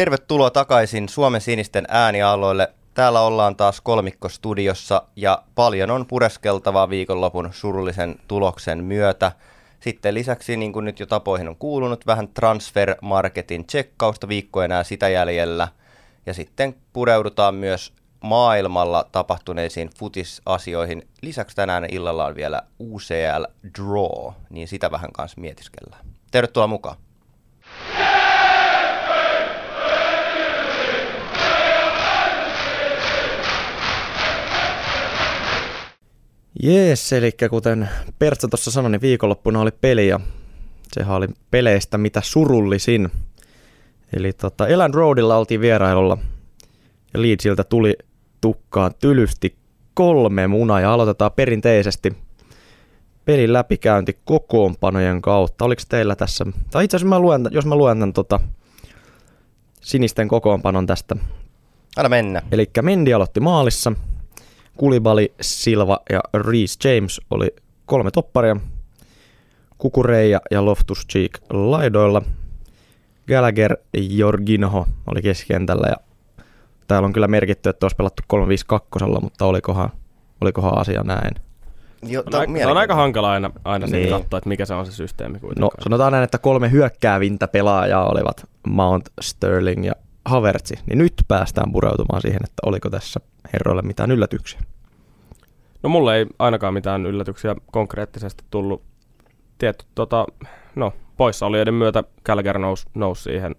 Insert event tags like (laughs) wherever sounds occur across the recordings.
Tervetuloa takaisin Suomen sinisten äänialoille. Täällä ollaan taas kolmikko studiossa ja paljon on pureskeltavaa viikonlopun surullisen tuloksen myötä. Sitten lisäksi, niin kuin nyt jo tapoihin on kuulunut, vähän transfer marketin tsekkausta viikkoja enää sitä jäljellä. Ja sitten pureudutaan myös maailmalla tapahtuneisiin futisasioihin. Lisäksi tänään illalla on vielä UCL Draw, niin sitä vähän kanssa mietiskellään. Tervetuloa mukaan. Jees, eli kuten Pertsa tuossa sanoi, niin viikonloppuna oli peli ja sehän oli peleistä mitä surullisin. Eli tota, Elan Roadilla oltiin vierailulla ja Leedsiltä tuli tukkaan tylysti kolme munaa ja aloitetaan perinteisesti pelin läpikäynti kokoonpanojen kautta. Oliko teillä tässä, tai itse asiassa mä luen, jos mä luen tämän tota, sinisten kokoonpanon tästä. Aina mennä. Eli Mendi aloitti maalissa, Kulibali, Silva ja Reese James oli kolme topparia. Kukureija ja Loftus Cheek laidoilla. Gallagher Jorginho oli keskikentällä ja täällä on kyllä merkitty, että olisi pelattu 352, mutta olikohan, olikohan asia näin? Jo, on, aika, se on aika hankala aina, aina niin. katsoa, että mikä se on se systeemi kuitenkaan. No sanotaan näin, että kolme hyökkäävintä pelaajaa olivat Mount, Sterling ja Havertzi, niin nyt päästään pureutumaan siihen, että oliko tässä herroille mitään yllätyksiä. No mulle ei ainakaan mitään yllätyksiä konkreettisesti tullut. Tietty, tota, no, poissaolijoiden myötä Gallagher nousi, nousi siihen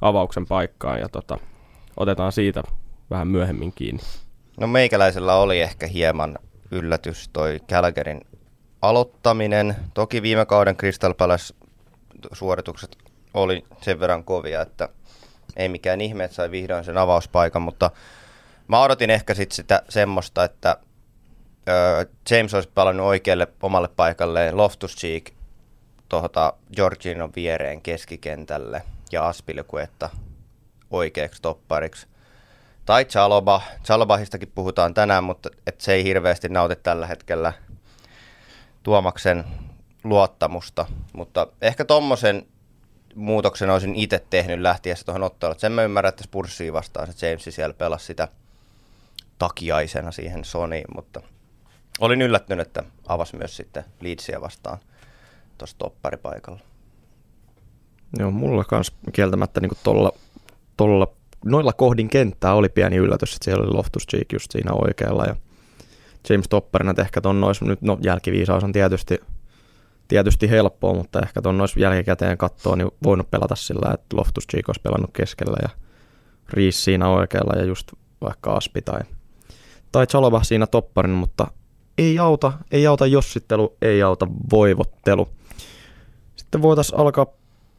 avauksen paikkaan ja tota, otetaan siitä vähän myöhemmin kiinni. No meikäläisellä oli ehkä hieman yllätys toi Gallagherin aloittaminen. Toki viime kauden Crystal Palace suoritukset oli sen verran kovia, että ei mikään ihme, että sai vihdoin sen avauspaikan, mutta mä odotin ehkä sit sitä semmoista, että James olisi palannut oikealle omalle paikalle, Loftus Cheek tuota Georginon viereen keskikentälle ja Aspilicuetta oikeaksi toppariksi. Tai Chaloba. Chalobahistakin puhutaan tänään, mutta et se ei hirveästi nauti tällä hetkellä Tuomaksen luottamusta. Mutta ehkä tommosen muutoksen olisin itse tehnyt lähtiessä tuohon otteluun. Sen mä ymmärrän, että Spursia vastaan se James siellä pelasi sitä takiaisena siihen Sonyin, mutta olin yllättynyt, että avasi myös sitten Leedsia vastaan tuossa topparipaikalla. Joo, mulla kans kieltämättä niin tolla, tolla, noilla kohdin kenttää oli pieni yllätys, että siellä oli Loftus Cheek just siinä oikealla ja James Topperina, ehkä ton nois, nyt no jälkiviisaus on tietysti, tietysti helppoa, mutta ehkä ton nois jälkikäteen katsoa, niin voinut pelata sillä, että Loftus Cheek olisi pelannut keskellä ja Riis siinä oikealla ja just vaikka Aspi tai, tai Chalova siinä topparin, mutta ei auta, ei auta jossittelu, ei auta voivottelu. Sitten voitaisiin alkaa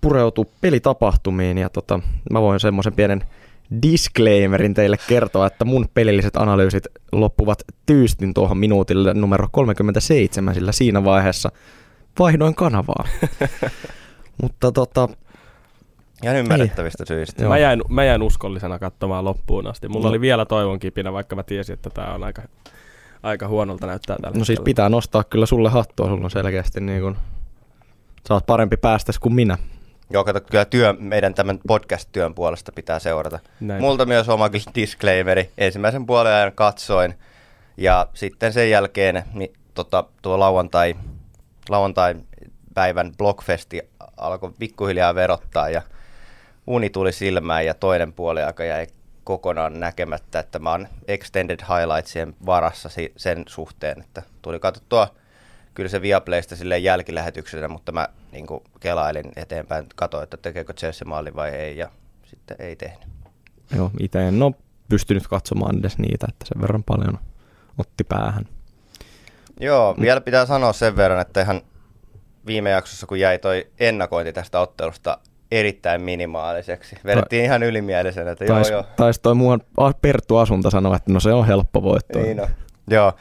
pureutua pelitapahtumiin ja tota, mä voin semmoisen pienen disclaimerin teille kertoa, että mun pelilliset analyysit loppuvat tyystin tuohon minuutille numero 37, sillä siinä vaiheessa vaihdoin kanavaa. (laughs) Mutta tota, Ihan ymmärrettävistä syistä. Mä jäin, mä jäin uskollisena katsomaan loppuun asti. Mulla no. oli vielä toivon kipinä, vaikka mä tiesin, että tämä on aika aika huonolta näyttää tällä No siis pitää nostaa kyllä sulle hattua, sulla on selkeästi niin kuin, sä oot parempi päästä kuin minä. Joo, kato, kyllä työ, meidän tämän podcast-työn puolesta pitää seurata. Näin. Multa myös oma disclaimeri. Ensimmäisen puolen ajan katsoin ja sitten sen jälkeen niin, tota, tuo lauantai, lauantai päivän blogfesti alkoi pikkuhiljaa verottaa ja uni tuli silmään ja toinen puoli aika jäi kokonaan näkemättä, että mä oon extended highlightsien varassa sen suhteen, että tuli katsottua kyllä se Viaplaysta sille jälkilähetyksenä, mutta mä niin kelailin eteenpäin, katsoin, että tekeekö Chelsea maali vai ei, ja sitten ei tehnyt. Joo, itse en ole pystynyt katsomaan edes niitä, että sen verran paljon otti päähän. Joo, vielä pitää sanoa sen verran, että ihan viime jaksossa, kun jäi toi ennakointi tästä ottelusta erittäin minimaaliseksi. Vedettiin Ta- ihan ylimielisenä, että tais, joo joo. Taisi toi muuan Perttu Asunta sanoa, että no se on helppo voitto. Niin no. Joo.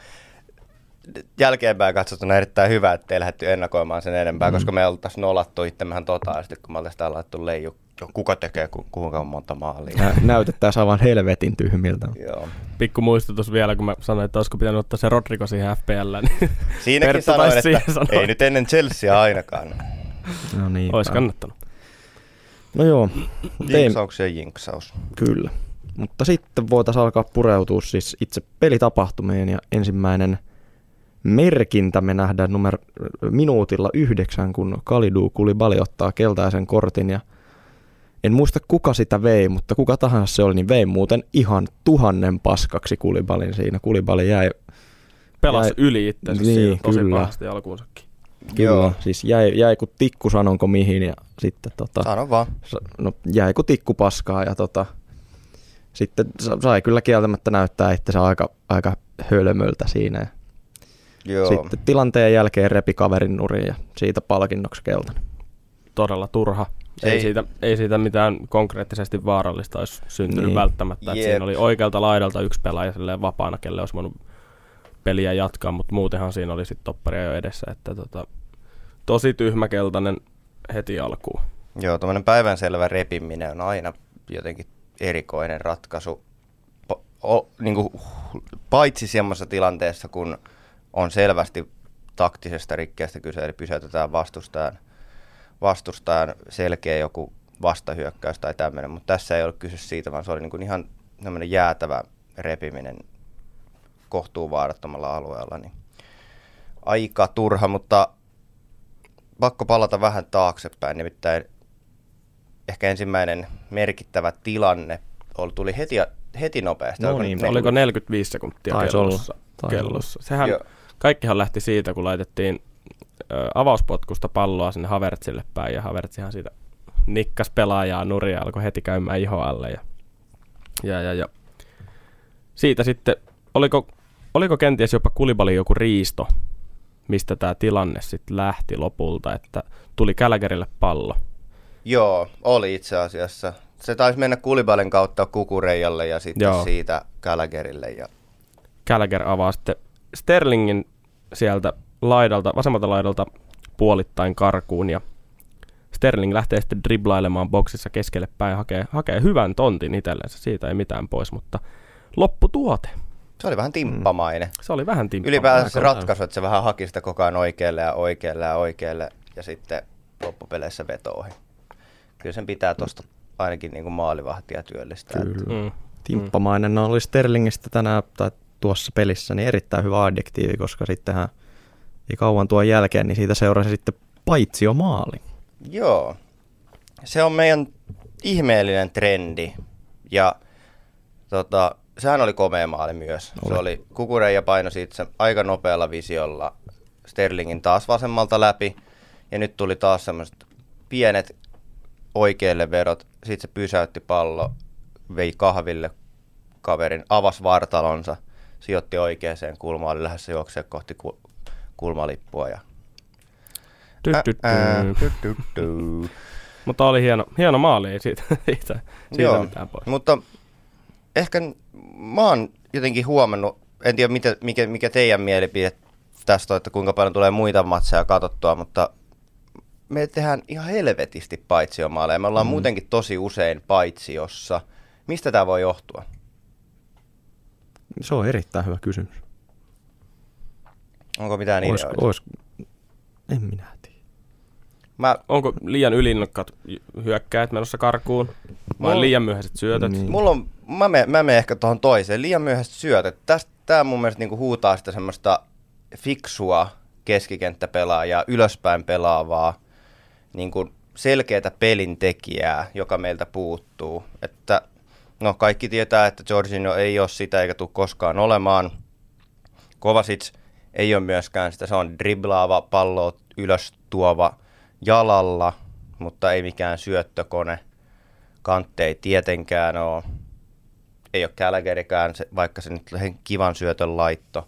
Jälkeenpäin katsottuna erittäin hyvä, että ei lähdetty ennakoimaan sen enempää, mm. koska me oltaisiin nolattu itsemmehän totaalisesti, kun me oltaisiin täällä laittu leiju. Kuka tekee ku, kuinka monta maalia? Nä, näytettäisiin aivan helvetin tyhmiltä. Joo. Pikku muistutus vielä, kun mä sanoin, että olisiko pitänyt ottaa se Rodrigo siihen FPL. Niin Siinäkin sanoin, että ei nyt ennen Chelsea ainakaan. No niin. Olisi kannattanut. No joo, Jinksauksien jinksaus. kyllä. Mutta sitten voitaisiin alkaa pureutua siis itse pelitapahtumeen ja ensimmäinen merkintä me nähdään numero, minuutilla yhdeksän, kun Kalidu Kulibali ottaa keltaisen kortin ja en muista kuka sitä vei, mutta kuka tahansa se oli, niin vei muuten ihan tuhannen paskaksi Kulibalin siinä. Kulibali jäi, Pelasi Jäi- yli itsensä Niin, siinä tosi kyllä. pahasti alkuunsakin. Kyllä, Joo. siis jäi, jäi kun tikku sanonko mihin ja sitten tota, Sano vaan. no, jäi kun tikku paskaa ja tota, sitten sa- sai kyllä kieltämättä näyttää itse aika, aika hölmöltä siinä. Ja Joo. sitten tilanteen jälkeen repi kaverin nurin ja siitä palkinnoksi keltainen. Todella turha. Ei, Ei. siitä, ei siitä mitään konkreettisesti vaarallista olisi syntynyt Niin. välttämättä. Et Jep. siinä oli oikealta laidalta yksi pelaaja silleen vapaana, kelle olisi voinut peliä jatkaa, mutta muutenhan siinä oli sitten topparia jo edessä. Että tota, tosi tyhmä keltainen heti alkuun. Joo, tuommoinen päivänselvä repiminen on aina jotenkin erikoinen ratkaisu. O, niin kuin, paitsi semmoisessa tilanteessa, kun on selvästi taktisesta rikkeestä kyse, eli pysäytetään vastustajan, vastustajan selkeä joku vastahyökkäys tai tämmöinen, mutta tässä ei ole kyse siitä, vaan se oli niin kuin ihan jäätävä repiminen kohtuu vaarattomalla alueella. Niin aika turha, mutta pakko palata vähän taaksepäin, nimittäin ehkä ensimmäinen merkittävä tilanne oli, tuli heti, heti nopeasti. No Oliko niin, ne- Oliko 45 sekuntia Taisi kellossa? olla, taisi kellossa. Sehän, Joo. kaikkihan lähti siitä, kun laitettiin ö, avauspotkusta palloa sinne Havertzille päin, ja Havertzihan siitä nikkas pelaajaa nuria, alkoi heti käymään iho alle, ja, ja, ja, ja. siitä sitten, oliko, oliko kenties jopa Kulibali joku riisto, mistä tämä tilanne sitten lähti lopulta, että tuli Kälkärille pallo. Joo, oli itse asiassa. Se taisi mennä Kulibalin kautta Kukureijalle ja sitten Joo. siitä Gallagherille. Ja... Gallagher avaa sitten Sterlingin sieltä laidalta, vasemmalta laidalta puolittain karkuun ja Sterling lähtee sitten driblailemaan boksissa keskelle päin, hakee, hakee hyvän tontin itsellensä, siitä ei mitään pois, mutta lopputuote, Se oli vähän timppamainen. se oli vähän timppa. Ylipäätään se ratkaisu, että se vähän haki sitä koko ajan oikealle ja oikealle ja oikealle ja sitten loppupeleissä vetoohin. Kyllä sen pitää tuosta ainakin niin kuin maalivahtia työllistää. Kyllä. Mm. Timppamainen oli Sterlingistä tänään tai tuossa pelissä niin erittäin hyvä adjektiivi, koska sittenhän ei kauan tuon jälkeen, niin siitä seurasi sitten paitsio maali. Joo. Se on meidän ihmeellinen trendi. Ja tota, sehän oli komea maali myös. Oli. Se Oli. Kukureija paino siitä aika nopealla visiolla Sterlingin taas vasemmalta läpi. Ja nyt tuli taas semmoiset pienet oikeille vedot. Sitten se pysäytti pallo, vei kahville kaverin, avasi vartalonsa, sijoitti oikeaan kulmaan, oli lähdössä juoksemaan kohti ku- kulmalippua. Ja... Mutta oli hieno, hieno maali, ei siitä, (laughs) siitä, siitä Joo, mitään pois. mutta ehkä mä oon jotenkin huomannut, en tiedä mitä, mikä, mikä teidän mielipide tästä on, että kuinka paljon tulee muita matseja katsottua, mutta me tehdään ihan helvetisti paitsiomaaleja. Me ollaan mm. muutenkin tosi usein paitsiossa. Mistä tämä voi johtua? Se on erittäin hyvä kysymys. Onko mitään Ois, ideoita? ois, en minä tiedä. Mä, Onko liian ylinnokkaat hyökkäät menossa karkuun? Vai Mulla- liian myöhäiset syötöt? Niin. mulla on, mä menen mä menen ehkä tuohon toiseen. Liian myöhäiset syötöt. Tästä, tää mun mielestä niinku huutaa sitä semmoista fiksua keskikenttäpelaajaa, ylöspäin pelaavaa, niin kuin selkeätä pelin tekijää, joka meiltä puuttuu. Että, no kaikki tietää, että Jorginho ei ole sitä eikä tule koskaan olemaan. Kovacic ei ole myöskään sitä, se on driblaava, pallo ylös tuova jalalla, mutta ei mikään syöttökone. Kantte ei tietenkään ole. Ei ole se, vaikka se nyt kivan syötön laitto.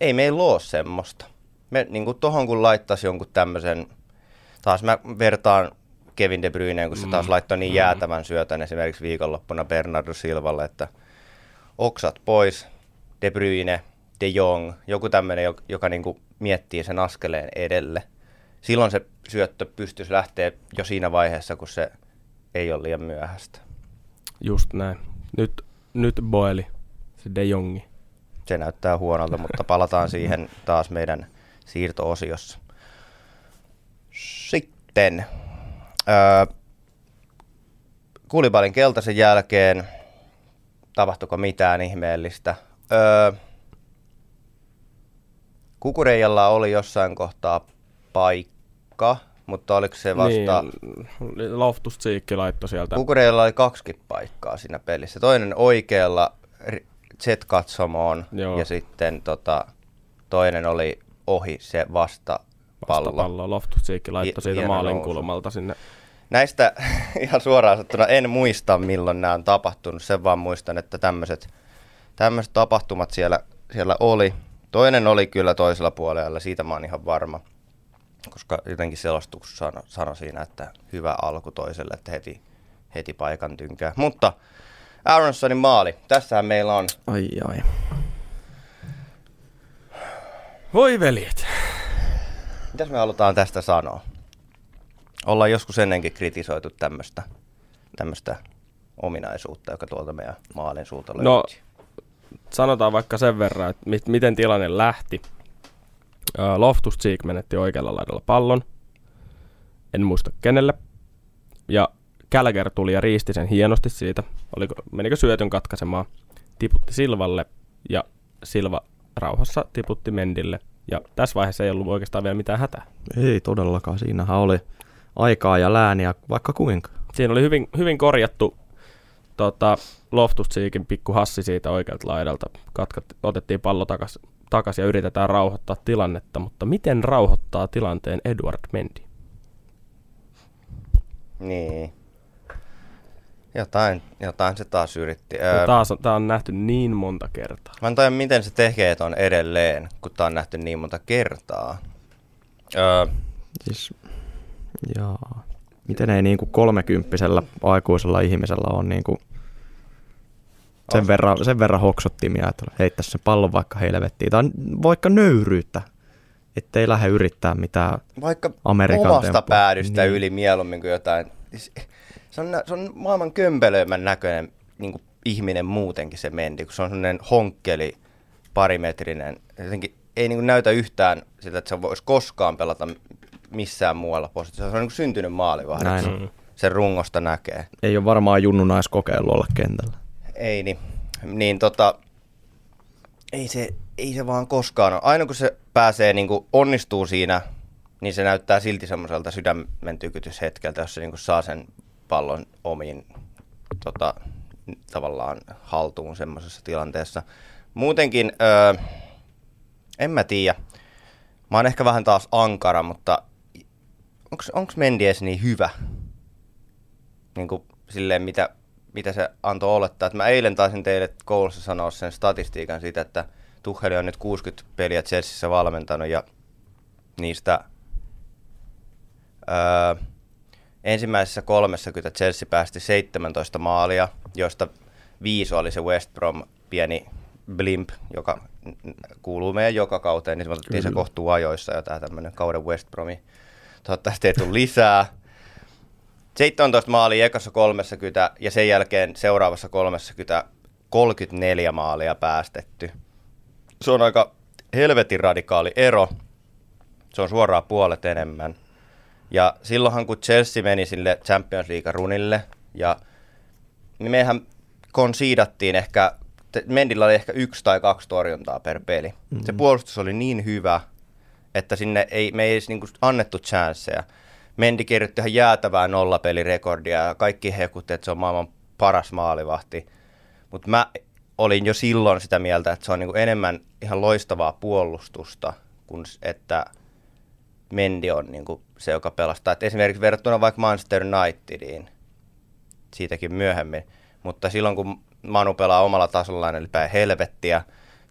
Ei meillä ole semmoista. Me niin kuin tohon kun laittaisi jonkun tämmöisen, taas mä vertaan Kevin De Bruyneen, kun se taas laittoi niin jäätävän syötön esimerkiksi viikonloppuna Bernardo Silvalle, että oksat pois, De Bruyne, De Jong, joku tämmöinen, joka, joka niin kuin miettii sen askeleen edelle. Silloin se syöttö pystyisi lähteä jo siinä vaiheessa, kun se ei ole liian myöhäistä. Just näin. Nyt, nyt Boeli, se De Jongi. Se näyttää huonolta, mutta palataan siihen taas meidän siirto-osiossa. Sitten öö, Kulibalin keltaisen jälkeen tapahtuiko mitään ihmeellistä. Öö, Kukureijalla oli jossain kohtaa paikka, mutta oliko se vasta... Niin, Loftus Tsiikki laittoi sieltä. Kukureijalla oli kaksi paikkaa siinä pelissä. Toinen oikealla Z-katsomoon ja sitten tota, toinen oli ohi se vasta pallo. Vastapallo. Loftus Tsiikki laittoi siitä maalin kulmalta sinne. Näistä (laughs) ihan suoraan sanottuna en muista, milloin nämä on tapahtunut. Sen vaan muistan, että tämmöiset tapahtumat siellä, siellä oli. Toinen oli kyllä toisella puolella, siitä mä oon ihan varma, koska jotenkin selostuksessa sano, sano siinä, että hyvä alku toiselle, että heti, heti paikan tynkää. Mutta Aronsonin maali, tässähän meillä on. Ai ai. Voi veljet. Mitäs me halutaan tästä sanoa? Ollaan joskus ennenkin kritisoitu tämmöistä tämmöistä ominaisuutta, joka tuolta meidän maalin suulta löytyy. No, sanotaan vaikka sen verran, että mit, miten tilanne lähti. Loftus Cheek menetti oikealla laidalla pallon. En muista kenelle. Ja Gallagher tuli ja riisti sen hienosti siitä. Oliko, menikö syötön katkaisemaan. Tiputti Silvalle ja Silva rauhassa tiputti Mendille. Ja tässä vaiheessa ei ollut oikeastaan vielä mitään hätää. Ei todellakaan. Siinähän oli aikaa ja lääniä vaikka kuinka. Siinä oli hyvin, hyvin korjattu tota, Loftus-Cheekin pikku hassi siitä oikealta laidalta. Katkat, otettiin pallo takaisin takas ja yritetään rauhoittaa tilannetta, mutta miten rauhoittaa tilanteen Edward Mendy? Niin. Jotain, jotain se taas yritti. Ja taas on, tää on nähty niin monta kertaa. Mä en tiedä, miten se tekee ton edelleen, kun tää on nähty niin monta kertaa. Öö. Siis, jaa. Miten ei niin kuin kolmekymppisellä aikuisella ihmisellä on niin kuin sen, verran, sen verran hoksottimia, että heittäisi se pallon vaikka helvettiin. Tai vaikka nöyryyttä, ettei lähde yrittää mitään Vaikka Amerikan omasta temppua. päädystä niin. yli mieluummin kuin jotain. Se on, se on maailman kömpelöimän näköinen niin kuin ihminen muutenkin se mendi, kun se on sellainen honkkeli, parimetrinen. Jotenkin ei niin kuin näytä yhtään sitä, että se voisi koskaan pelata missään muualla positiossa. Se on niin kuin syntynyt maalivahdeksi. Mm. Sen rungosta näkee. Ei ole varmaan Junnu naiskokeilu olla kentällä. Ei niin. Niin tota, ei se, ei se vaan koskaan ole. Aina kun se pääsee, niin kuin onnistuu siinä, niin se näyttää silti semmoiselta sydämen tykytyshetkeltä, jos se niin kuin saa sen pallon omiin tota, tavallaan haltuun semmoisessa tilanteessa. Muutenkin, öö, en mä tiedä. Mä oon ehkä vähän taas ankara, mutta onko Mendies niin hyvä? Niin kuin silleen, mitä, mitä se antoi olettaa. Että mä eilen taisin teille koulussa sanoa sen statistiikan siitä, että Tucheli on nyt 60 peliä Chelseassa valmentanut ja niistä öö, ensimmäisessä 30 Chelsea päästi 17 maalia, joista viisi oli se West Brom pieni blimp, joka kuuluu meidän joka kauteen, niin se otettiin se kohtuu ajoissa jo tämä tämmöinen kauden West Bromi. Toivottavasti ei tule lisää. 17 maalia ekassa 30 ja sen jälkeen seuraavassa 30 34 maalia päästetty. Se on aika helvetin radikaali ero. Se on suoraan puolet enemmän. Ja silloinhan kun Chelsea meni sille Champions League runille ja niin mehän konsiidattiin ehkä, Mendillä oli ehkä yksi tai kaksi torjuntaa per peli. Mm-hmm. Se puolustus oli niin hyvä, että sinne ei, me ei edes niin annettu chanceja. Mendi kirjoitti ihan jäätävää nollapelirekordia ja kaikki hekutti, että se on maailman paras maalivahti. Mutta mä olin jo silloin sitä mieltä, että se on niin enemmän ihan loistavaa puolustusta, kuin että Mendi on niin se, joka pelastaa. Et esimerkiksi verrattuna vaikka Manchester Unitediin, siitäkin myöhemmin, mutta silloin kun Manu pelaa omalla tasollaan, eli päin helvettiä,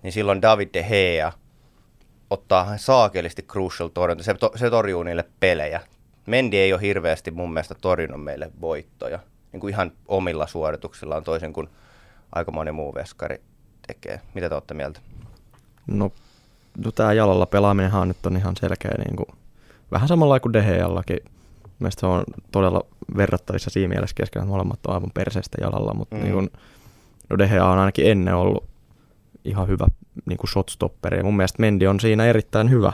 niin silloin David De Gea ottaa saakelisti crucial torjunta. Se, to, se torjuu niille pelejä. Mendi ei ole hirveästi mun mielestä torjunut meille voittoja. Niin kuin ihan omilla suorituksillaan toisin kuin aika moni muu veskari tekee. Mitä te olette mieltä? No, no tämä jalalla pelaaminenhan nyt on ihan selkeä, niin kuin, vähän samalla kuin Deheallakin. Mielestäni se on todella verrattavissa siinä mielessä kesken, että molemmat on aivan perseestä jalalla, mutta mm. niin kuin, no Dehea on ainakin ennen ollut ihan hyvä niin kuin shotstopperi. Ja mun mielestä Mendi on siinä erittäin hyvä.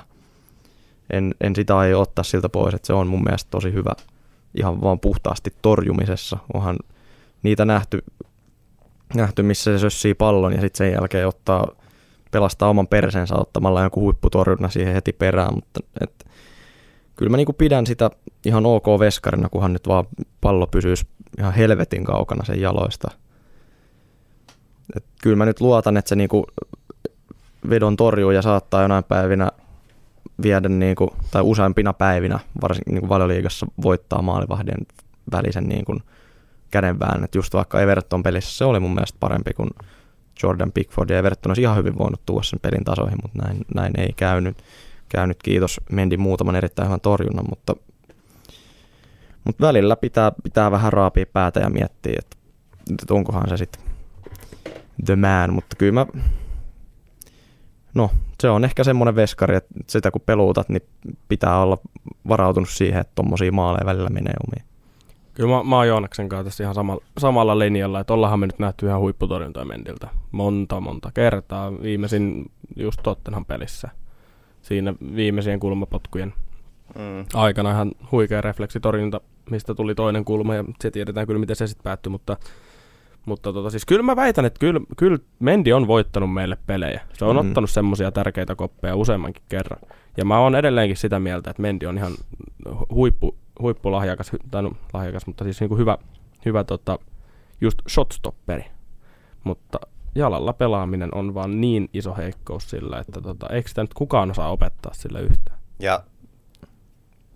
En, en sitä aio ottaa siltä pois, että se on mun mielestä tosi hyvä ihan vaan puhtaasti torjumisessa. Onhan niitä nähty, nähty missä se sössii pallon ja sitten sen jälkeen ottaa, pelastaa oman persensä ottamalla joku huipputorjunna siihen heti perään, mutta et, kyllä mä niinku pidän sitä ihan ok veskarina, kunhan nyt vaan pallo pysyisi ihan helvetin kaukana sen jaloista. Et kyllä mä nyt luotan, että se niinku vedon torjuu ja saattaa jonain päivinä viedä niinku, tai useimpina päivinä, varsinkin niinku valioliigassa voittaa maalivahdien välisen niinku kädenvään. Et just vaikka Everton pelissä se oli mun mielestä parempi kuin Jordan Pickford ja Everton olisi ihan hyvin voinut tuoda sen pelin tasoihin, mutta näin, näin ei käynyt. käynyt. Kiitos Mendi muutaman erittäin hyvän torjunnan, mutta, mutta välillä pitää, pitää vähän raapia päätä ja miettiä, että, että onkohan se sitten the man, mutta kyllä mä, no se on ehkä semmoinen veskari, että sitä kun peluutat, niin pitää olla varautunut siihen, että tommosia maaleja välillä menee omiin. Kyllä mä, mä oon Joonaksen kanssa tässä ihan samalla, samalla linjalla, että ollaanhan me nyt nähty ihan huipputorjuntoja Mendiltä. Monta, monta kertaa. Viimeisin just Tottenham pelissä. Siinä viimeisien kulmapotkujen mm. aikana ihan huikea refleksitorjunta, mistä tuli toinen kulma ja se tiedetään kyllä, miten se sitten päättyi, mutta mutta tota, siis kyllä mä väitän, että kyllä, kyllä Mendi on voittanut meille pelejä. Se on mm. ottanut semmoisia tärkeitä koppeja useammankin kerran. Ja mä oon edelleenkin sitä mieltä, että Mendi on ihan huippu, huippulahjakas, tai no, lahjakas, mutta siis niinku hyvä, hyvä tota, just shotstopperi. Mutta jalalla pelaaminen on vaan niin iso heikkous sillä, että tota, eikö sitä nyt kukaan osaa opettaa sille yhtään. Ja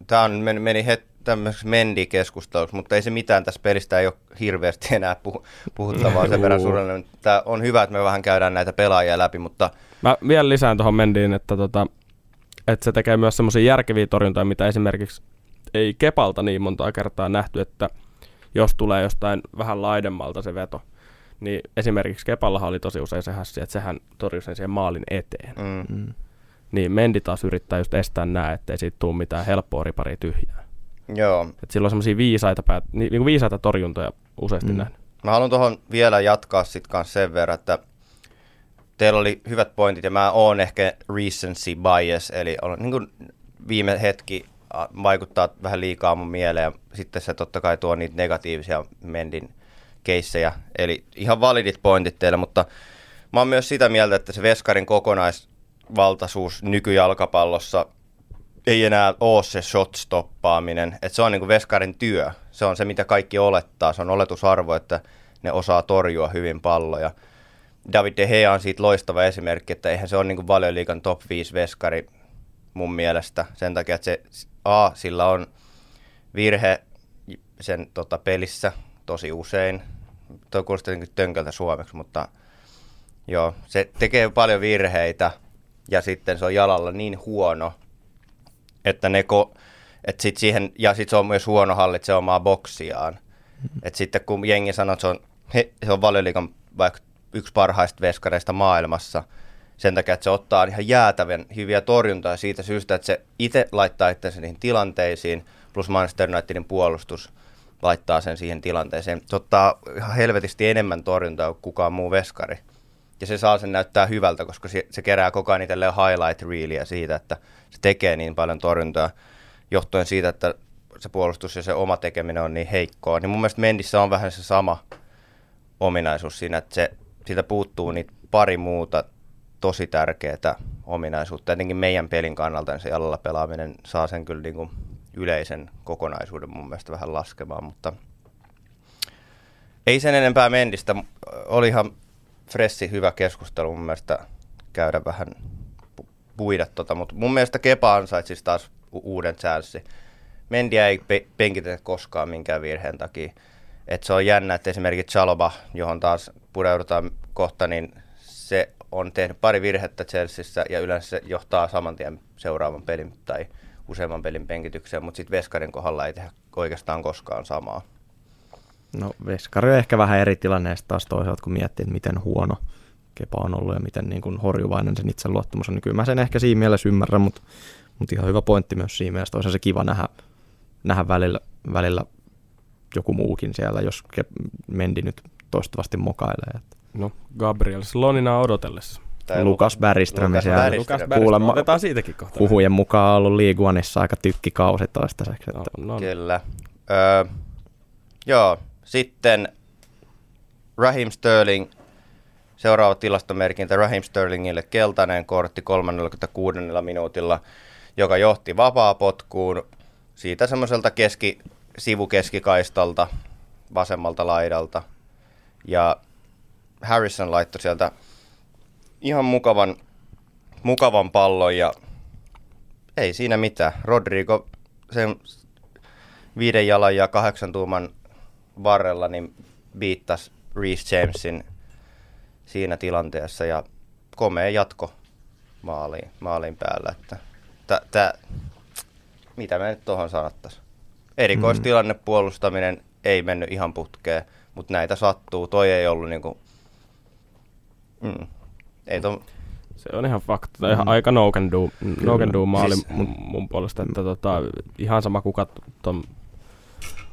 tämä on, meni, meni het, tämmöiseksi Mendi-keskusteluksi, mutta ei se mitään tässä pelistä ei ole hirveästi enää puh- puhuttavaa sen verran suurella. Tämä on hyvä, että me vähän käydään näitä pelaajia läpi, mutta... Mä vielä lisään tuohon Mendiin, että, tota, että se tekee myös semmoisia järkeviä torjuntoja, mitä esimerkiksi ei Kepalta niin montaa kertaa nähty, että jos tulee jostain vähän laidemmalta se veto, niin esimerkiksi Kepallahan oli tosi usein se hässi, että sehän torjui sen siihen maalin eteen. Mm. Mm. Niin Mendi taas yrittää just estää nää, ettei siitä tule mitään helppoa ripari tyhjää. Joo. Et sillä on semmoisia viisaita, päät, niin kuin viisaita torjuntoja useasti mm. nähnyt. Mä haluan tuohon vielä jatkaa sitten kanssa sen verran, että teillä oli hyvät pointit ja mä oon ehkä recency bias, eli on niin kuin viime hetki vaikuttaa vähän liikaa mun mieleen ja sitten se totta kai tuo niitä negatiivisia Mendin keissejä, eli ihan validit pointit teille, mutta mä oon myös sitä mieltä, että se Veskarin kokonaisvaltaisuus nykyjalkapallossa ei enää ole se shot-stoppaaminen, että se on niin kuin Veskarin työ, se on se mitä kaikki olettaa, se on oletusarvo, että ne osaa torjua hyvin palloja. David De Gea on siitä loistava esimerkki, että eihän se ole niin kuin liikan top 5 veskari mun mielestä. Sen takia, että se A, sillä on virhe sen tota, pelissä tosi usein. Tuo kuulostaa tönköltä suomeksi, mutta joo, se tekee paljon virheitä. Ja sitten se on jalalla niin huono, että ne ko- et sit siihen, ja sitten se on myös huono hallitse omaa boksiaan. Et sitten kun jengi sanoo, että se on, he, se on valioliikan vaikka yksi parhaista veskareista maailmassa, sen takia, että se ottaa ihan jäätävän hyviä torjuntoja siitä syystä, että se itse laittaa itsensä niihin tilanteisiin, plus Manchester Unitedin puolustus laittaa sen siihen tilanteeseen. Se ottaa ihan helvetisti enemmän torjuntaa kuin kukaan muu veskari. Ja se saa sen näyttää hyvältä, koska se, se kerää koko ajan itselleen highlight reelia siitä, että se tekee niin paljon torjuntaa johtuen siitä, että se puolustus ja se oma tekeminen on niin heikkoa. Niin mun mielestä Mendissä on vähän se sama ominaisuus siinä, että se, siitä puuttuu niitä pari muuta tosi tärkeää ominaisuutta. Jotenkin meidän pelin kannalta niin se jalalla pelaaminen saa sen kyllä niin kuin yleisen kokonaisuuden mun mielestä vähän laskemaan, mutta ei sen enempää Mendistä. Oli ihan fressi hyvä keskustelu mun mielestä käydä vähän puida tota, mutta mun mielestä Kepa ansaitsi taas u- uuden chanssi. Mendiä ei pe- penkitetä koskaan minkään virheen takia. Et se on jännä, että esimerkiksi Chaloba, johon taas pureudutaan kohta, niin se on tehnyt pari virhettä Chelseassa ja yleensä se johtaa saman tien seuraavan pelin tai useamman pelin penkitykseen, mutta sitten Veskarin kohdalla ei tehdä oikeastaan koskaan samaa. No Veskari on ehkä vähän eri tilanne taas toisaalta, kun miettii, että miten huono Kepa on ollut ja miten niin kuin horjuvainen sen itseluottamus on. Niin kyllä mä sen ehkä siinä mielessä ymmärrän, mutta, mutta ihan hyvä pointti myös siinä mielessä. Toisaalta se kiva nähdä, nähdä välillä, välillä joku muukin siellä, jos Mendi nyt toistuvasti mokailee. No, Gabriel Slonina odotellessa. Tai Lukas Bergström siellä. Lukas Kuulemma, otetaan siitäkin kohta. Huhujen mukaan on ollut Liiguanissa aika tykkikausi toistaiseksi. No, no. Kyllä. Öö, joo, sitten Raheem Sterling, seuraava tilastomerkintä Raheem Sterlingille keltainen kortti 36 minuutilla, joka johti vapaapotkuun siitä semmoiselta keski, sivukeskikaistalta vasemmalta laidalta. Ja Harrison laittoi sieltä ihan mukavan, mukavan pallon ja ei siinä mitään. Rodrigo sen viiden jalan ja kahdeksan tuuman varrella niin viittasi Reece Jamesin siinä tilanteessa ja komea jatko maaliin, maaliin päällä. Että tä, tä, mitä me nyt tuohon sanottaisiin? Erikoistilanne mm. puolustaminen ei mennyt ihan putkeen, mutta näitä sattuu. Toi ei ollut niinku... Mm. Ei to... Se on ihan fakta. Mm. aika no can do, no can do maali siis, mun, mun puolesta. Että tota, ihan sama kuka ton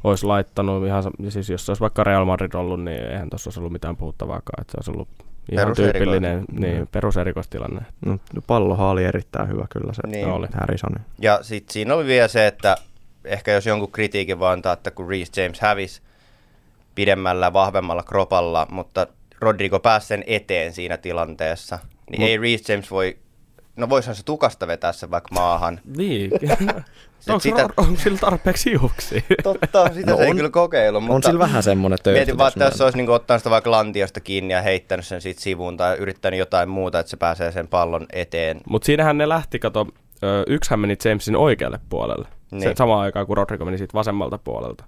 olisi laittanut. Ihan, siis jos se olisi vaikka Real Madrid ollut, niin eihän tuossa olisi ollut mitään puhuttavaakaan. Että se olisi ollut ihan tyypillinen niin, mm. peruserikoistilanne. No, pallohan oli erittäin hyvä kyllä se niin. oli Harrison. Ja sitten siinä oli vielä se, että ehkä jos jonkun kritiikin vaan antaa, että kun Reece James hävisi pidemmällä, vahvemmalla kropalla, mutta Rodrigo pääsi sen eteen siinä tilanteessa, niin Mut, ei Reece James voi, no voisihan se tukasta vetää sen vaikka maahan. Niin. (laughs) onko, sitä... onko sillä tarpeeksi hiuksia? Totta, sitä no se on, ei kyllä kokeilu. Mutta on sillä vähän semmoinen töytti. Mietin vaan, että jos se olisi niin ottanut sitä vaikka lantiosta kiinni ja heittänyt sen siitä sivuun tai yrittänyt jotain muuta, että se pääsee sen pallon eteen. Mutta siinähän ne lähti, kato, yksihän meni Jamesin oikealle puolelle. Niin. Se, samaan aikaan, kun Rodrigo meni siitä vasemmalta puolelta.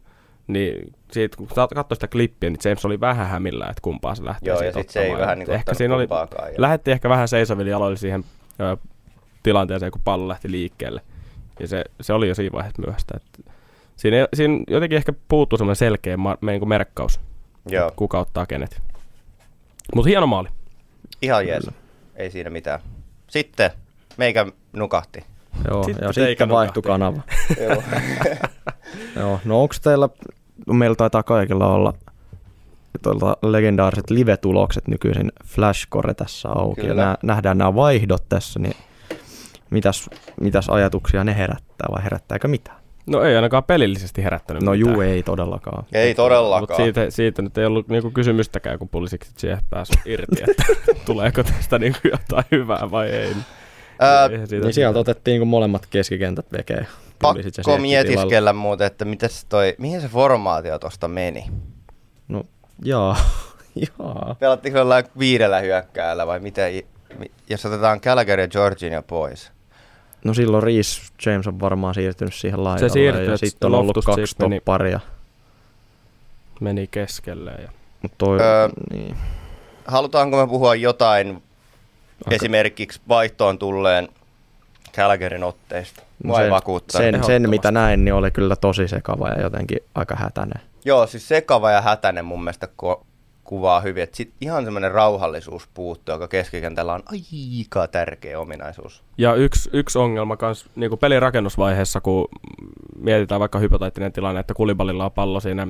Niin siitä, kun katsoi sitä klippiä, niin James oli vähän hämillä, että kumpaa se lähtee Joo, ja sitten se ei vähän niin ehkä siinä oli, ja... Lähetti ehkä vähän seisoville jaloille siihen ö, tilanteeseen, kun pallo lähti liikkeelle. Ja se, se oli jo siinä vaiheessa myöhäistä. Että siinä, siinä jotenkin ehkä puuttuu semmoinen selkeä ma- kuin merkkaus, Joo. kuka ottaa kenet. Mutta hieno maali. Ihan jees. Ei siinä mitään. Sitten meikä nukahti. Joo, sitten ja sitten vaihtui kanava. Joo. (laughs) Joo, no onko teillä, meillä taitaa kaikilla olla tuolta legendaariset live-tulokset nykyisin Flashcore tässä auki. Kyllä. Ja nä, nähdään nämä vaihdot tässä, niin mitäs, mitäs ajatuksia ne herättää vai herättääkö mitään? No ei ainakaan pelillisesti herättänyt No mitään. juu, ei todellakaan. Ei todellakaan. Mutta siitä, siitä nyt ei ollut niinku kysymystäkään, kun pulisiksi siihen pääsi irti, että (laughs) tuleeko tästä niinku jotain hyvää vai ei. Ää, niin sieltä otettiin kun molemmat keskikentät vekee. Pakko mietiskellä muuten, että mitäs toi, mihin se formaatio tuosta meni? No, jaa. (laughs) jaa. Pelattiinko jollain viidellä hyökkäällä vai mitä? Jos otetaan Gallagher ja Georginio pois. No silloin Reese James on varmaan siirtynyt siihen laidalle. Se siirtyi, ja sitten on ollut kaksi topparia. Meni keskelle. Ja... Mut toi, öö, niin. Halutaanko me puhua jotain Okay. Esimerkiksi vaihtoon tulleen Calgaryn otteista. No Vai sen, sen, sen, mitä näin, niin oli kyllä tosi sekava ja jotenkin aika hätäinen. Joo, siis sekava ja hätäinen mun mielestä ko- kuvaa hyvin. Et sit ihan semmoinen rauhallisuus puuttuu, joka keskikentällä on aika tärkeä ominaisuus. Ja yksi, yksi ongelma myös niin pelin rakennusvaiheessa, kun mietitään vaikka hypoteettinen tilanne, että kulibalilla on pallo siinä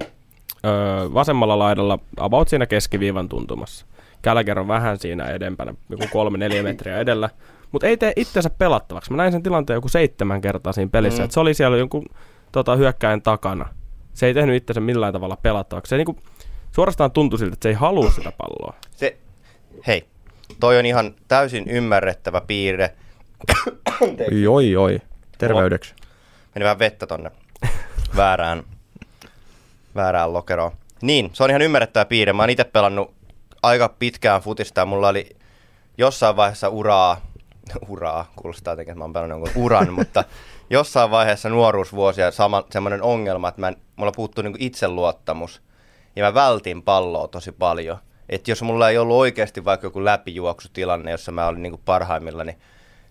öö, vasemmalla laidalla, about siinä keskiviivan tuntumassa. Gallagher on vähän siinä edempänä, joku kolme, neljä metriä edellä. Mutta ei tee itsensä pelattavaksi. Mä näin sen tilanteen joku seitsemän kertaa siinä pelissä, mm. että se oli siellä jonkun tota, hyökkäin takana. Se ei tehnyt itsensä millään tavalla pelattavaksi. Se niinku, suorastaan tuntui siltä, että se ei halua sitä palloa. Se, hei, toi on ihan täysin ymmärrettävä piirre. Joi, joi. Terveydeksi. Meni vähän vettä tonne väärään, väärään lokeroon. Niin, se on ihan ymmärrettävä piirre. Mä oon itse pelannut aika pitkään futista ja mulla oli jossain vaiheessa uraa, uraa, kuulostaa jotenkin, että mä oon pelannut jonkun uran, (laughs) mutta jossain vaiheessa nuoruusvuosia sama, semmoinen ongelma, että mä, mulla puuttuu niin itseluottamus ja mä vältin palloa tosi paljon. Että jos mulla ei ollut oikeasti vaikka joku läpijuoksutilanne, jossa mä olin niin parhaimmillani, niin,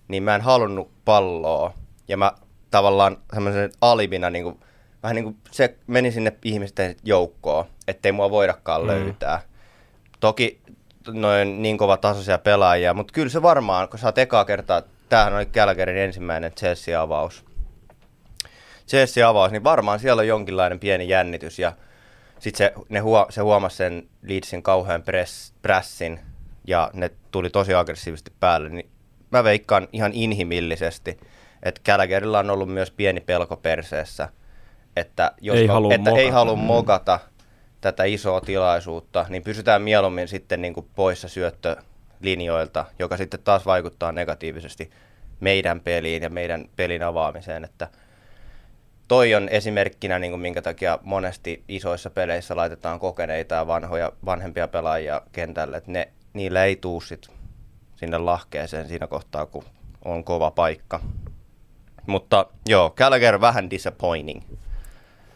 niin mä en halunnut palloa. Ja mä tavallaan semmoisen alivina niin kuin, vähän niin kuin se meni sinne ihmisten joukkoon, ettei mua voidakaan mm. löytää. Toki noin niin kova tasoisia pelaajia, mutta kyllä se varmaan, kun sä oot ekaa kertaa, tämähän oli Kälkärin ensimmäinen Chelsea-avaus. Chelsea-avaus, niin varmaan siellä on jonkinlainen pieni jännitys ja sitten se, ne huo, se huomasi sen Leedsin kauhean press, pressin ja ne tuli tosi aggressiivisesti päälle, niin mä veikkaan ihan inhimillisesti, että Kälkärillä on ollut myös pieni pelko perseessä, että, jos ei, mä, halua että ei halua mogata tätä isoa tilaisuutta, niin pysytään mieluummin sitten niin kuin poissa syöttölinjoilta, joka sitten taas vaikuttaa negatiivisesti meidän peliin ja meidän pelin avaamiseen, että toi on esimerkkinä, niin kuin minkä takia monesti isoissa peleissä laitetaan kokeneita ja vanhoja, vanhempia pelaajia kentälle, että ne, niillä ei tuu sit sinne lahkeeseen siinä kohtaa, kun on kova paikka. Mutta joo, Gallagher vähän disappointing.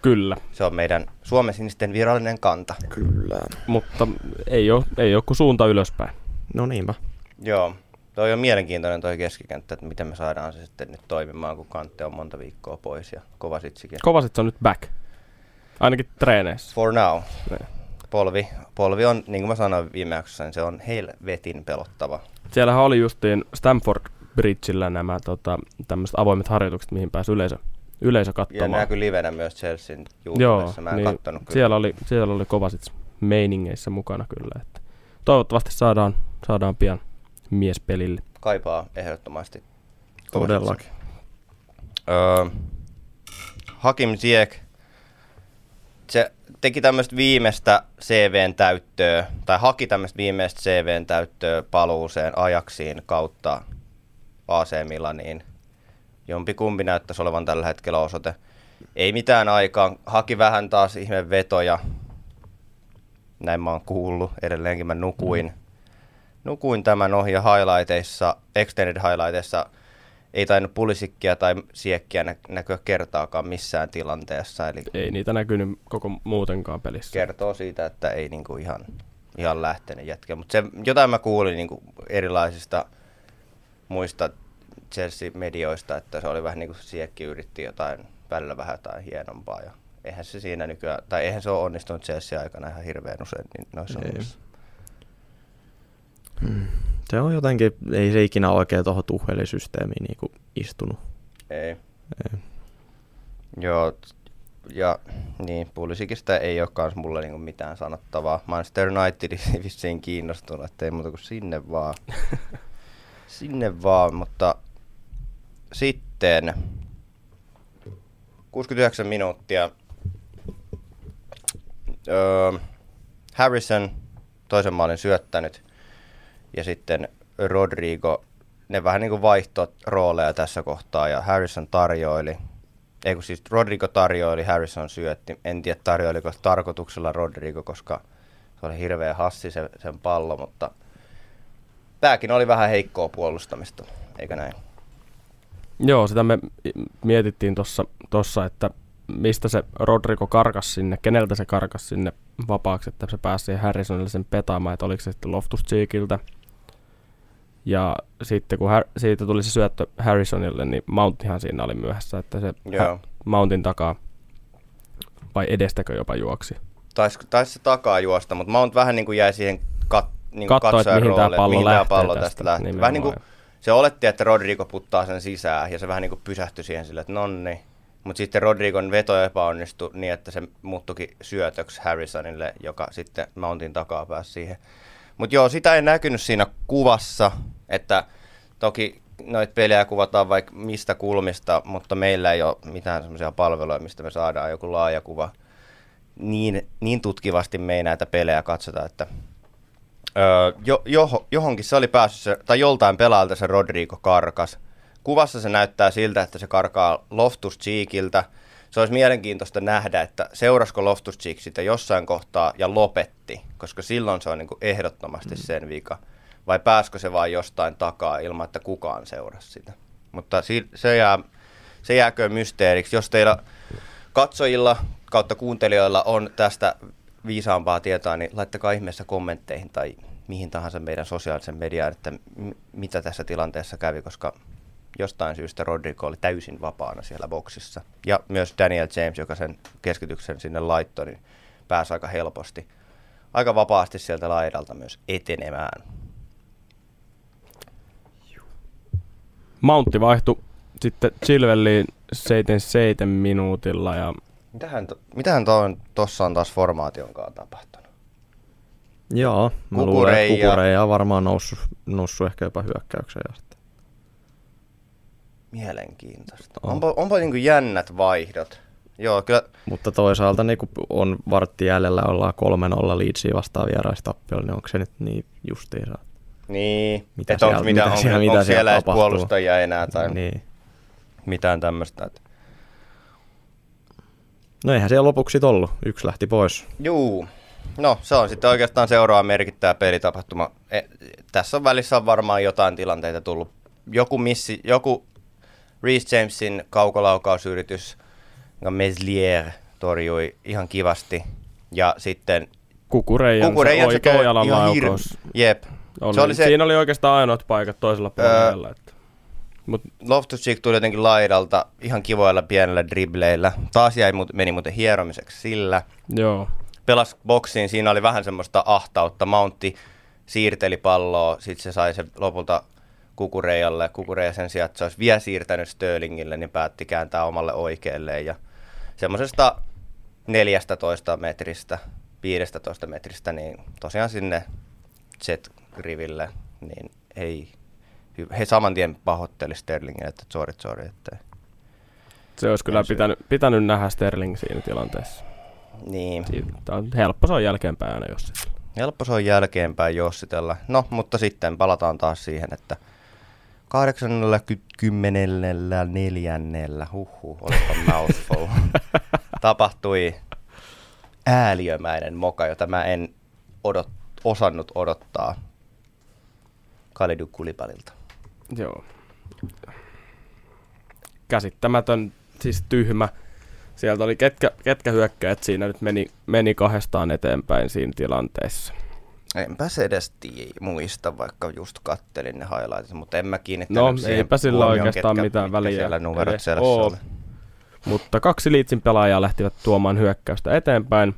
Kyllä, Se on meidän Suomen sinisten virallinen kanta. Kyllä. mutta ei ole, ei ole kuin suunta ylöspäin. No niinpä. Joo, toi on mielenkiintoinen toi keskikenttä, että miten me saadaan se sitten nyt toimimaan, kun Kantte on monta viikkoa pois ja Kovasitsikin. Kovasit on nyt back. Ainakin treeneissä. For now. Niin. Polvi, polvi on, niin kuin mä sanoin viime jaksossa, niin se on helvetin pelottava. Siellähän oli justiin Stamford Bridgellä nämä tota, tämmöiset avoimet harjoitukset, mihin pääsi yleisö, yleisö Ja katsomaan. näkyy livenä myös Chelsean YouTubessa. Mä en niin kattonut kyllä. siellä oli, siellä oli Kovasit meiningeissä mukana kyllä. Että toivottavasti saadaan, saadaan pian mies pelille. Kaipaa ehdottomasti. Todellakin. Öö, Hakim Ziyech, se teki tämmöistä viimeistä CVn täyttöä, tai haki tämmöistä viimeistä CVn täyttöä paluuseen ajaksiin kautta AC Milaniin. Jompi kumpi näyttäisi olevan tällä hetkellä osoite. Ei mitään aikaa, haki vähän taas ihme vetoja. Näin mä oon kuullut, edelleenkin mä nukuin. Nukuin tämän ohi ja highlighteissa, extended highlighteissa ei tainnut pulisikkia tai siekkiä nä- näkyä kertaakaan missään tilanteessa. Eli Ei niitä näkynyt koko muutenkaan pelissä. kertoo siitä, että ei niinku ihan, ihan lähtenyt jätkä. Mutta jotain mä kuulin niinku erilaisista muista Chelsea-medioista, että se oli vähän niin kuin siekki yritti jotain, välillä vähän jotain hienompaa. Ja eihän se siinä nykyään, tai eihän se ole onnistunut Chelsea aikana ihan hirveän usein niin noissa Ei. Se on jotenkin, ei se ikinä oikein tuohon tuhvelisysteemiin niinku istunut. Ei. Ei. Joo, ja niin, Pulisikista ei ole kans mulle niinku mitään sanottavaa. Manchester United (laughs) vissiin kiinnostunut, että ei muuta kuin sinne vaan. (laughs) sinne vaan, mutta sitten 69 minuuttia. Öö, Harrison toisen maalin syöttänyt ja sitten Rodrigo, ne vähän niin kuin vaihtoi rooleja tässä kohtaa ja Harrison tarjoili, ei kun siis Rodrigo tarjoili, Harrison syötti. En tiedä tarjoiliko tarkoituksella Rodrigo, koska se oli hirveä hassi se, sen pallo, mutta tämäkin oli vähän heikkoa puolustamista, eikö näin? Joo, sitä me mietittiin tuossa, että mistä se Rodrigo karkas sinne, keneltä se karkas sinne vapaaksi, että se pääsi Harrisonille sen petaamaan, että oliko se sitten Loftus Cheekiltä. Ja sitten kun Har- siitä tuli se syöttö Harrisonille, niin Mounttihan siinä oli myöhässä, että se Joo. Ha- Mountin takaa vai edestäkö jopa juoksi. Taisi tais se takaa juosta, mutta Mount vähän niin kuin jäi siihen kat, niin Katso, että mihin rooliin, pallo mihin lähtee pallo tästä, tästä lähtee. nimenomaan, Vähän niin kuin se oletti, että Rodrigo puttaa sen sisään ja se vähän niin kuin pysähtyi siihen sille, että nonni. Mutta sitten Rodrigon veto epäonnistui niin, että se muuttukin syötöksi Harrisonille, joka sitten Mountin takaa pääsi siihen. Mutta joo, sitä ei näkynyt siinä kuvassa, että toki noita pelejä kuvataan vaikka mistä kulmista, mutta meillä ei ole mitään semmoisia palveluja, mistä me saadaan joku laaja kuva. Niin, niin tutkivasti me ei näitä pelejä katsota, että öö, jo, jo, johonkin se oli päässyt, se, tai joltain pelaajalta se Rodrigo karkas. Kuvassa se näyttää siltä, että se karkaa Loftus Cheekiltä. Se olisi mielenkiintoista nähdä, että seurasko Loftus Cheek sitä jossain kohtaa ja lopetti, koska silloin se on niin kuin ehdottomasti sen vika. Vai pääskö se vain jostain takaa ilman, että kukaan seurasi sitä. Mutta si- se, jää, se jääkö mysteeriksi. Jos teillä katsojilla kautta kuuntelijoilla on tästä viisaampaa tietoa, niin laittakaa ihmeessä kommentteihin tai mihin tahansa meidän sosiaalisen mediaan, että m- mitä tässä tilanteessa kävi, koska jostain syystä Rodrigo oli täysin vapaana siellä boksissa. Ja myös Daniel James, joka sen keskityksen sinne laittoi, niin pääsi aika helposti, aika vapaasti sieltä laidalta myös etenemään. Mountti vaihtui sitten Chilwelliin 77 minuutilla ja Mitähän, to, mitähän tuossa on taas formaationkaan tapahtunut? Joo, mä luulen, että ja- Kukureija on varmaan noussut, noussut ehkä jopa hyökkäykseen. Mielenkiintoista. On. Onpa, onpa niin kuin jännät vaihdot. Joo, kyllä Mutta toisaalta niin kun on vartti jäljellä, ollaan 3-0 Leedsiä vastaan vieraistappiolla, niin onko se nyt niin justiinsa? Niin, Mitä että onko, siellä- mitä, mitä onko, siellä- onko mitä siellä siellä edes puolustajia enää tai Niin. mitään tämmöistä. Että. No eihän siellä lopuksi ollut. Yksi lähti pois. Juu, no se on sitten oikeastaan seuraava merkittävä pelitapahtuma. E, tässä on välissä on varmaan jotain tilanteita tullut. Joku missi, joku Reece Jamesin kaukolaukausyritys, jonka Meslier torjui ihan kivasti. Ja sitten Kukureijan, Kukureijan se oikea jalan laukaus. Jep. Oli, Se oli se, Siinä oli oikeastaan ainoat paikat toisella puolella. että. Mut Loftus Cheek tuli jotenkin laidalta ihan kivoilla pienellä dribleillä. Taas jäi, meni muuten hieromiseksi sillä. joo, Pelas boksiin, siinä oli vähän semmoista ahtautta. Mountti siirteli palloa, sitten se sai se lopulta Kukureijalle. Kukureija sen sijaan, että se olisi vielä siirtänyt Sterlingille, niin päätti kääntää omalle oikealle. Ja semmoisesta 14 metristä, 15 metristä, niin tosiaan sinne Z-riville, niin ei, he saman tien pahoitteli Sterlingille, että sorry, sorry, että se olisi kyllä pitänyt, pitänyt nähdä Sterling siinä tilanteessa. niin. Tämä on helppo, se on jälkeenpäin aina jos. Helppo se on jälkeenpäin jossitella. No, mutta sitten palataan taas siihen, että 84. huhhuh, olipa mouthful, (laughs) tapahtui ääliömäinen moka, jota mä en odot, osannut odottaa Kalidu Kulipalilta. Joo. Käsittämätön, siis tyhmä. Sieltä oli ketkä, ketkä hyökkäät siinä nyt meni, meni kahdestaan eteenpäin siinä tilanteessa. Enpä se edes tii, muista, vaikka just kattelin ne highlightit, mutta en mä kiinnittänyt No, siihen eipä sillä huomioon, oikeastaan ketkä- mitään väliä Siellä numerot oli. Mutta kaksi liitsin pelaajaa lähtivät tuomaan hyökkäystä eteenpäin.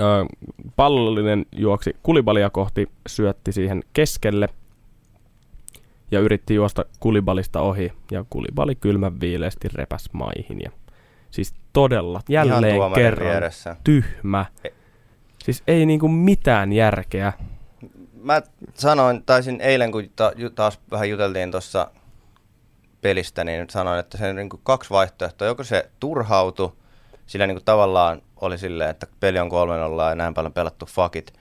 Ö, pallollinen juoksi kulibalia kohti, syötti siihen keskelle ja yritti juosta kulibalista ohi ja kulibali kylmän viileesti repäs maihin. Ja, siis todella jälleen kerran vieressä. tyhmä. E- Siis ei niinku mitään järkeä. Mä sanoin, taisin eilen, kun ta, taas vähän juteltiin tuossa pelistä, niin sanoin, että se on niin kuin kaksi vaihtoehtoa. Joko se turhautu, sillä niin kuin tavallaan oli silleen, että peli on 3 ja näin paljon pelattu fakit.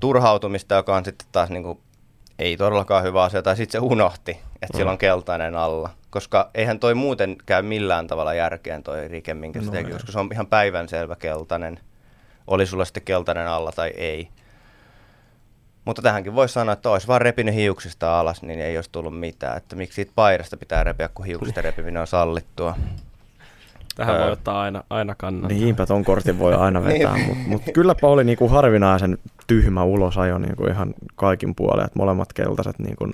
Turhautumista, joka on sitten taas niin kuin, ei todellakaan hyvä asia, tai sitten se unohti, että mm. sillä on keltainen alla. Koska eihän toi muuten käy millään tavalla järkeen toi rike, minkä se No teki, koska se on ihan päivänselvä keltainen. Oli sulla sitten keltainen alla tai ei. Mutta tähänkin voisi sanoa, että olisi vaan repinyt hiuksista alas, niin ei olisi tullut mitään. Että miksi siitä paidasta pitää repiä, kun hiuksista repiminen on sallittua. Tähän Ää. voi ottaa aina, aina kannan. Niinpä ton kortin voi aina (laughs) vetää, Niin. mutta mut kylläpä oli niinku harvinaisen tyhmä ulosajo niinku ihan kaikin puolin, että molemmat keltaiset niinku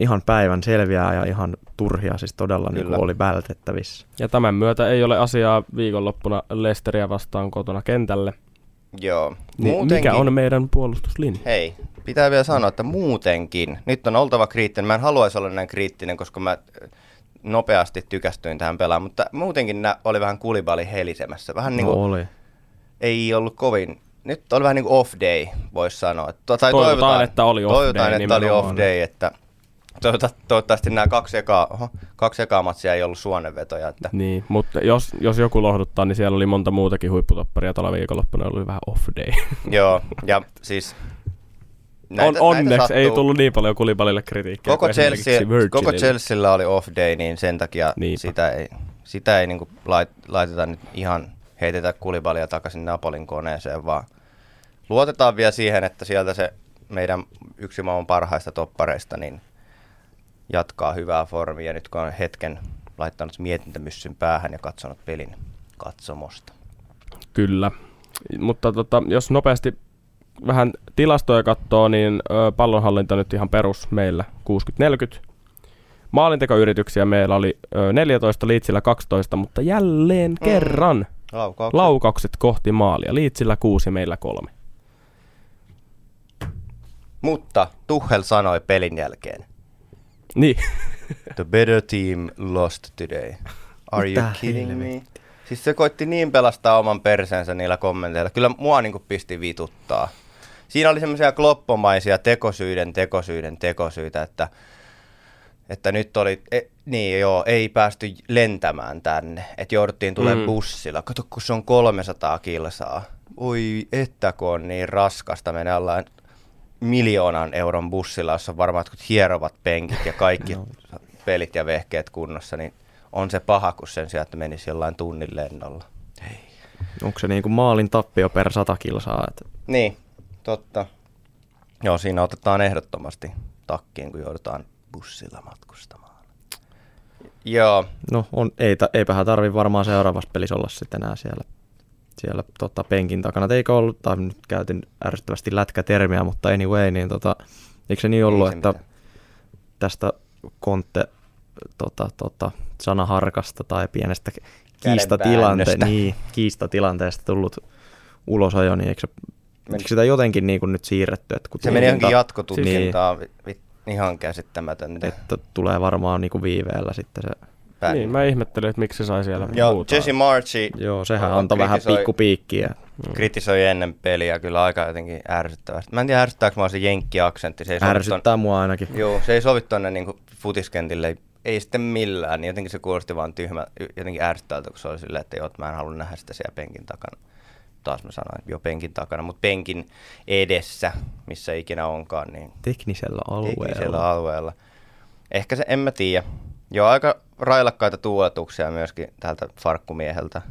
ihan päivän selviää ja ihan turhia siis todella niinku Kyllä. oli vältettävissä. Ja tämän myötä ei ole asiaa viikonloppuna Lesteriä vastaan kotona kentälle. Joo. Niin mikä on meidän puolustuslinja? Hei, pitää vielä sanoa, että muutenkin, nyt on oltava kriittinen. Mä en haluaisi olla näin kriittinen, koska mä äh, nopeasti tykästyin tähän pelaan, mutta muutenkin nää oli vähän kulibali helisemässä. Vähän niin kuin, No oli. ei ollut kovin, nyt oli vähän niin kuin off day, voisi sanoa. Tai Toivotaan, että oli off toivotaan, day että oli off day, että toivottavasti nämä kaksi ekaa, oho, kaksi ekaa matsia ei ollut suonenvetoja. Että, Niin, mutta jos, jos joku lohduttaa, niin siellä oli monta muutakin huipputopparia. Tällä viikonloppuna oli vähän off day. (laughs) joo, ja siis On, onneksi ei tullut niin paljon kulibalille kritiikkiä. Koko, Chelsea, koko. Chelsealla oli off day, niin sen takia Niinpä. sitä ei, sitä ei niinku lait, laiteta nyt ihan heitetä kulibalia takaisin Napolin koneeseen, vaan luotetaan vielä siihen, että sieltä se meidän yksi maailman parhaista toppareista niin jatkaa hyvää formia. Nyt kun on hetken laittanut mietintämyssyn päähän ja katsonut pelin katsomosta. Kyllä. Mutta tota, jos nopeasti vähän tilastoja katsoo, niin ö, pallonhallinta nyt ihan perus meillä 60-40. Maalintekoyrityksiä meillä oli ö, 14, Liitsillä 12, mutta jälleen kerran Laukaukset. laukaukset kohti maalia. Liitsillä 6, meillä 3. Mutta Tuchel sanoi pelin jälkeen, Niin, (laughs) The better team lost today. Are you Mitä kidding me? Siis se koitti niin pelastaa oman perseensä niillä kommenteilla. Kyllä mua niinku pisti vituttaa. Siinä oli semmoisia kloppomaisia tekosyiden, tekosyiden, tekosyitä, että että nyt oli, e, niin joo, ei päästy lentämään tänne, että jouduttiin tulemaan mm. bussilla. Kato, kun se on 300 kilsaa. Oi, että kun on niin raskasta, menee ollaan miljoonan euron bussilla, jossa on varmaan jotkut hierovat penkit ja kaikki (laughs) no. pelit ja vehkeet kunnossa, niin on se paha, kun sen sijaan, että menisi jollain tunnin lennolla. Hei. Onko se niin kuin maalin tappio per sata kilsaa? Että... Niin, totta. Joo, siinä otetaan ehdottomasti takkiin, kun joudutaan bussilla matkustamaan. Joo. No, on, ei, eipähän tarvi varmaan seuraavassa pelissä olla sitten enää siellä, siellä tota, penkin takana. Eikö ollut, tai nyt käytin ärsyttävästi lätkätermiä, mutta anyway, niin tota, eikö se niin ollut, se että mitään. tästä Kontte tota, tota, sanaharkasta tai pienestä kiistatilante- niin, kiistatilanteesta tullut ulosajo, niin eikö, se, eikö sitä jotenkin niin kuin nyt siirretty? Että kun se meni johonkin jatkotutkintaan, niin, ihan käsittämätöntä. Että tulee varmaan niin kuin viiveellä sitten se Päin. Niin, mä ihmettelin, että miksi se sai siellä Joo, huutaa. Jesse Marchi. Joo, sehän antoi vähän pikkupiikkiä. Kritisoi ennen peliä kyllä aika jotenkin ärsyttävästi. Mä en tiedä, ärsyttääkö mua se jenkki-aksentti. Se ei Ärsyttää ton... mua ainakin. Joo, se ei sovi tuonne niin futiskentille ei sitten millään, niin jotenkin se kuulosti vaan tyhmä, jotenkin ärsyttävältä, kun se oli silleen, että joo, mä en halua nähdä sitä siellä penkin takana. Taas mä sanoin, jo penkin takana, mutta penkin edessä, missä ikinä onkaan. Niin teknisellä alueella. Teknisellä alueella. Ehkä se, en mä tiedä. Joo, aika railakkaita tuotuksia myöskin tältä farkkumieheltä,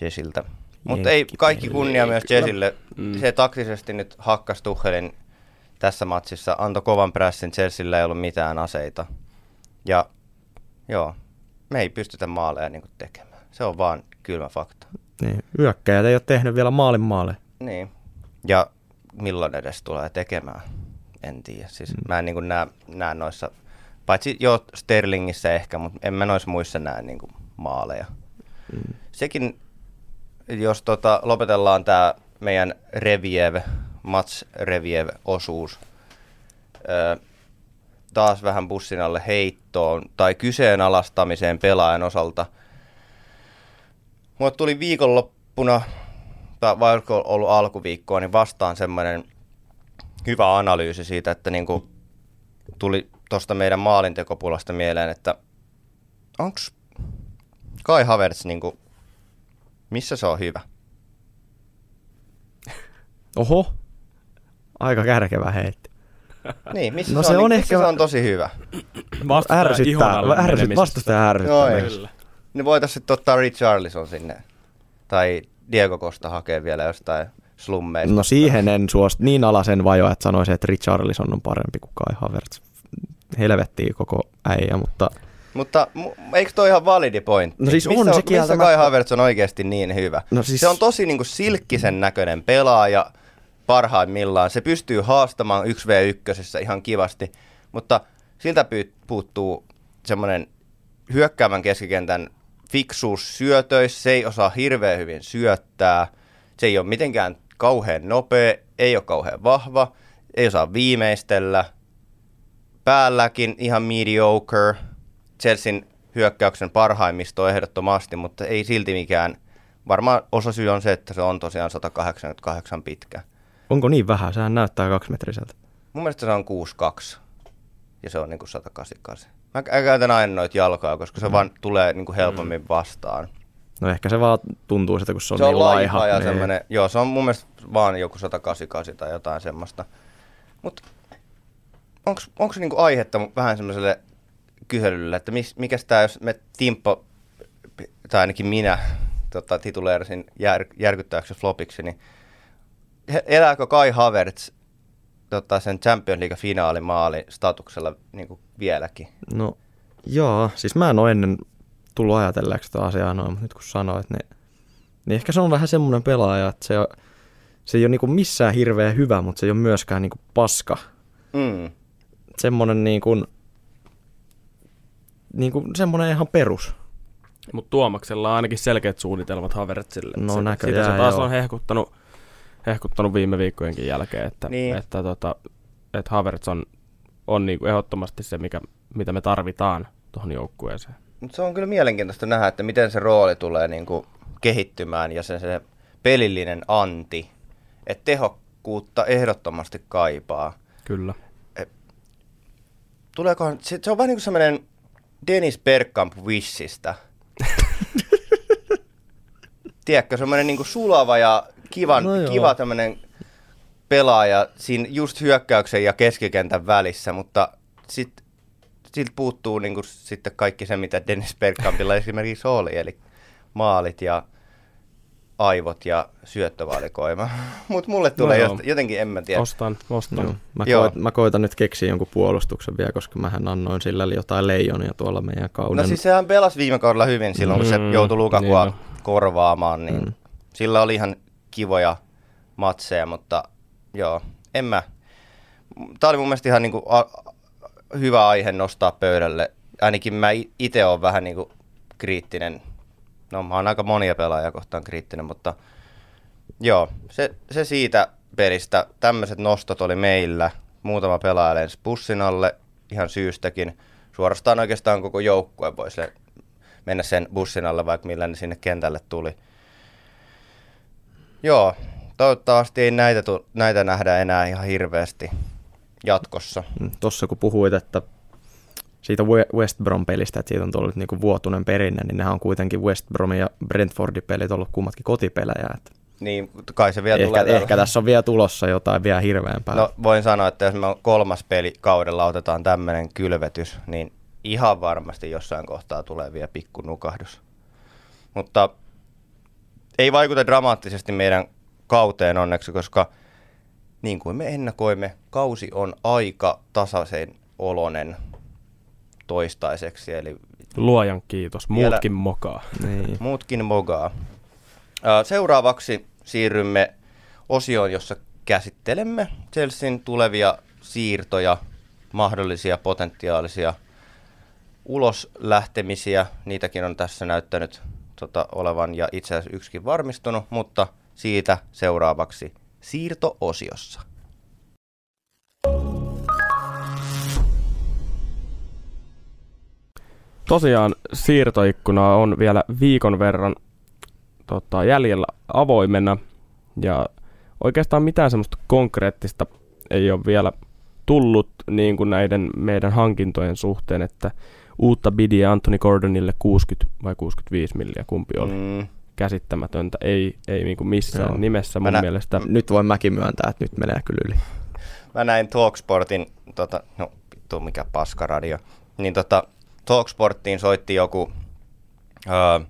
Jessiltä. Mutta ei kaikki kunnia myös Jessille. Mm. Se taktisesti nyt hakkas Tuhelin tässä matsissa, antoi kovan pressin, Chelsealla ei ollut mitään aseita. Ja joo, me ei pystytä maaleja niin tekemään. Se on vaan kylmä fakta. Niin, yökkäjät ei ole tehnyt vielä maalin maale. Niin, ja milloin edes tulee tekemään, en tiedä. Siis mm. mä en niin näe, näe noissa, paitsi jo Sterlingissä ehkä, mutta en mä noissa muissa näe niin maaleja. Mm. Sekin, jos tota, lopetellaan tämä meidän Reviev, Mats Reviev-osuus, öö, taas vähän bussin alle heittoon tai kyseenalaistamiseen pelaajan osalta. Mulle tuli viikonloppuna, tai vaikka ollut alkuviikkoa, niin vastaan semmoinen hyvä analyysi siitä, että niin kuin tuli tuosta meidän maalintekopulasta mieleen, että onko Kai Havertz, niin kuin, missä se on hyvä? (laughs) Oho, aika kärkevä heitti. Niin, missä no se, on, se on, niin, ehkä... se on tosi hyvä? ärsyttää, ärsyt, vastustaja ärsyttää. No, niin voitaisiin sitten ottaa Richarlison sinne. Tai Diego Costa hakee vielä jostain slummeista. No siihen en suostu. Niin alasen vajo, että sanoisin, että Richarlison on parempi kuin Kai Havertz. Helvettiin koko äijä, mutta... Mutta eikö toi ihan validi pointti? No siis missä, on, se missä Kai Havertz on oikeasti niin hyvä? No siis... Se on tosi niin kuin silkkisen näköinen pelaaja, parhaimmillaan. Se pystyy haastamaan 1v1 ihan kivasti, mutta siltä puuttuu semmoinen hyökkäävän keskikentän fiksuus syötöissä. Se ei osaa hirveän hyvin syöttää. Se ei ole mitenkään kauhean nopea, ei ole kauhean vahva, ei osaa viimeistellä. Päälläkin ihan mediocre. Chelsean hyökkäyksen parhaimmisto ehdottomasti, mutta ei silti mikään. Varmaan osa syy on se, että se on tosiaan 188 pitkä. Onko niin vähän? Sehän näyttää kaksimetriseltä. Mun mielestä se on 6,2 ja se on niinku 188. Mä käytän aina noita jalkoja, koska se mm. vaan tulee niinku helpommin mm. vastaan. No ehkä se vaan tuntuu sitä, kun se on, se on niin laiha. laiha ja niin. joo, se on mun mielestä vaan joku 188 tai jotain semmoista. Mutta onko se niinku aihetta vähän semmoiselle kyselylle, että mis, mikä tämä, jos me Timppo, tai ainakin minä, tota, tituleerasin jär, järkyttäväksi flopiksi, niin elääkö Kai Havertz tota, sen Champions League finaalimaali statuksella niin vieläkin? No joo, siis mä en ole ennen tullut ajatelleeksi tätä asiaa noin, mutta nyt kun sanoit, niin, niin ehkä se on vähän semmoinen pelaaja, että se, on, se ei ole niin missään hirveän hyvä, mutta se ei ole myöskään niin paska. Mm. Semmoinen niin kuin, niin kuin semmoinen ihan perus. Mutta Tuomaksella on ainakin selkeät suunnitelmat Havertzille. No näköjään, Sitä se taas joo. on hehkuttanut hehkuttanut viime viikkojenkin jälkeen, että, niin. että, tota, että Havertz on, on niin kuin ehdottomasti se, mikä, mitä me tarvitaan tuohon joukkueeseen. Mutta se on kyllä mielenkiintoista nähdä, että miten se rooli tulee niin kuin kehittymään ja se, se pelillinen anti, että tehokkuutta ehdottomasti kaipaa. Kyllä. Tuleekohan, se, se on vähän niin kuin semmoinen Dennis Bergkamp Wishistä. (laughs) Tiedätkö, semmoinen niin sulava ja kivan, No joo. kiva tämmöinen pelaaja siinä just hyökkäyksen ja keskikentän välissä, mutta sit, siltä puuttuu niin kuin sitten kaikki se, mitä Dennis Bergkampilla esimerkiksi oli, eli maalit ja aivot ja syöttövalikoima. (laughs) Mutta mulle tulee no jotenkin, en mä tiedä. Ostan, ostan. Joo. Mä, Joo. koit, mä koitan nyt keksiä jonkun puolustuksen vielä, koska mähän annoin sillä jotain leijonia tuolla meidän kauden. No siis sehän pelasi viime kaudella hyvin silloin, kun se Mm, joutui Lukakua niin korvaamaan, niin Mm. sillä oli ihan kivoja matseja, mutta joo, en mä. Tämä oli mun mielestä ihan niinku a- hyvä aihe nostaa pöydälle. Ainakin mä itse olen vähän niinku kriittinen. No mä oon aika monia pelaajia kohtaan kriittinen, mutta joo, se, se siitä pelistä. Tämmöiset nostot oli meillä. Muutama pelaaja lensi bussin alle ihan syystäkin. Suorastaan oikeastaan koko joukkue voisi mennä sen bussin alle, vaikka millä ne sinne kentälle tuli. Joo, toivottavasti ei näitä, tu- näitä nähdä enää ihan hirveästi jatkossa. Tuossa Mm, kun puhuit, että siitä We- West Brom pelistä, että siitä on tullut niinku vuotuinen perinne, niin nehän on kuitenkin West Bromin ja Brentfordin pelit ollut kummatkin kotipelejä. Että Niin kai se vielä ehkä, tulee. ehkä tässä on vielä tulossa jotain vielä hirveämpää. No voin sanoa, että jos me kolmas peli kaudella otetaan tämmöinen kylvetys, niin ihan varmasti jossain kohtaa tulee vielä pikku nukahdus. Mutta ei vaikuta dramaattisesti meidän kauteen onneksi, koska niin kuin me ennakoimme, kausi on aika tasaisen olonen toistaiseksi, eli Luojan kiitos. Vielä- Muutkin mokaa. niin. muutkin mogaa. Ää, Seuraavaksi siirrymme osioon, jossa käsittelemme Chelsean tulevia siirtoja, mahdollisia potentiaalisia uloslähtemisiä. Niitäkin on tässä näyttänyt tota, olevan ja itse asiassa yksikin varmistunut, mutta siitä seuraavaksi siirto-osiossa. Tosiaan siirtoikkuna on vielä viikon verran tota, jäljellä avoimena ja oikeastaan mitään semmoista konkreettista ei ole vielä tullut niin kuin näiden meidän hankintojen suhteen, että uutta bidiä Anthony Gordonille 60 vai 65 milliä, kumpi oli Mm, käsittämätöntä, ei, ei niin kuin missään Joo. nimessä mun Mä nä- mielestä. Nyt voin mäkin myöntää, että nyt menee kyllä yli. Mä näin Talksportin, tota, no vittu mikä paskaradio, niin tota, Talksporttiin soitti joku, öö,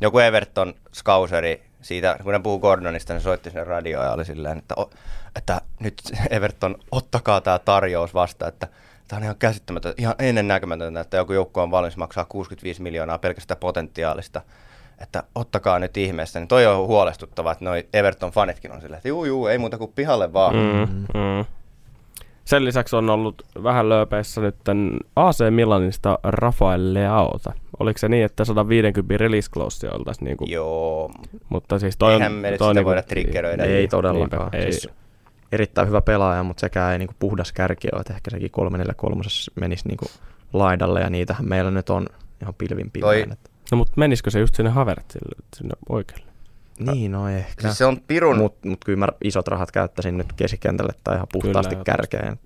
joku Everton skauseri siitä, kun ne puhuu Gordonista, ne soitti sinne radioon ja oli silleen, että, o, että nyt Everton, ottakaa tämä tarjous vasta, että tämä on ihan käsittämätöntä, ihan ennennäkemätöntä, että joku joukko on valmis maksaa 65 miljoonaa pelkästään potentiaalista, että ottakaa nyt ihmeessä, niin toi on huolestuttavaa, että noi Everton-fanitkin on silleen, että juu, juu, ei muuta kuin pihalle vaan. Mm, mm. Sen lisäksi on ollut vähän lööpeissä nyt AC Milanista Rafael Leaota. Oliko se niin, että 150 release clause oltaisiin niinku, Joo, mutta siis toi Eihän on, me toi sitä niinku- voida triggeröidä. Ei todellakaan. Niinpä, ei. Siis erittäin hyvä pelaaja, mutta sekään ei niinku puhdas kärki ole, että ehkä sekin 343 menisi niinku laidalle ja niitähän meillä nyt on ihan pilvin että- No mutta menisikö se just sinne Havertzille, sinne oikealle? Niin, no ehkä. siis se on pirun, Mut. Mutta mut kyllä mä isot rahat käyttäisin nyt keskikentälle tai ihan puhtaasti Kyllä, kärkeen.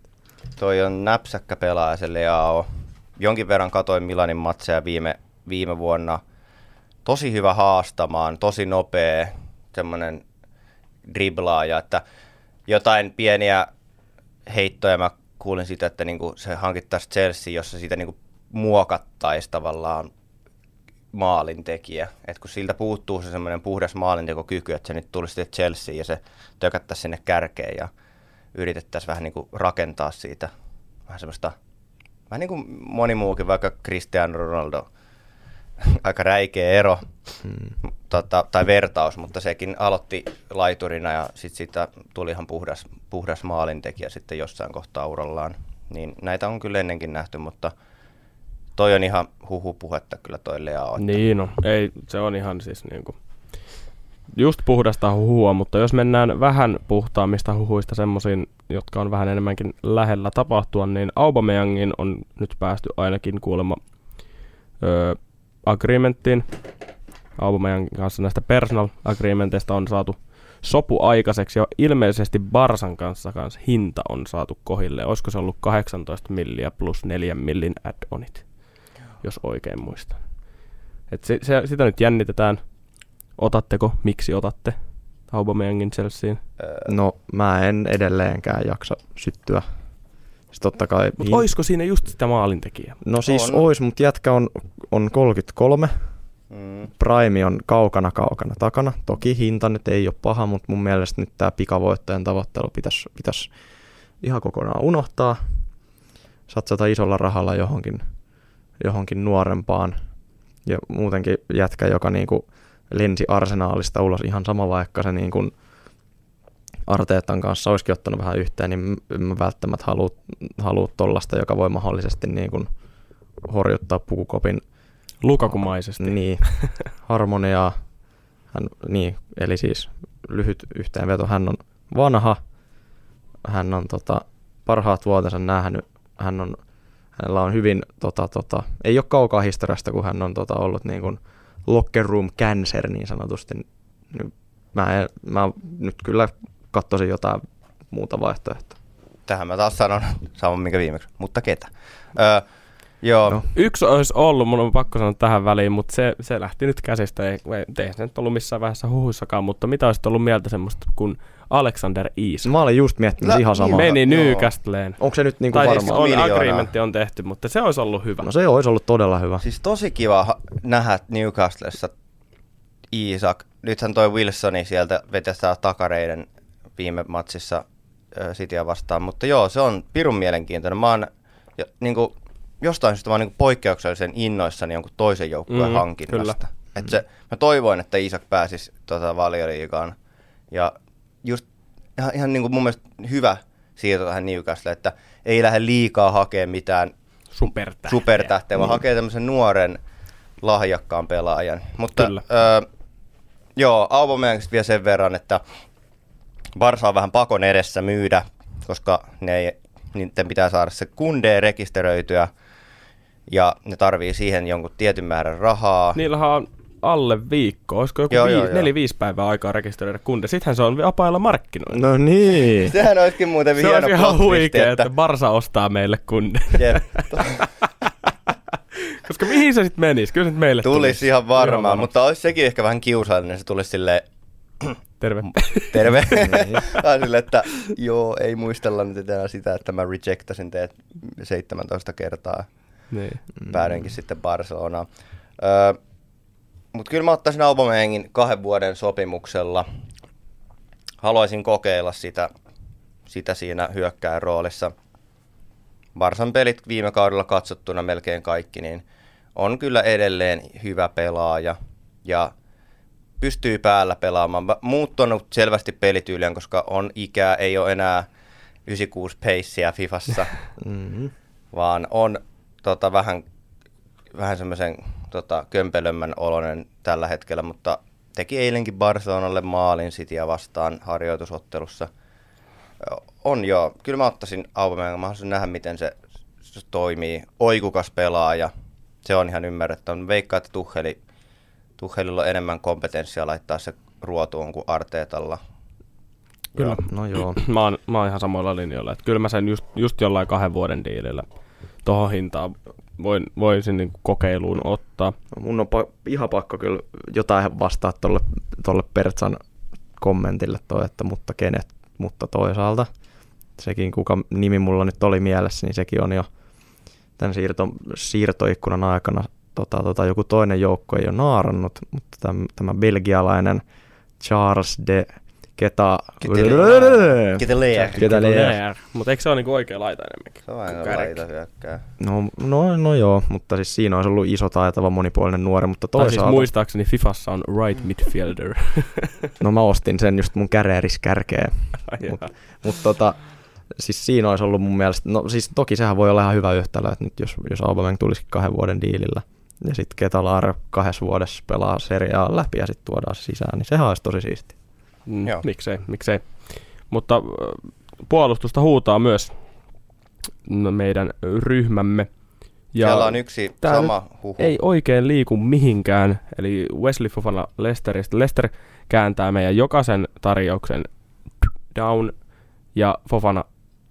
toi on näpsäkkä pelaaja se Leao. Jonkin verran katoin Milanin matseja viime, viime vuonna. Tosi hyvä haastamaan, tosi nopea, semmoinen driblaaja, että jotain pieniä heittoja mä kuulin siitä, että niinku se hankittaisi Chelsea, jossa siitä niinku muokattaisi tavallaan maalintekijä. Et kun siltä puuttuu se semmoinen puhdas maalintekokyky, että se nyt tulisi sitten Chelsea ja se tökättäisi sinne kärkeen ja yritettäisiin vähän niin kuin rakentaa siitä vähän semmoista, vähän niin kuin moni muukin, vaikka Cristiano Ronaldo, (laughs) aika räikeä ero Hmm. tota, tai vertaus, mutta sekin aloitti laiturina ja sitten siitä tuli ihan puhdas, puhdas maalintekijä sitten jossain kohtaa urallaan. Niin näitä on kyllä ennenkin nähty, mutta toi on ihan huhupuhetta kyllä toi Lea on. Niin no, ei, se on ihan siis niinku, just puhdasta huhua, mutta jos mennään vähän puhtaammista huhuista semmoisiin, jotka on vähän enemmänkin lähellä tapahtua, niin Aubameyangin on nyt päästy ainakin kuulemma öö, agreementtiin. Aubameyangin kanssa näistä personal agreementeista on saatu sopu aikaiseksi ja ilmeisesti Barsan kanssa kanssa hinta on saatu kohille. Olisiko se ollut 18 milliä plus 4 millin add-onit, jos oikein muistan. Et se, se, sitä nyt jännitetään. Otatteko? Miksi otatte Aubameyangin Chelseain? No mä en edelleenkään jaksa syttyä. Siis totta kai... Mutta hin... olisiko siinä just sitä maalintekijää? No siis on. ois, mutta jätkä on, on 33. Mm. Prime on kaukana kaukana takana. Toki hinta nyt ei ole paha, mutta mun mielestä nyt tämä pikavoittajan tavoittelu pitäisi pitäis ihan kokonaan unohtaa. Satsata isolla rahalla johonkin, johonkin nuorempaan. Ja muutenkin jätkä, joka niinku lensi arsenaalista ulos ihan sama vaikka se niinku Arteetan kanssa olisikin ottanut vähän yhteen, niin mä välttämättä halua, halua tollasta, joka voi mahdollisesti niin kuin horjuttaa pukukopin Lukakumaisesti. Niin, (laughs) harmoniaa. Hän, niin, eli siis lyhyt yhteenveto. Hän on vanha, hän on tota, parhaat vuotensa nähnyt, hän on, hänellä on hyvin, tota, tota, ei ole kaukaa historiasta, kun hän on tota, ollut niin kuin locker room cancer niin sanotusti. Mä, en, mä nyt kyllä katsoisin jotain muuta vaihtoehtoa. Tähän mä taas sanon saman, mikä viimeksi, mutta ketä? Öö, Joo. No. Yksi olisi ollut, mun on pakko sanoa tähän väliin, mutta se, se lähti nyt käsistä. Ei, ei se nyt ollut missään vaiheessa huhuissakaan, mutta mitä olisi ollut mieltä semmoista kuin Alexander Iisak? Mä olin just miettinyt ihan samaa. Meni Newcastleen. Onko se nyt niin kuin varmaan? Siis on miljoonaa. agreementti on tehty, mutta se olisi ollut hyvä. No se olisi ollut todella hyvä. Siis tosi kiva nähdä Newcastlessa Iisak. Nythän toi Wilsoni sieltä vetää takareiden viime matsissa Cityä vastaan, mutta joo, se on pirun mielenkiintoinen. Mä oon ja, niin kuin, jostain syystä oon niin poikkeuksellisen innoissani jonkun toisen joukkueen mm, hankinnasta. Et se, mä toivoin, että Isak pääsisi tota, valioliigaan. Ja just ihan, ihan niin kuin mun mielestä hyvä siirto tähän Newcastle, että ei lähde liikaa hakemaan mitään supertähteä, supertähteä vaan mm. hakee tämmöisen nuoren lahjakkaan pelaajan. Mutta Kyllä. Öö, joo, Aubameyangista vielä sen verran, että Barsa on vähän pakon edessä myydä, koska ne ei, niiden pitää saada se kunde rekisteröityä ja ne tarvii siihen jonkun tietyn määrän rahaa. Niillähän on alle viikko, olisiko joku joo, vii- joo, joo. neljä-viisi päivää aikaa rekisteröidä kunde. Sittenhän se on vapailla markkinoilla. No niin. (laughs) Sehän olisikin muuten se hieno Se olisi ihan huikea, että... että Barsa ostaa meille kunde. (laughs) (laughs) Koska mihin se sitten menisi? Kyllä se meille tulisi. Tulisi ihan varmaan, mutta olisi sekin ehkä vähän kiusallinen. Se tulisi silleen, (clears throat) Terve. Terve. tai sille, että joo, ei muistella nyt enää sitä, että mä rejectasin teet 17 kertaa. Niin. Päädynkin sitten Barcelonaan. Öö, Mutta kyllä mä ottaisin Aubameyangin kahden vuoden sopimuksella. Haluaisin kokeilla sitä, sitä siinä hyökkään roolissa. Barsan pelit viime kaudella katsottuna melkein kaikki, niin on kyllä edelleen hyvä pelaaja. Ja pystyy päällä pelaamaan. Muuttunut selvästi pelityyliä, koska on ikää, ei ole enää 96 pacea Fifassa, mm-hmm. (laughs) vaan on tota, vähän, vähän semmoisen tota, kömpelömmän oloinen tällä hetkellä, mutta teki eilenkin Barcelonalle maalin Cityä vastaan harjoitusottelussa. On joo, kyllä mä ottaisin Aubameyang, mä haluaisin nähdä miten se, se toimii. Oikukas pelaaja, se on ihan ymmärrettävä. Veikkaa, että Tuheli Tuhelilla on enemmän kompetenssia laittaa se ruotuun kuin Arteetalla. Kyllä. No joo. mä, oon, mä oon ihan samoilla linjoilla. Että kyllä mä sen just, just jollain kahden vuoden diilillä tuohon hintaan voin, voisin niin kokeiluun ottaa. No mun on pa- ihan pakko kyllä jotain vastaa tuolle tolle Pertsan kommentille toi, että mutta kenet, mutta toisaalta sekin, kuka nimi mulla nyt oli mielessä, niin sekin on jo tämän siirto, siirtoikkunan aikana tota, tota, joku toinen joukko ei ole naarannut, mutta tämä, tämä belgialainen Charles de Keta... Keteleer. Mutta eikö se ole niinku oikea laita enemmänkin? Se on aina laita hyökkää. No, no, no joo, mutta siis siinä olisi ollut iso taitava monipuolinen nuori, mutta toisaalta... Tai siis muistaakseni Fifassa on right midfielder. no mä ostin sen just mun kärkeä. mutta mut, tota, siis siinä olisi ollut mun mielestä, no siis toki sehän voi olla ihan hyvä yhtälö, että nyt jos, jos Aubameyang tulisikin kahden vuoden diilillä, ja sitten Ketalaar kahdessa vuodessa pelaa seriaa läpi ja sitten tuodaan se sisään, niin sehän olisi tosi siisti. Mm, miksei, miksei. Mutta puolustusta huutaa myös meidän ryhmämme. Ja Siellä on yksi sama huhu. Ei oikein liiku mihinkään, eli Wesley Fofana Leicesteristä. Leicester kääntää meidän jokaisen tarjouksen down, ja Fofana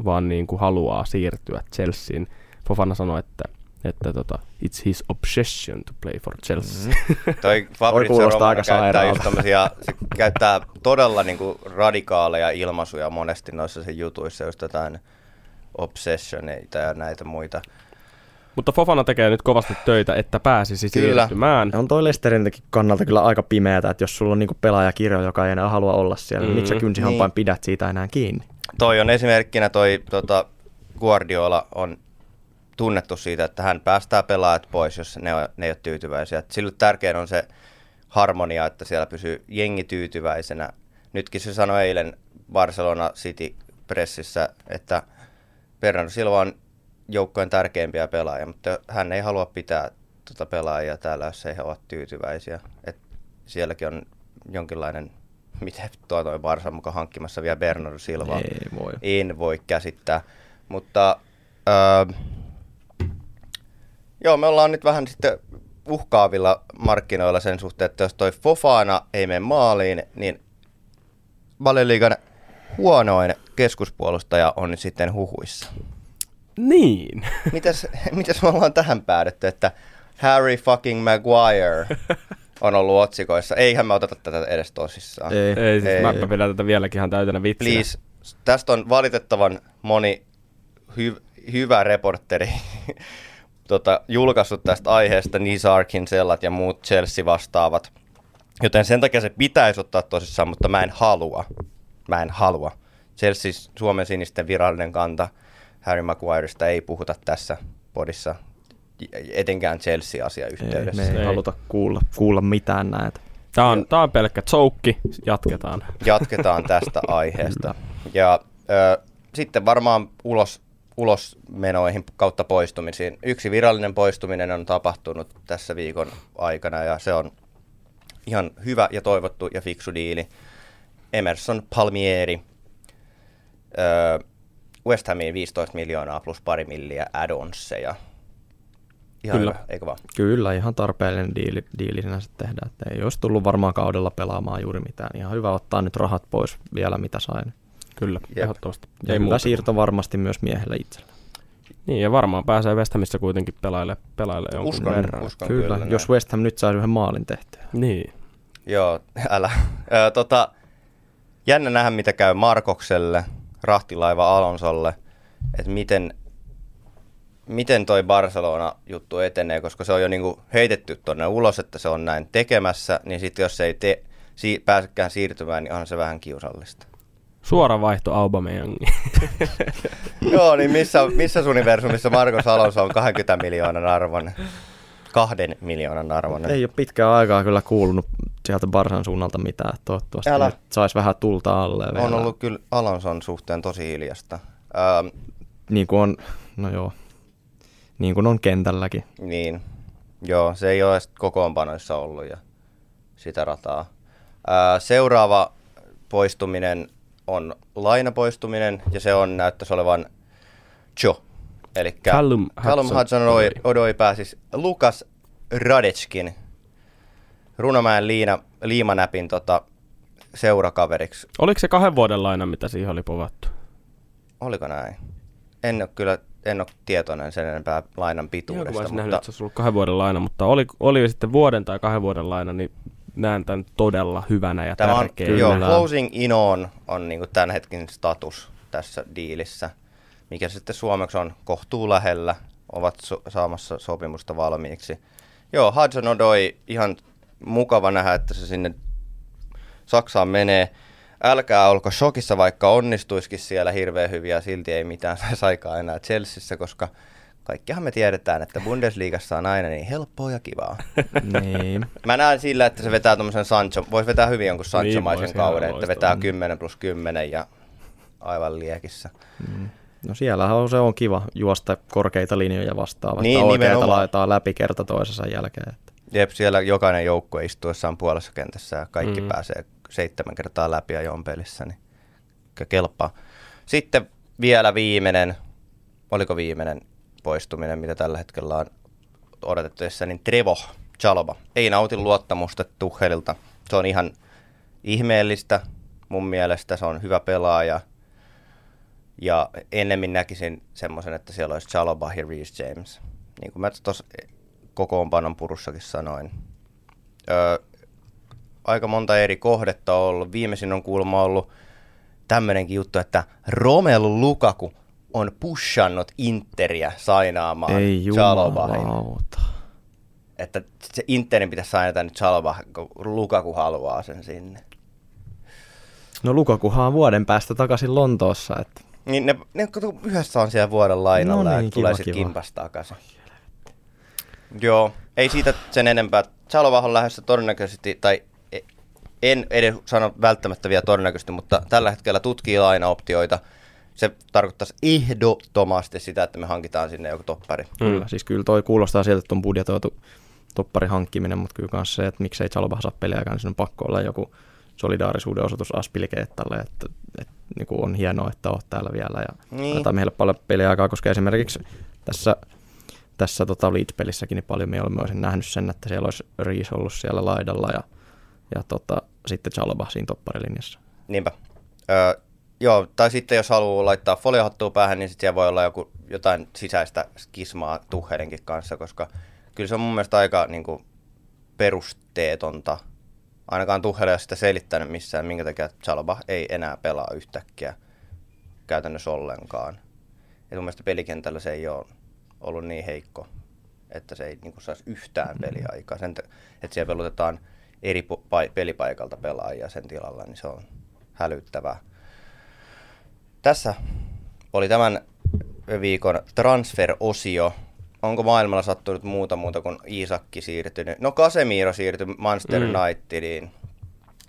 vaan niin kuin haluaa siirtyä Chelseain. Fofana sanoi, että että tota, it's his obsession to play for Chelsea. Mm. Toi (laughs) Fabrizio Romano käyttää, just se käyttää todella niinku radikaaleja ilmaisuja monesti noissa sen jutuissa, just jotain obsessioneita ja näitä muita. Mutta Fofana tekee nyt kovasti töitä, että pääsisi kyllä. siirtymään. On toi Lesterin kannalta kyllä aika pimeätä, että jos sulla on niinku pelaajakirjo, joka ei enää halua olla siellä, mm. niin miksi sä kynsihampain niin. pidät siitä enää kiinni? Toi on esimerkkinä toi tota, Guardiola on tunnettu siitä, että hän päästää pelaajat pois, jos ne, on, ne ei ole tyytyväisiä. Sille tärkein on se harmonia, että siellä pysyy jengi tyytyväisenä. Nytkin se sanoi eilen Barcelona City pressissä, että Bernardo Silva on joukkojen tärkeimpiä pelaajia, mutta hän ei halua pitää tuota pelaajia täällä, jos ei he ole tyytyväisiä. Et sielläkin on jonkinlainen, (laughs) miten tuo toi Barsa mukaan hankkimassa vielä Bernardo Silva. Ei voi. En voi käsittää. Mutta öö, Joo, me ollaan nyt vähän sitten uhkaavilla markkinoilla sen suhteen, että jos toi Fofana ei mene maaliin, niin Valeliigan huonoin keskuspuolustaja on nyt sitten huhuissa. Niin. (laughs) Mitäs, mitäs me ollaan tähän päädytty, että Harry fucking Maguire on ollut otsikoissa. Eihän me oteta tätä edes tosissaan. Ei, ei, siis ei. Mä pidän tätä vieläkin ihan täytänä vitsinä. Please, tästä on valitettavan moni hy- hyvä reporteri tota, julkaissut tästä aiheesta, Nizarkin sellat ja muut Chelsea-vastaavat. Joten sen takia se pitäisi ottaa tosissaan, mutta mä en halua. Mä en halua. Chelsea Suomen sinisten virallinen kanta Harry Maguireista ei puhuta tässä podissa, etenkään Chelsea-asia yhteydessä. Ei, me ei, ei haluta kuulla, kuulla mitään näitä. Tämä on, tämä on pelkkä choukki, jatketaan. Jatketaan tästä aiheesta. ja ö, sitten varmaan ulos ulosmenoihin kautta poistumisiin. Yksi virallinen poistuminen on tapahtunut tässä viikon aikana ja se on ihan hyvä ja toivottu ja fiksu diili. Emerson Palmieri, öö, West Hamiin 15 miljoonaa plus pari milliä add-onsseja. Ihan Kyllä. Hyvä, eikö vaan? Kyllä, ihan tarpeellinen diili, diili sinänsä tehdä. Että ei olisi tullut varmaan kaudella pelaamaan juuri mitään. Ihan hyvä ottaa nyt rahat pois vielä, mitä sain. Kyllä, Jep. ehdottomasti. Ja Ei hyvä siirto varmasti myös miehelle itselle. Niin, ja varmaan pääsee West Hamissa kuitenkin pelaille, pelaille jonkun uskon, verran. Uskon kyllä, kyllä jos West Ham nyt saa yhden maalin tehtyä. Niin. Joo, (laughs) älä. Ö, tota, jännä nähdä, mitä käy Markokselle, rahtilaiva Alonsolle, että miten, miten toi Barcelona-juttu etenee, koska se on jo niinku heitetty tuonne ulos, että se on näin tekemässä, niin sitten jos se ei te, si, pääsekään siirtymään, niin onhan se vähän kiusallista. Suora vaihto Aubameyangiin. (laughs) Joo, niin missä, missä universumissa Marko Alonso on 20 miljoonan arvon? Kahden miljoonan arvon. Ei ole pitkään aikaa kyllä kuulunut sieltä Barsan suunnalta mitään. Toivottavasti Älä. nyt saisi vähän tulta alle. On vielä. ollut kyllä Alonson suhteen tosi hiljasta. Ähm, niin kuin on, no joo, niin kuin on kentälläkin. Niin, joo, se ei ole kokoonpanoissa ollut ja sitä rataa. Äh, seuraava poistuminen on lainapoistuminen ja se on näyttäisi olevan Joe. Eli Callum, Callum Hudson Odoi, Odoi pääsisi Lukas Radetskin Runomäen liina, liimanäpin tota, seurakaveriksi. Oliko se kahden vuoden laina, mitä siihen oli povattu? Oliko näin? En ole kyllä en ole tietoinen sen enempää lainan pituudesta. Joo, mutta... nähnyt, että se olisi ollut kahden vuoden laina, mutta oli, oli sitten vuoden tai kahden vuoden laina, niin näen tämän todella hyvänä ja Tämä tärkeänä. On, joo, closing in on, on niin tämän hetken status tässä diilissä, mikä sitten suomeksi on kohtuu lähellä, ovat so- saamassa sopimusta valmiiksi. Joo, Hudson Odoi, ihan mukava nähdä, että se sinne Saksaan menee. Älkää olko shokissa, vaikka onnistuisikin siellä hirveän hyviä, silti ei mitään (laughs) saisi aikaa enää Chelseassa, koska – kaikkihan me tiedetään, että Bundesliigassa on aina niin helppoa ja kivaa. (laughs) niin. Mä näen sillä, että se vetää tuommoisen Sancho, voisi vetää hyvin jonkun Sancho-maisen niin, kauden, että vetää 10 plus 10 ja aivan liekissä. Mm. No siellä on, se on kiva juosta korkeita linjoja vastaan, vaikka niin, oikeita laitetaan läpi kerta toisensa jälkeen. Että. Jep, siellä jokainen joukkue istuessaan puolessa kentässä ja kaikki mm. pääsee seitsemän kertaa läpi ja on pelissä, niin kelpaa. Sitten vielä viimeinen, oliko viimeinen, poistuminen, mitä tällä hetkellä on odotettavissa, niin Trevo Chalova ei nauti luottamusta Tuhelilta. Se on ihan ihmeellistä mun mielestä, se on hyvä pelaaja. Ja ennemmin näkisin semmoisen, että siellä olisi Chalobah ja Reece James. Niin kuin mä tuossa kokoonpanon purussakin sanoin. Öö, aika monta eri kohdetta on ollut. Viimeisin on kuulemma ollut tämmöinenkin juttu, että Romelu Lukaku on pushannut Interiä sainaamaan Ei Chalobahin. jumalauta. Että se Interin pitäisi sainata nyt Chalobah, kun Lukaku haluaa sen sinne. No Lukakuhan on vuoden päästä takaisin Lontoossa, että Niin ne, ne yhdessä on siellä vuoden lainalla No ja niin, tulee kiva, sitten kiva. kimpas takaisin. Joo, ei siitä sen enempää. Chalobah on lähdössä todennäköisesti, tai e- en edes sano välttämättä vielä todennäköisesti, mutta tällä hetkellä tutkii lainaoptioita. Se tarkoittaisi ehdottomasti sitä, että me hankitaan sinne joku toppari. Mm. Kyllä, siis kyllä toi kuulostaa sieltä, että on budjetoitu topparin hankkiminen, mutta kyllä myös se, että miksei Chalobah saa peliaikaa, niin siinä on pakko olla joku solidaarisuuden osoitus Aspilikeettalle, että, että niin kuin on hienoa, että oot täällä vielä ja Niin. antaa meille paljon peliaikaa, koska esimerkiksi tässä, tässä tota Leeds-pelissäkin niin paljon mieluummin olisin nähnyt sen, että siellä olisi Riis ollut siellä laidalla ja, ja tota, sitten Chalobah siinä topparilinjassa. Niinpä. Öö, joo, tai sitten jos haluaa laittaa foliohattua päähän, niin sitten siellä voi olla joku, jotain sisäistä skismaa Tuhelinkin kanssa, koska kyllä se on mun mielestä aika niin kuin, perusteetonta. Ainakaan ole sitä selittänyt missään, minkä takia Chalobah ei enää pelaa yhtäkkiä käytännössä ollenkaan. Et mun mielestä pelikentällä se ei ole ollut niin heikko, että se ei niin kuin, saisi yhtään peliaikaa. Sen, että siellä pelutetaan eri pelipaikalta pelaajia sen tilalla, niin se on hälyttävää. Tässä oli tämän viikon transfer-osio. Onko maailmalla sattunut muuta muuta kuin Iisakki siirtynyt? No Casemiro siirtyi Manchester Mm. Unitediin,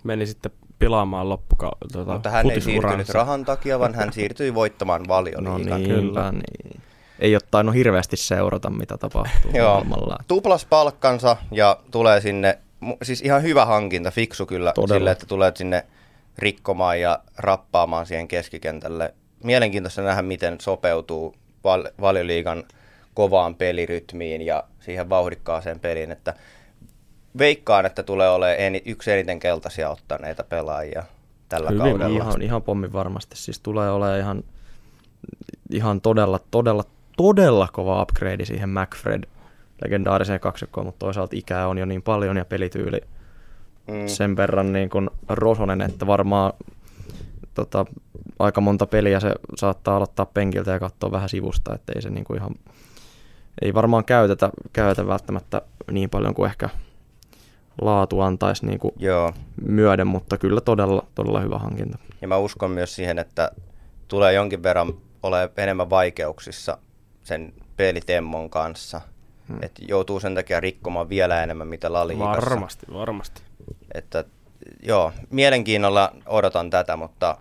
Meni sitten pilaamaan loppuka- tuota, mutta hän ei siirtynyt rahan takia, vaan hän siirtyi voittamaan No valioliigan. niin, kyllä. niin. Ei ole tainnut hirveästi seurata, mitä tapahtuu (laughs) maailmalla. tuplas palkkansa ja tulee sinne, siis ihan hyvä hankinta, fiksu kyllä Todella. sille, että tulee sinne rikkomaan ja rappaamaan siihen keskikentälle. Mielenkiintoista nähdä, miten sopeutuu val- valioliigan kovaan pelirytmiin ja siihen vauhdikkaaseen peliin, että veikkaan, että tulee olemaan yksi eniten keltaisia ottaneita pelaajia tällä Hyvin kaudella. Ihan, ihan pommin varmasti. Siis tulee olemaan ihan, ihan todella, todella, todella kova upgrade siihen McFred legendaariseen kaksikkoon, mutta toisaalta ikää on jo niin paljon ja pelityyli Mm. sen verran niin kuin rosonen, että varmaan tota, aika monta peliä se saattaa aloittaa penkiltä ja katsoa vähän sivusta, että ei se niin kuin ihan, ei varmaan käytetä, käytetä välttämättä niin paljon kuin ehkä laatu antaisi niin kuin Joo, myöden, mutta kyllä todella, todella hyvä hankinta. Ja mä uskon myös siihen, että tulee jonkin verran ole enemmän vaikeuksissa sen pelitemmon kanssa. Hmm. Että joutuu sen takia rikkomaan vielä enemmän mitä La Ligassa. Varmasti, varmasti. Että joo, mielenkiinnolla odotan tätä, mutta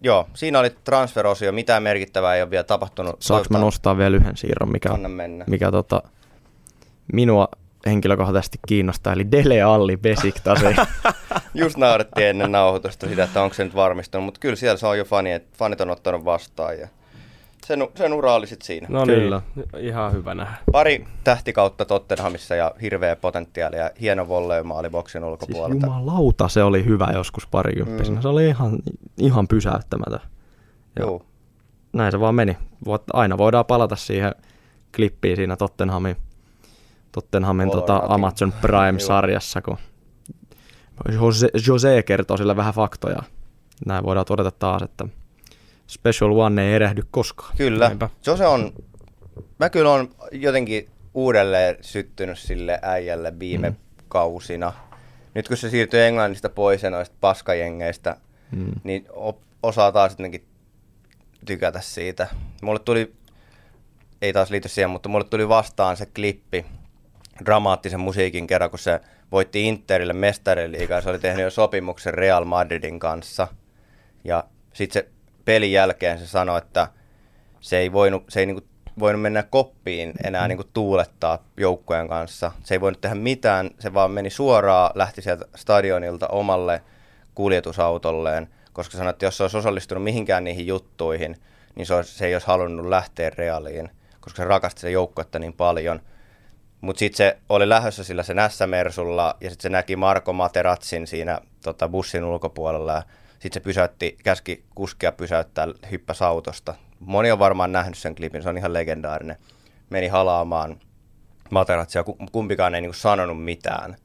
joo, siinä oli transferosio. Mitään merkittävää ei ole vielä tapahtunut. Saanko mä nostaa vielä yhden siirron, mikä, mikä tota, minua henkilökohtaisesti kiinnostaa, eli Dele Alli Besiktas. ei- (laughs) Just naurettiin ennen nauhoitusta sitä, että onko se nyt varmistunut, mutta kyllä siellä se on jo fani, että fanit on ottanut vastaan ja sen, sen ura oli sit siinä. No Kyllä. niin, ihan hyvä nähdä. Pari tähtikautta Tottenhamissa ja hirveä potentiaali ja hieno volleymaali boksin siis ulkopuolelta. jumalauta, se oli hyvä joskus parikymppisenä. Mm. Se oli ihan, ihan pysäyttämätön. Ja Joo. näin se vaan meni. Voit, aina voidaan palata siihen klippiin siinä Tottenhamin, Tottenhamin tota. Amazon (laughs) Prime-sarjassa, kun Jose, Jose kertoo sille vähän faktoja. Näin voidaan todeta taas, että Special One ei erehdy koskaan. Kyllä. Näinpä. Jose on, mä kyllä on jotenkin uudelleen syttynyt sille äijälle viime mm. kausina. Nyt kun se siirtyi Englannista pois ja noista paskajengeistä, Mm. niin op- osaa taas jotenkin tykätä siitä. Mulle tuli, ei taas liity siihen, mutta mulle tuli vastaan se klippi dramaattisen musiikin kerran, kun se voitti Interille mestariliigaa. Se oli tehnyt jo sopimuksen Real Madridin kanssa. Ja sitten se pelin jälkeen se sanoi, että se ei voinut, se ei niinku voinut mennä koppiin enää niinku tuulettaa joukkojen kanssa. Se ei voinut tehdä mitään, se vaan meni suoraan, lähti sieltä stadionilta omalle kuljetusautolleen, koska sanoi, että jos se olisi osallistunut mihinkään niihin juttuihin, niin se, olisi, se ei olisi halunnut lähteä reaaliin, koska se rakasti sitä joukkuetta niin paljon. Mutta sitten se oli lähdössä sillä sen S-Mersulla ja sitten se näki Marko Materatsin siinä tota, bussin ulkopuolella ja sitten se pysäytti, käski kuskia pysäyttää, hyppäs autosta. Moni on varmaan nähnyt sen klipin, se on ihan legendaarinen. Meni halaamaan Materatsia, kumpikaan ei niinku sanonut mitään,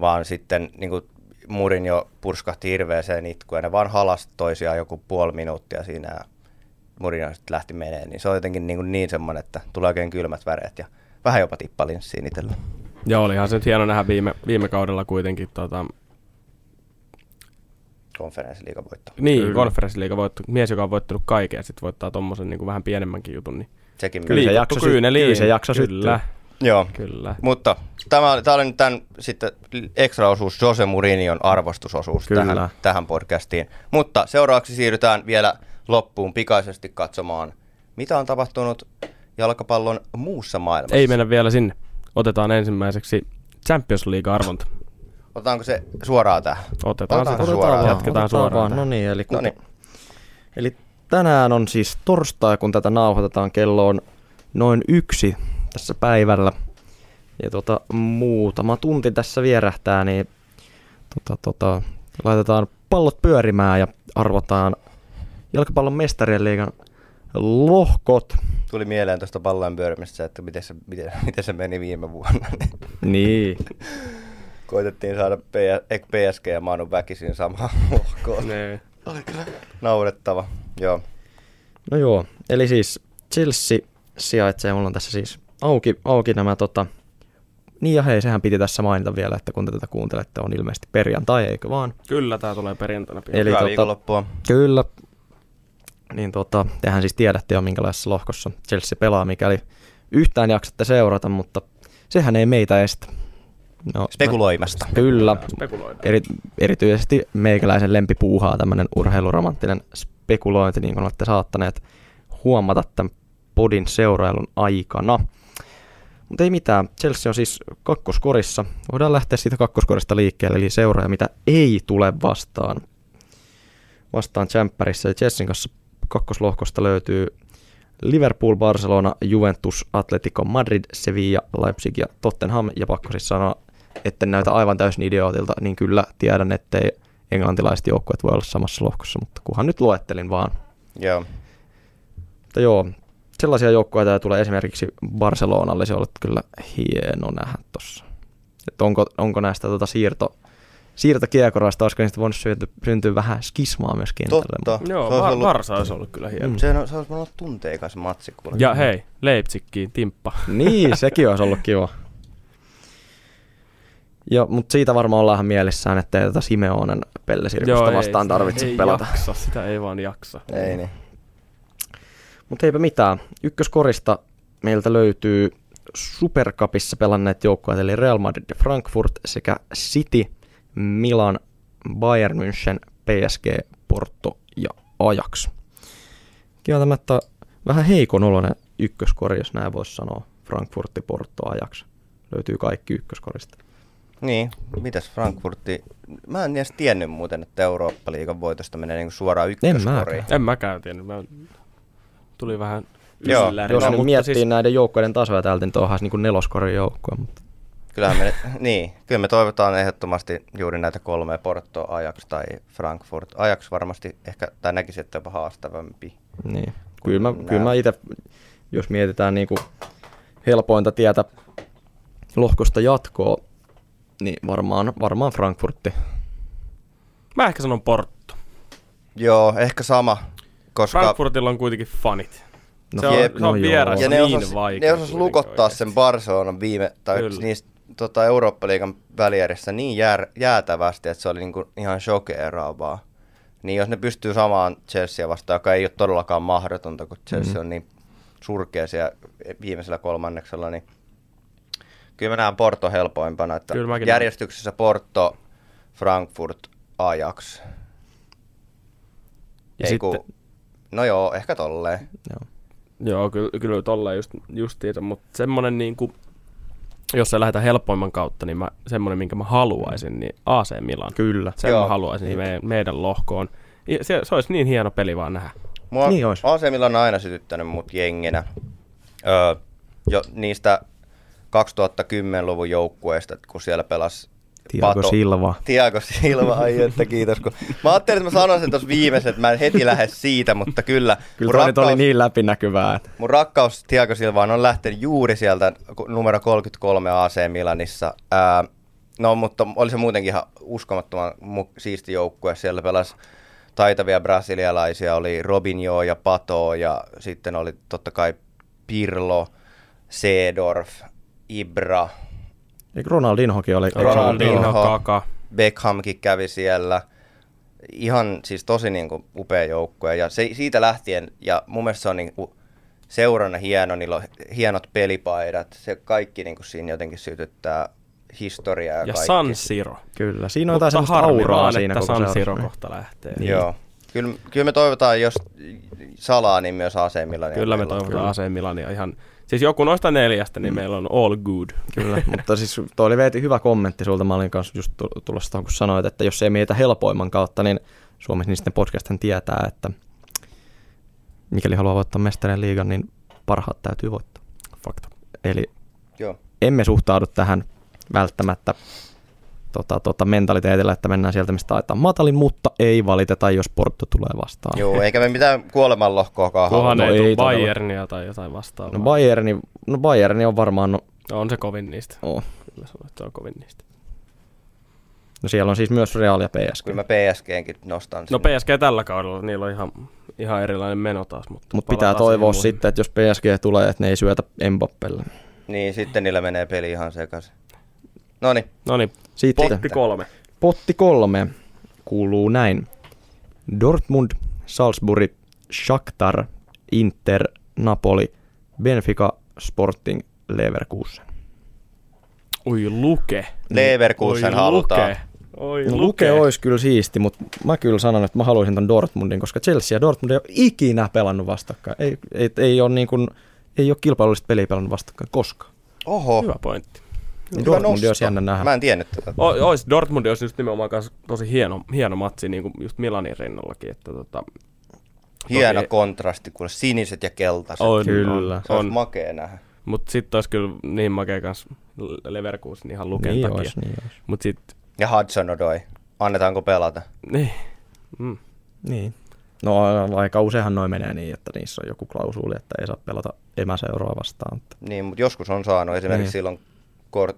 vaan sitten niinku Murin jo purskahti hirveäseen itkuun ja ne vaan halasi toisiaan joku puoli minuuttia siinä ja Murin sitten lähti menee, niin se on jotenkin niin, niin semmoinen, että tulee oikein kylmät väreet ja vähän jopa tippalinssiin itsellä. Joo, olihan se nyt hieno nähdä viime, viime kaudella kuitenkin tota, konferenssiliigan voitto. Niin, konferenssiliigan voitto. Mies, joka on voittanut kaiken ja sitten voittaa tuommoisen niin vähän pienemmänkin jutun. Niin Sekin kyllä, se jakso, kyllä se jakso Kyllä. Joo, kyllä. mutta tämä, tämä oli nyt tämän sitten extra-osuus, Jose Mourinhon arvostusosuus Kyllä. tähän, tähän podcastiin. Mutta seuraavaksi siirrytään vielä loppuun pikaisesti katsomaan, mitä on tapahtunut jalkapallon muussa maailmassa. Ei mennä vielä sinne. Otetaan ensimmäiseksi Champions League-arvonta. Otetaanko se suoraan tähän? Otetaan, Otetaan se suoraan. Jatketaan otetaan suoraan. Vaan. tähän. No niin, eli, kun, Noniin. eli tänään on siis torstai, kun tätä nauhoitetaan, kello on noin yksi tässä päivällä. Ja tota, muutama tunti tässä vierähtää, niin tota, tota, laitetaan pallot pyörimään ja arvotaan jalkapallon mestarien liigan lohkot. Tuli mieleen tuosta pallojen pyörimistä, että miten se, miten, (laughs) miten se meni viime vuonna. Niin. (laughs) Koitettiin saada P- ek PSG ja Manu väkisin samaan (laughs) lohkoon. Nee. Oli kyllä naurettava. Joo. No joo, eli siis Chelsea sijaitsee, mulla on tässä siis auki, auki nämä tota, niin ja hei, sehän piti tässä mainita vielä, että kun te tätä kuuntelette, on ilmeisesti perjantai, eikö vaan? Kyllä, tämä tulee perjantaina. pian. Eli Hyvää tota- viikonloppua. Kyllä. Niin tota, tehän siis tiedätte jo minkälaisessa lohkossa Chelsea pelaa, mikäli yhtään jaksatte seurata, mutta sehän ei meitä estä. No, Spekuloimasta. Kyllä. Eri, erityisesti meikäläisen lempipuuhaa tämmöinen urheiluromanttinen spekulointi, niin kuin olette saattaneet huomata tämän podin seurailun aikana. Mutta ei mitään, Chelsea on siis kakkoskorissa. Voidaan lähteä siitä kakkoskorista liikkeelle, eli seuraaja, mitä ei tule vastaan. Vastaan Champerissa ja Chelsean kanssa kakkoslohkosta löytyy Liverpool, Barcelona, Juventus, Atletico Madrid, Sevilla, Leipzig ja Tottenham. Ja pakko siis sanoa, että näytä aivan täysin idiootilta, niin kyllä tiedän, ettei englantilaiset joukkueet voi olla samassa lohkossa, mutta kunhan nyt luettelin vaan. Joo. Mutta joo, sellaisia joukkueita tulee esimerkiksi Barcelonalle, se on ollut kyllä hieno nähdä tossa. Että onko, onko näistä tota siirto, siirtokiekoraista, olisiko niistä voinut syntyä, syntyä vähän skismaa myös kentälle. Totta. Joo, se ollut, Varsa olisi ollut kyllä hieno. Mm. Mm. se, on, se olisi voinut olla tunteikas matsi. Kuule. Ja hei, Leipzigkiin, Timppa. Niin, sekin olisi ollut kiva. Ja, mutta siitä varmaan ollaan mielissään, että ei tätä Simeonen pellesirkusta vastaan tarvitse ei pelata. Jaksa, sitä ei vaan jaksa. Ei niin. Mutta eipä mitään. Ykköskorista meiltä löytyy Supercupissa pelanneet joukkueet, eli Real Madrid ja Frankfurt sekä City, Milan, Bayern München, PSG, Porto ja Ajax. Kieltämättä vähän heikon oloinen ykköskori, jos näin voisi sanoa. Frankfurtti, Porto, Ajax. Löytyy kaikki ykköskorista. Niin, mitäs Frankfurtti? Mä en edes tiennyt muuten, että Eurooppa-liigan voitosta menee niinku suoraan ykköskoriin. mäkään. En mäkään tiennyt. Mä tuli vähän Joo, Jos No, nyt miettii siis, näiden joukkueiden tasoja täältä, niin tuohan niin neloskorin joukkue. Mutta... Kyllähän me, (laughs) niin, kyllä me toivotaan ehdottomasti juuri näitä kolmea Porto, Ajax tai Frankfurt. Ajax varmasti ehkä, tai näkisi, että jopa haastavampi. Niin. Kyllä mä, Nää- kyllä mä itse, jos mietitään niin kuin helpointa tietä lohkosta jatkoa, niin varmaan, varmaan Frankfurtti. mä ehkä sanon Porto. Joo, ehkä sama, koska Frankfurtilla on kuitenkin fanit. No, se on, jep, se on no vieras ja ne niin osas, vaikea. ne osas lukottaa oikeasti. sen Barcelonan viime, tai Kyllä. niistä tota, Eurooppa-liigan välijärjessä niin jär, jäätävästi, että se oli niinku ihan shokeeraavaa. Niin jos ne pystyy samaan Chelsea vastaan, joka ei ole todellakaan mahdotonta, kun Chelsea Mhm. on niin surkea siellä viimeisellä kolmanneksella, niin kyllä mä näen Porto helpoimpana, että Kyllä mäkin järjestyksessä Porto, Frankfurt, Ajax. Ja Ei kun, sitten- no joo, ehkä tolleen. Joo. Joo, kyllä, kyllä tolleen just, justiinsa, mutta semmonen niinku, jos se lähdetään helpoimman kautta, niin mä, semmonen, minkä mä haluaisin, niin AC Milan. Kyllä. Sen Joo. mä haluaisin niin meidän, meidän lohkoon. Se, se olisi niin hieno peli vaan nähdä. Mua Niin ois. AC Milan on aina sytyttänyt mut jenginä. öö, jo niistä 2010-luvun joukkueista, kun siellä pelasi Tiago Silva. Tiago Silva, ai että kiitos. Kun... Mä ajattelin, että mä sanoin sen tuossa viimeisen, että mä en heti lähde siitä, mutta kyllä. (laughs) Kyllä rakkaus, oli niin läpinäkyvää. Että... Mun rakkaus Tiago Silvaan on lähtenyt juuri sieltä numero 33 AC Milanissa. Ää, no, mutta oli se muutenkin ihan uskomattoman siisti joukkue. Siellä pelasi taitavia brasilialaisia, oli Robinho ja Pato ja sitten oli totta kai Pirlo, Seedorf, Ibra, Eikö Ronaldinhokin oli? Ronaldinho, Kaka. Beckhamkin kävi siellä. Ihan siis tosi niin kuin upea joukkue. Ja se, siitä lähtien, ja mun mielestä se on niin kuin seurana hieno, niillä on hienot pelipaidat. Se kaikki niin kuin siinä jotenkin sytyttää historiaa. Ja, ja San Siro. Kyllä, siinä on jotain sellaista auraa siinä että San Siro kohta lähtee. Niin. Joo. Kyllä, kyllä me toivotaan, jos salaa, niin myös AC Milania. Kyllä me toivotaan AC Milania ihan Siis joku noista neljästä, niin mm. meillä on all good. Kyllä, (laughs) mutta siis toi oli Veeti hyvä kommentti sulta. Mä olin kanssa just tulossa tuohon, kun sanoit, että jos ei mietitä helpoimman kautta, niin Suomessa niin sitten podcastin tietää, että mikäli haluaa voittaa mestarien liigan, niin parhaat täytyy voittaa. Fakta. Eli Joo. emme suhtaudu tähän välttämättä tota, tota, mentaliteetillä, että mennään sieltä, mistä taitaa matalin, mutta ei valiteta, jos Porto tulee vastaan. Joo, eikä me mitään kuolemanlohkoakaan halua. no, ei Bayernia tai jotain vastaavaa. No Bayerni, no Bayerni on varmaan... No, no on se kovin niistä. Oh. Kyllä se on kovin niistä. No siellä on siis myös Real ja PSG. Kyllä mä PSGnkin nostan. No sinne. PSG tällä kaudella, niillä on ihan, ihan erilainen meno taas. Mutta Mut pitää toivoa sitten, että jos PSG tulee, että ne ei syötä Mbappelle. Niin, sitten niillä menee peli ihan sekaisin. Noni. Noni. Sitten. Potti kolme. Potti kolme kuuluu näin. Dortmund, Salzburg, Shakhtar, Inter, Napoli, Benfica, Sporting, Leverkusen. Oi luke. Leverkusen Oi, halutaan. Luke. Oi, no, luke. luke olisi kyllä siisti, mutta mä kyllä sanon, että mä haluaisin ton Dortmundin, koska Chelsea ja Dortmund ei ole ikinä pelannut vastakkain. Ei, ei, ei, ole, niin kuin, ei ole kilpailullista peliä pelannut vastakkain koskaan. Oho. Hyvä pointti. Niin Dortmund olisi jännä nähdä. Mä en tiennyt tätä. O, ois, Dortmund olisi just nimenomaan tosi hieno, hieno matsi, niin kuin just Milanin rinnallakin. Että tota, hieno toki... kontrasti, kun siniset ja keltaiset. On, kyllä. Se on. olisi makea nähdä. Mutta sitten olisi kyllä niin makea kanssa Leverkusen ihan luken niin takia. Olisi, niin olisi. Mut sit... Ja Hudson Odoi. Annetaanko pelata? Niin. Mm. Niin. No aika useinhan noin menee niin, että niissä on joku klausuuli, että ei saa pelata emäseuraa vastaan. Niin, mutta joskus on saanut. Esimerkiksi niin. silloin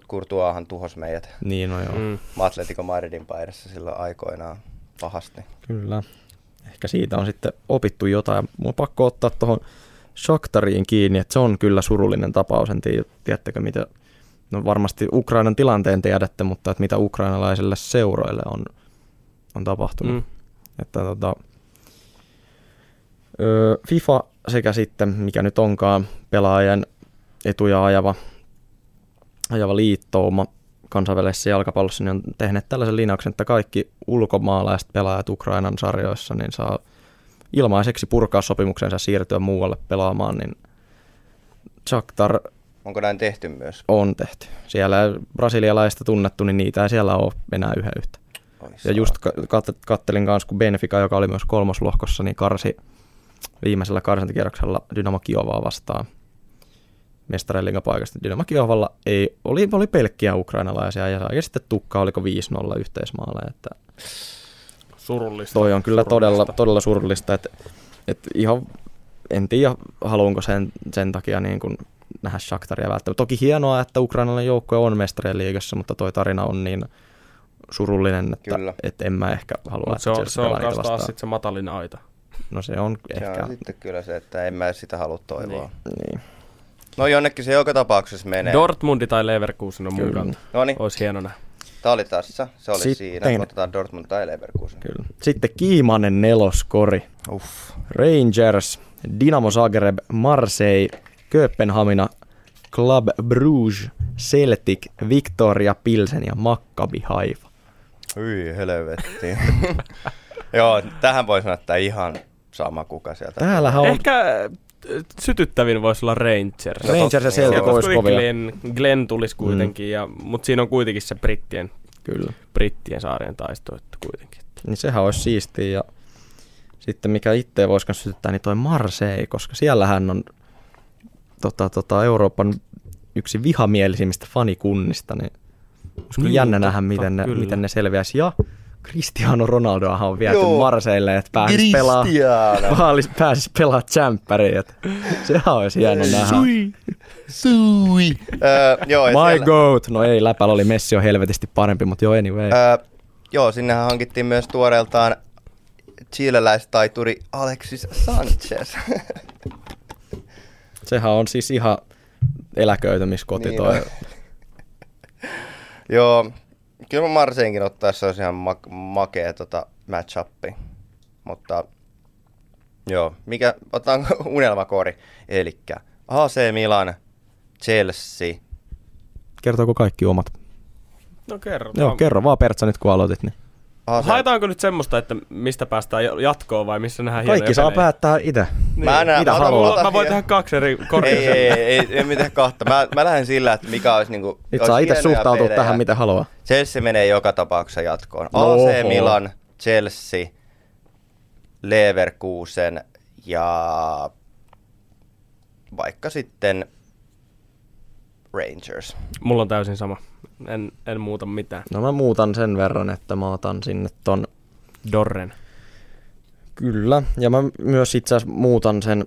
Kurtuahan tuhos meidät. Niin, no joo. Mm. Atletico Madridin paidassa silloin aikoinaan pahasti. Kyllä. Ehkä siitä on sitten opittu jotain. Mun on pakko ottaa tuohon Shakhtariin kiinni, että se on kyllä surullinen tapaus. En tiedä, tiedättekö mitä, no varmasti Ukrainan tilanteen tiedätte, mutta että mitä ukrainalaisille seuroille on, on tapahtunut. Mm. Että tota, FIFA sekä sitten, mikä nyt onkaan pelaajien etuja ajava ajava liittouma kansainvälisessä jalkapallossa niin on tehneet tällaisen linjauksen, että kaikki ulkomaalaiset pelaajat Ukrainan sarjoissa niin saa ilmaiseksi purkaa sopimuksensa siirtyä muualle pelaamaan, niin Shakhtar Onko näin tehty myös? On tehty. Siellä brasilialaista tunnettu, niin niitä ei siellä ole enää yhä yhtä. Ja just kat- kattelin kanssa, kun Benfica, joka oli myös kolmoslohkossa, niin karsi viimeisellä karsintakierroksella Dynamo Kiovaa vastaan – mestareen paikasta. Dynamo Kiovalla ei, oli, oli pelkkiä ukrainalaisia ja sai sitten tukkaa, oliko 5-0 yhteismaalle. Että surullista. Toi on kyllä surullista. todella, todella surullista, että, että ihan en tiedä, haluanko sen, sen takia niin kuin nähdä Shakhtaria välttämättä. Toki hienoa, että ukrainalainen joukkue on mestarien liigassa, mutta toi tarina on niin surullinen, että, Kyllä. että en mä ehkä halua, Mut että se on, se on taas sitten se matalin aita. No se on se ehkä. on sitten kyllä se, että en mä sitä halua toivoa. Niin. niin. No jonnekin se joka tapauksessa menee. Dortmundi tai Leverkusen on mun kanta. Noniin. Olisi hienona. Tämä oli tässä. Se oli Sitten, siinä. Otetaan Dortmund tai Leverkusen. Kyllä. Sitten kiimanen neloskori. Uff. Rangers, Dinamo Zagreb, Marseille, Kööpenhamina, Club Bruges, Celtic, Victoria Pilsen ja Maccabi Haifa. Hyi helvetti. (laughs) Joo, tähän voi sanoa, että ihan sama kuka sieltä. Täällähän on... Ehkä sytyttävin voisi olla Rangers. Rangers ja Celtic olisi kovia. Glenn, Glenn tulisi kuitenkin, mm. ja, mutta siinä on kuitenkin se brittien, Kyllä. brittien saarien taisto että kuitenkin. Niin sehän olisi siistiä ja sitten mikä itse voisi sytyttää, niin toi Marseille, koska siellähän on tota, tota, Euroopan yksi vihamielisimmistä fanikunnista, niin olisi Niin, jännä totta, nähdä, miten ne, kyllä. miten ne selviäisi. Ja Cristiano Ronaldoahan on viety Joo. Marseille, että pääsisi pelaa, Cristiano. (laughs) pääsisi, pääsisi pelaa tsemppäriin. Sehän olisi jännä nähdä. Sui. Öö, joo, ja My siellä- goat. No ei, läpällä oli Messi on helvetisti parempi, mutta joo anyway. Öö, joo, sinnehän hankittiin myös tuoreeltaan chileläistaituri Alexis Sanchez. (laughs) Sehän on siis ihan eläköitymiskoti Niin toi. joo, kyllä mä Marseinkin ottaessa se olisi ihan ma- makea tota match-upi. Mutta joo, mikä, otan (laughs) unelmakori. Elikkä AC Milan, Chelsea, Kertooko kaikki omat? No kerro. Joo, kerro vaan Pertsa nyt kun aloitit. Niin. AC Haetaanko nyt semmoista, että mistä päästään jatkoon vai missä nähdään Kaikki saa pelejä? päättää itse. Niin. Mä, näen, Mitä mä, haluaa? mä, voin tehdä kaksi eri ei, ei, ei, ei, ei mitään kahta. Mä, mä lähden sillä, että mikä olisi niinku... Nyt olisi saa itse suhtautua pelejä. tähän mitä haluaa. Chelsea menee joka tapauksessa jatkoon. Oho. AC Milan, Chelsea, Leverkusen ja vaikka sitten Rangers. Mulla on täysin sama. En, en muuta mitään. No mä muutan sen verran, että mä otan sinne ton Dorren. Kyllä, ja mä myös itse asiassa muutan sen,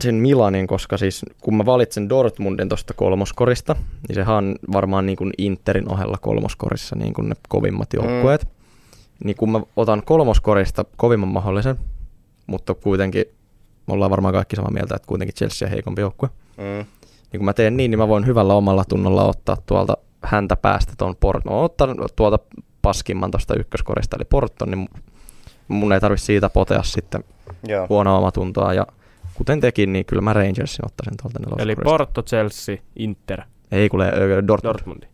sen Milanin, koska siis kun mä valitsen Dortmundin tuosta kolmoskorista, niin sehän on varmaan niin kuin Interin ohella kolmoskorissa niin kuin ne kovimmat joukkueet. Mm. Niin kun mä otan kolmoskorista kovimman mahdollisen, mutta kuitenkin me ollaan varmaan kaikki samaa mieltä, että kuitenkin Chelsea on heikompi joukkue. Mm. Niin kun mä teen niin, niin mä voin hyvällä omalla tunnolla ottaa tuolta häntä päästä tuon Port. Mä tuolta paskimman tuosta ykköskorista, eli Porton, niin mun ei tarvi siitä potea sitten Joo. huonoa omatuntoa. Ja kuten tekin, niin kyllä mä Rangersin ottaisin tuolta neloskorista. Eli Porto, Chelsea, Inter, Ei kuule, Dortmund. Dortmundi.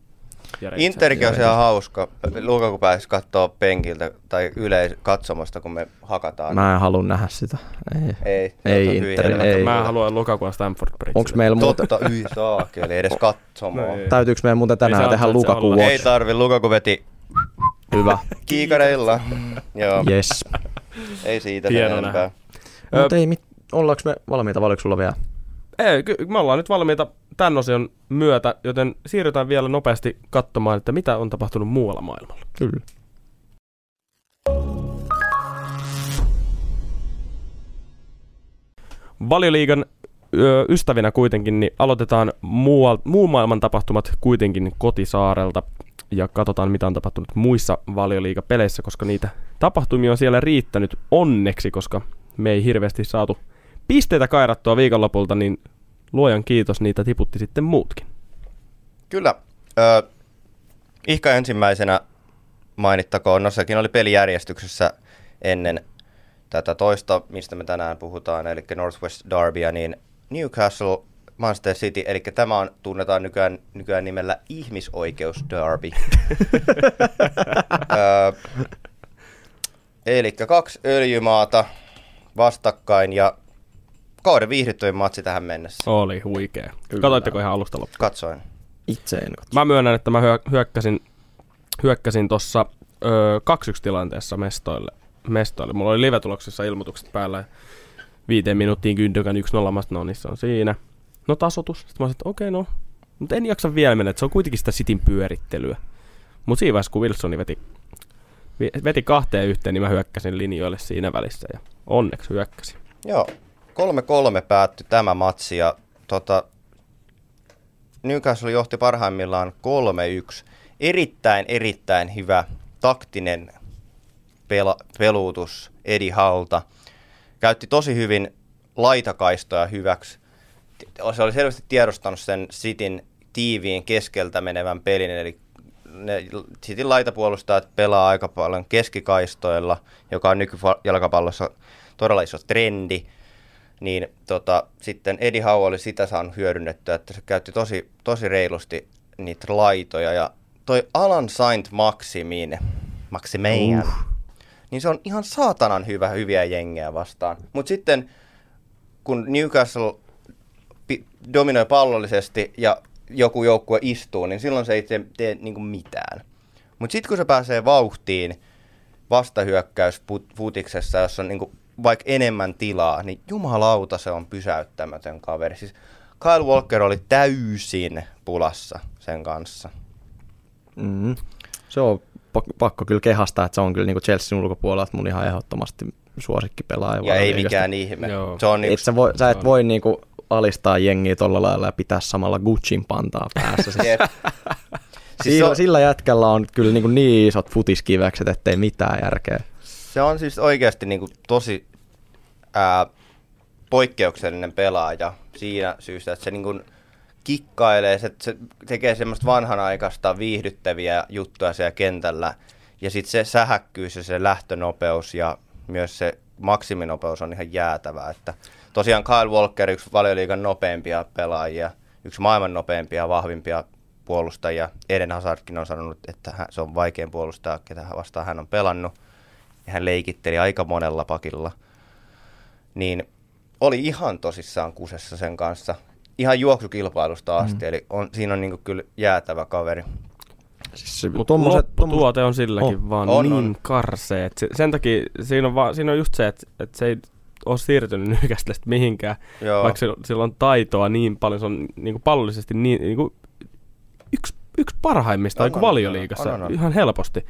Interkin on ihan hauska. Luka kun pääsisi katsoa penkiltä tai yleis katsomosta, kun me hakataan. Mä en halua nähdä sitä. Ei. Ei, Ei on helvetin ei. Mä haluan Lukaku Stamford Bridge. Onks meillä muuta, Totta, yi saakeli, edes katsomoa. No ei. täytyykö meidän muuten Ei tänään se tehdä Lukaku. Watch? Ei tarvi, Lukaku veti Hyvä. (laughs) kiikareilla. Joo, Yes. ei siitä Hieno sen enempää. Mutta ei mit, ollaanko me valmiita, vai oliko sulla vielä? Ei, ky- me ollaan nyt valmiita tämän osion myötä, joten siirrytään vielä nopeasti katsomaan, että mitä on tapahtunut muualla maailmalla. Kyllä. Valioliigan ystävinä kuitenkin, niin aloitetaan muual, muun maailman tapahtumat kuitenkin kotisaarelta ja katsotaan mitä on tapahtunut muissa valioliigapeleissä, koska niitä tapahtumia on siellä riittänyt onneksi, koska me ei hirveästi saatu pisteitä kairattua viikonlopulta, niin luojan kiitos, niitä tiputti sitten muutkin. Kyllä. Ö, ihka ensimmäisenä mainittakoon, no sekin oli pelijärjestyksessä ennen tätä toista, mistä me tänään puhutaan, eli Northwest Derbya, niin Newcastle, Manchester City, eli tämä on, tunnetaan nykyään, nykyään nimellä ihmisoikeus derby. (laughs) Eli kaksi öljymaata vastakkain ja kauden viihdyttävin matsi tähän mennessä. Oli huikea. Kyllä. Katoitteko ihan alusta loppuun? Katsoin. Itse en katso. Mä myönnän, että mä hyö- hyökkäsin, hyökkäsin tuossa öö, 2-1 tilanteessa mestoille. mestoille. Mulla oli live-tuloksessa ilmoitukset päällä. Viiteen minuuttiin kyntykän 1-0 mä sanoin, no niin se on siinä. No tasotus. Sitten mä sanoin, että okei no. Mutta en jaksa vielä mennä, että se on kuitenkin sitä sitin pyörittelyä. Mutta siinä vaiheessa, kun Wilsoni veti, veti kahteen yhteen, niin mä hyökkäsin linjoille siinä välissä. Ja onneksi hyökkäsin. Joo, 3-3 päättyi tämä matsi ja tota, Newcastle johti parhaimmillaan 3-1. Erittäin, erittäin hyvä taktinen pela- peluutus Edi Halta. Käytti tosi hyvin laitakaistoja hyväksi. Se oli selvästi tiedostanut sen Sitin tiiviin keskeltä menevän pelin, eli ne Cityn laitapuolustajat pelaa aika paljon keskikaistoilla, joka on nykyjalkapallossa todella iso trendi niin tota, sitten Eddie Howe oli sitä saanut hyödynnettyä, että se käytti tosi, tosi reilusti niitä laitoja. Ja toi Alan Saint Maximin, Maximian, uh. niin se on ihan saatanan hyvä hyviä jengejä vastaan. Mutta sitten kun Newcastle pi- dominoi pallollisesti ja joku joukkue istuu, niin silloin se ei tee, tee niinku mitään. Mutta sitten kun se pääsee vauhtiin vastahyökkäys futiksessa, jossa on niinku vaikka enemmän tilaa, niin jumalauta se on pysäyttämätön kaveri. Siis Kyle Walker oli täysin pulassa sen kanssa. Mm. Se on pak- pakko kyllä kehastaa, että se on kyllä niin Chelsean ulkopuolella, että mun ihan ehdottomasti suosikkipelaaja. Ja ei mikään ihme. Joo. Se on Et yksi, sä, voi, sä et voi niinku alistaa jengiä tolla lailla ja pitää samalla Gucciin pantaa päässä. Siis Jep. (laughs) siis sillä, on, sillä jätkällä on kyllä niinku niin isot futiskivekset, ettei mitään järkeä. Se on siis oikeasti niin kuin tosi ää, poikkeuksellinen pelaaja siinä syystä, että se niin kuin kikkailee, se, se tekee semmoista vanhanaikaista viihdyttäviä juttuja siellä kentällä. Ja sitten se sähäkkyys ja se lähtönopeus ja myös se maksiminopeus on ihan jäätävä. Että tosiaan Kyle Walker, yksi valioliigan nopeimpia pelaajia, yksi maailman nopeimpia ja vahvimpia puolustajia. Eden Hazardkin on sanonut, että se on vaikein puolustaa, ketä vastaan hän on pelannut. Ja hän leikitteli aika monella pakilla. Niin oli ihan tosissaan kusessa sen kanssa. Ihan juoksukilpailusta asti, mm. eli on, siinä on niinku kyllä jäätävä kaveri. Siis Mutta tommoset- lopputuote on silläkin On. vaan On, niin on. karsee. Et se, sen takia siinä on, vaan, siinä on just se, että, että se ei ole siirtynyt (laughs) nykästä mihinkään, Joo. vaikka sillä, sillä on taitoa niin paljon, se on niin kuin pallollisesti niin, niin kuin yksi, yksi parhaimmista On, on, on, valioliigassa, on, on, on. ihan helposti.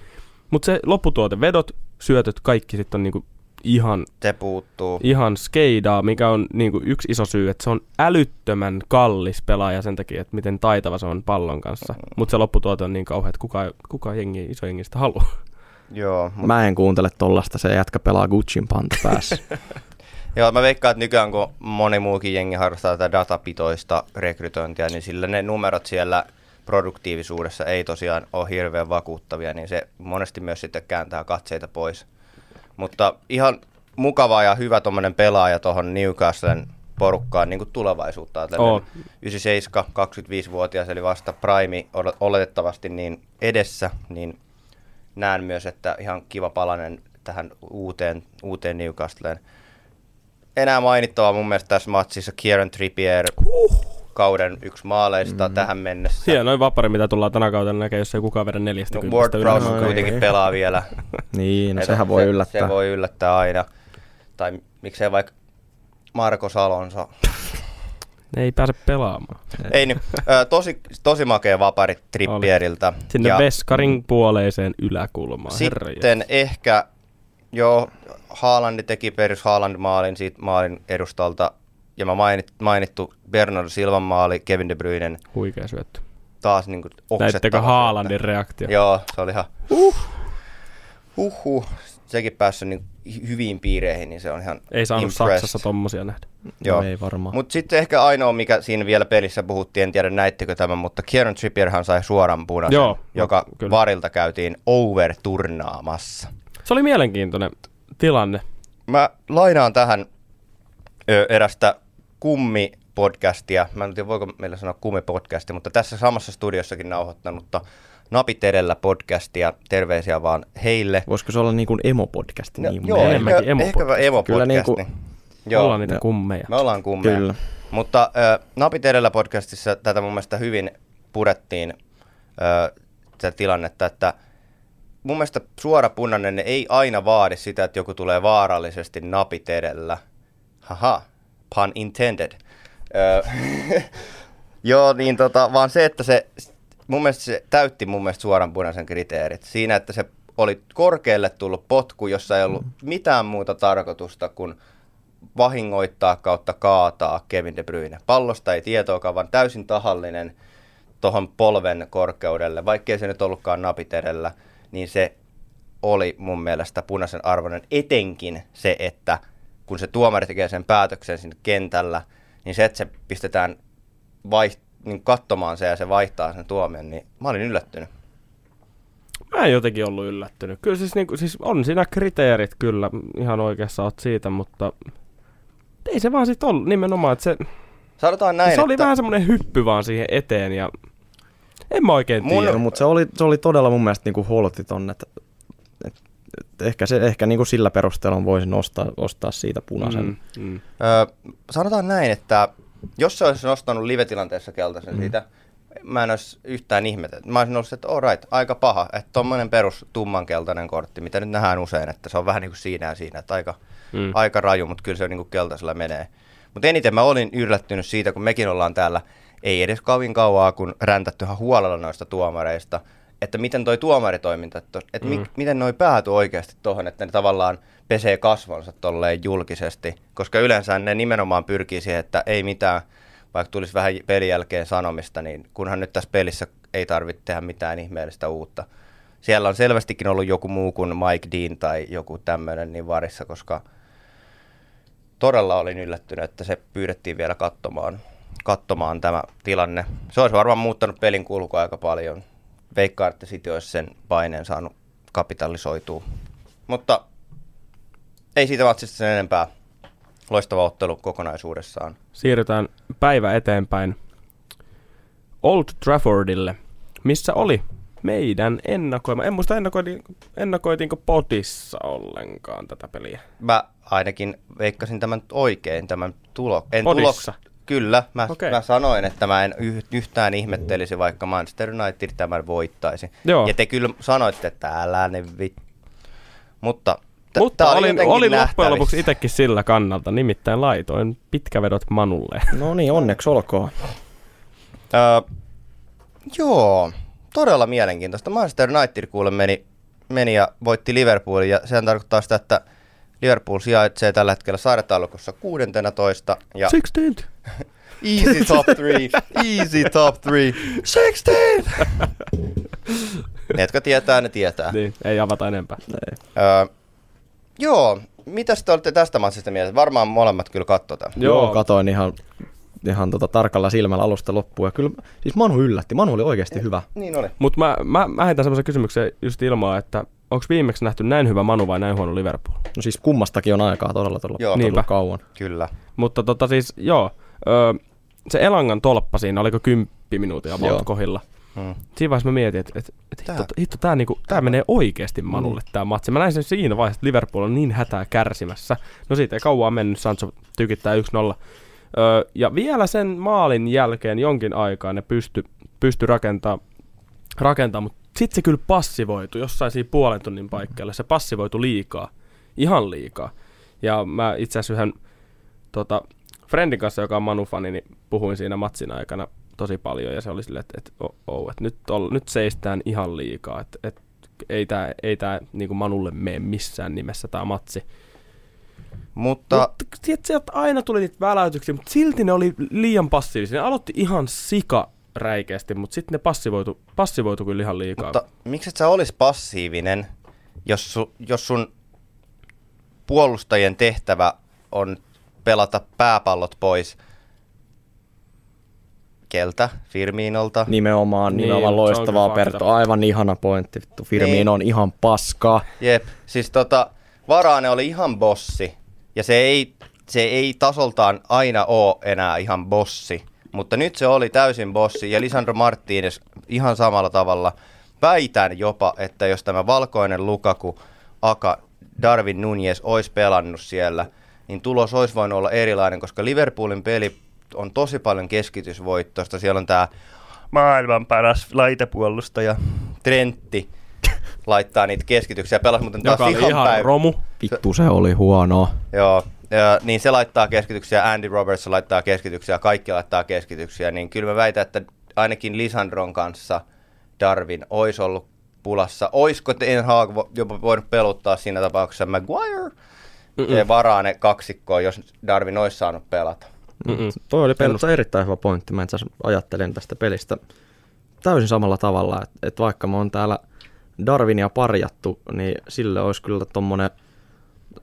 Mutta se lopputuote, vedot, syötöt, kaikki sitten on niin kuin ihan, Se puuttuu. ihan skeidaa, mikä on niin kuin yksi iso syy, että se on älyttömän kallis pelaaja sen takia, että miten taitava se on pallon kanssa. Mutta se lopputuote on niin kauhea, että kuka, kuka jengi, iso jengi sitä haluaa. (laughs) Joo, mut, Mä en kuuntele tollasta, se jätkä pelaa Gucciin panta päässä. (laughs) joo, mä veikkaan, että nykyään kun moni muukin jengi harrastaa tätä datapitoista rekrytointia, niin sillä ne numerot siellä produktiivisuudessa ei tosiaan ole hirveän vakuuttavia, niin se monesti myös sitten kääntää katseita pois. Mutta ihan mukava ja hyvä tuommoinen pelaaja tuohon Newcastlen porukkaan niin kuin tulevaisuutta. Oo. 97, 25-vuotias, eli vasta prime ole- oletettavasti niin edessä, niin näen myös, että ihan kiva palanen tähän uuteen, uuteen Newcastleen. Enää mainittavaa mun mielestä tässä matsissa Kieran Trippier, kauden yksi maaleista mm. tähän mennessä. Hienoin vapari, mitä tullaan tänä kautena näkee, jos ei kukaan vedä neljästä No, kymmenestä Ward. Prowse No, kuitenkin ei. pelaa vielä. niin, no sehän voi se, yllättää. Se voi yllättää aina. Tai miksei vaikka Marko Salonso. Ne ei pääse pelaamaan. Ei nyt. Ö, tosi, tosi makea vapari Trippieriltä. Sinne Ja veskarin puoleiseen yläkulmaan. Herra Sitten ehkä, joo, Haalandi teki Peris Haaland maalin siitä maalin edustalta. Ja mä mainit, mainittu Bernardo Silvan maali, Kevin De Bruynen Huikea syöttö. taas niin oksettava. Näittekö syöttö. Haalandin reaktio? Joo, se oli ihan huh. Huh, huh. Sekin päässyt niin hy- hyviin piireihin, niin se on ihan Ei saanut impressed. Saksassa tommosia nähdä. Joo. No, ei varmaan. Mutta sitten ehkä ainoa, mikä siinä vielä pelissä puhuttiin, en tiedä näittekö tämän, mutta Kieran Trippierhan sai suoran punaisen, Joo, joka no, kyllä. varilta käytiin over-turnaamassa. Se oli mielenkiintoinen tilanne. Mä lainaan tähän ö, erästä kummi-podcastia. Mä en tiedä, voiko meillä sanoa kummi-podcastia, mutta tässä samassa studiossakin nauhoittanutta Napit edellä podcastia. Terveisiä vaan heille. Voisiko se olla niin kuin emo-podcasti? No, niin joo, enemmänkin ehkä, emo-podcast. ehkäpä emo-podcasti. Kyllä niinku- Joo, Ollaan niitä kummeja. me ollaan kummeja. Kyllä. Mutta äh, Napit edellä podcastissa tätä mun mielestä hyvin purettiin äh, tätä tilannetta, että mun mielestä suora punainen ei aina vaadi sitä, että joku tulee vaarallisesti napit edellä. Haha, pun intended. (laughs) Joo, niin tota, vaan se, että se, mun mielestä se täytti mun mielestä suoran punaisen kriteerit. Siinä, että se oli korkealle tullut potku, jossa ei ollut mitään muuta tarkoitusta kuin vahingoittaa kautta kaataa Kevin De Bruyne. Pallosta ei tietoakaan, vaan täysin tahallinen tuohon polven korkeudelle, vaikkei se nyt ollutkaan napit edellä, niin se oli mun mielestä punaisen arvoinen etenkin se, että kun se tuomari tekee sen päätöksen sinne kentällä, niin se, että se pistetään vaiht- niin katsomaan se ja se vaihtaa sen tuomion, niin mä olin yllättynyt. Mä en jotenkin ollut yllättynyt. Kyllä siis, niinku, siis on siinä kriteerit kyllä, ihan oikeassa oot siitä, mutta ei se vaan sit ollut nimenomaan, että se, Sanotaan näin, se oli että vähän semmoinen hyppy vaan siihen eteen ja en mä oikein Mun- tiedä. No, mutta se oli, se oli todella mun mielestä niinku holtiton, että et, et ehkä, se, ehkä niinku sillä perusteella voisin ostaa, ostaa siitä punaisen. Mm, mm. Ö, sanotaan näin, että jos se olisi nostanut live-tilanteessa keltaisen mm. siitä, mä en olisi yhtään ihmetä. Mä olisin ollut, että all right, aika paha, että tommonen perus tummankeltainen kortti, mitä nyt nähdään usein, että se on vähän niin kuin siinä ja siinä, että aika, Mm. aika raju, mutta kyllä se niin kuin keltaisella menee. Mutta eniten mä olin yllättynyt siitä, kun mekin ollaan täällä ei edes kovin kauaa, kun räntätty ihan huolella noista tuomareista, että miten toi tuomaritoiminta, että, että mm. mi, miten noi päätyi oikeasti tuohon, että ne tavallaan pesee kasvonsa tolleen julkisesti, koska yleensä ne nimenomaan pyrkii siihen, että ei mitään, vaikka tulisi vähän pelin jälkeen sanomista, niin kunhan nyt tässä pelissä ei tarvitse tehdä mitään ihmeellistä uutta. Siellä on selvästikin ollut joku muu kuin Mike Dean tai joku tämmöinen niin varissa, koska todella olin yllättynyt, että se pyydettiin vielä katsomaan, katsomaan tämä tilanne. Se olisi varmaan muuttanut pelin kulkua aika paljon. Veikkaan, että City olisi sen paineen saanut kapitalisoitua. Mutta ei siitä matsista sen enempää. Loistava ottelu kokonaisuudessaan. Siirrytään päivä eteenpäin Old Traffordille, missä oli meidän ennakoima. En muista ennakoitiin, ennakoitiinko potissa ollenkaan tätä peliä. Mä ainakin veikkasin tämän oikein, tämän tulo. En Podissa? Kyllä, mä, Okei. mä sanoin, että mä en yh- yhtään ihmettelisi, vaikka Manchester United tämän voittaisi. Joo. Ja te kyllä sanoitte, että älä ne vit... Mutta, t- Mutta oli olin, olin loppujen lopuksi itsekin sillä kannalta, nimittäin laitoin pitkävedot Manulle. No niin, onneksi olkoon. Öö, joo, todella mielenkiintoista. Manchester United kuule meni, meni ja voitti Liverpoolin ja sehän tarkoittaa sitä, että Liverpool sijaitsee tällä hetkellä sarjataulukossa 16 ja 16! (laughs) easy top 3, easy top 3, 16! (laughs) ne, jotka tietää, ne tietää. Niin, ei avata enempää. Ei. Öö, joo, mitäs te olette tästä matsista mieltä? Varmaan molemmat kyllä katsotaan. Joo. Joo, katoin ihan, ihan tota tarkalla silmällä alusta loppuun. Ja kyllä, siis Manu yllätti. Manu oli oikeasti hyvä. Niin oli. Mutta mä, mä, mä heitän semmoisen kysymyksen just ilmaa, että onko viimeksi nähty näin hyvä Manu vai näin huono Liverpool? No siis kummastakin on aikaa todella todella, Joo, todella kauan. Kyllä. Mutta tota siis, joo, öö, se Elangan tolppa siinä, oliko kymppi minuutin about Joo. kohdilla. Hmm. Siinä vaiheessa mä mietin, että et, et Tää- hitto, hitto, tää, niinku, tää menee oikeasti Manulle tää matsi. Mä näin sen siinä vaiheessa, että Liverpool on niin hätää kärsimässä. No siitä ei kauan mennyt, Sancho tykittää 1-0. Öö, ja vielä sen maalin jälkeen jonkin aikaa ne pysty, pysty rakentaa, rakentaa mutta sitten se kyllä passivoitu jossain siinä puolen tunnin paikkeilla. Se passivoitu liikaa, ihan liikaa. Ja mä itse asiassa yhden tota, friendin kanssa, joka on Manu-fani, niin puhuin siinä matsin aikana tosi paljon ja se oli silleen, että, että, oh, oh, että nyt, ol, nyt seistään ihan liikaa, että, että ei tämä ei tää, niinku Manulle mene missään nimessä tämä matsi. Mutta Mutta tiedät, sieltä aina tuli niitä väläytyksiä, mutta silti ne oli liian passiivisia. Ne aloitti ihan sika räikeästi, mutta sitten ne passivoitu, passivoitu kyllä ihan liikaa. Mutta miksi et sä olis passiivinen, jos, su, jos sun puolustajien tehtävä on pelata pääpallot pois keltä? Firmiinolta? Nimenomaan, Niin, nimenomaan loistavaa Perto. Aivan ihana pointti. Vittu, Firmiin Niin. on ihan paskaa. Jep, siis tota, Varaane oli ihan bossi, ja se ei, se ei tasoltaan aina oo enää ihan bossi, mutta nyt se oli täysin bossi, ja Lisandro Martínez ihan samalla tavalla. Väitän jopa, että jos tämä valkoinen Lukaku, Aka, Darwin Nunez olisi pelannut siellä, niin tulos olisi voinut olla erilainen, koska Liverpoolin peli on tosi paljon keskitysvoittoista. Siellä on tämä maailman paras laitapuolustaja Trentti (laughs) laittaa niitä keskityksiä. Pelasi muuten taas joka oli ihan, ihan päivä. romu. Vittu se oli huonoa. Joo, niin se laittaa keskityksiä, Andy Roberts laittaa keskityksiä, kaikki laittaa keskityksiä, niin kyllä mä väitän, että ainakin Lisandron kanssa Darwin olisi ollut pulassa. Oisko Ten Hag jopa voinut peluttaa siinä tapauksessa Maguire ja varaa ne kaksikkoon, jos Darwin olisi saanut pelata? Mm-mm. Toi oli periaatteessa erittäin hyvä pointti. Mä itse asiassa ajattelin tästä pelistä täysin samalla tavalla, että, että vaikka me on täällä Darwinia parjattu, niin sille olisi kyllä tommonen,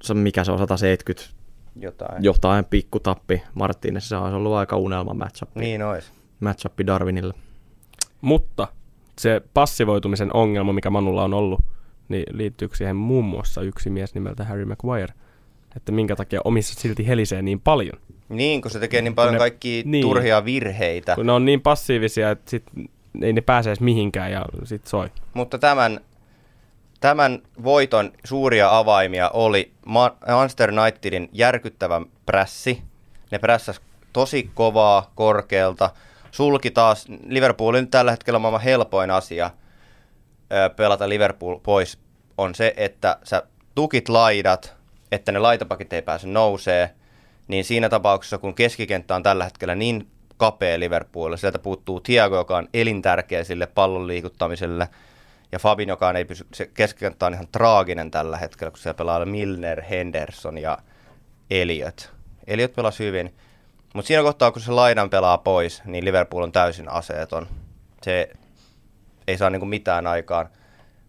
se mikä se on, 170 Jotain. jotain pikkutappi Martínez, se olisi ollut aika unelma matchup, Niin olisi. matchup Darwinille. Mutta se passivoitumisen ongelma, mikä Manulla on ollut, niin liittyykö siihen muun muassa yksi mies nimeltä Harry Maguire? Että minkä takia omissa silti helisee niin paljon? Niin, kun se tekee niin paljon ne- kaikkia niin. turhia virheitä. Kun ne on niin passiivisia, että sit ei ne pääse edes mihinkään ja sit soi. Mutta tämän, tämän voiton suuria avaimia oli Ma- Manchester Unitedin järkyttävä prässi. Ne prässäs tosi kovaa korkealta. Sulki taas, Liverpoolin tällä hetkellä maailman helpoin asia pelata Liverpool pois on se, että sä tukit laidat, että ne laitapakit ei pääse nousee. niin siinä tapauksessa, kun keskikenttä on tällä hetkellä niin kapea Liverpoolilla, sieltä puuttuu Thiago, joka on elintärkeä sille pallon liikuttamiselle, ja Fabin, joka ei pysy, se keskikenttä on ihan traaginen tällä hetkellä, kun siellä pelaa Milner, Henderson ja Elliot. Elliot pelasi hyvin, mutta siinä kohtaa, kun se laidan pelaa pois, niin Liverpool on täysin aseeton. Se ei saa niinku mitään aikaan.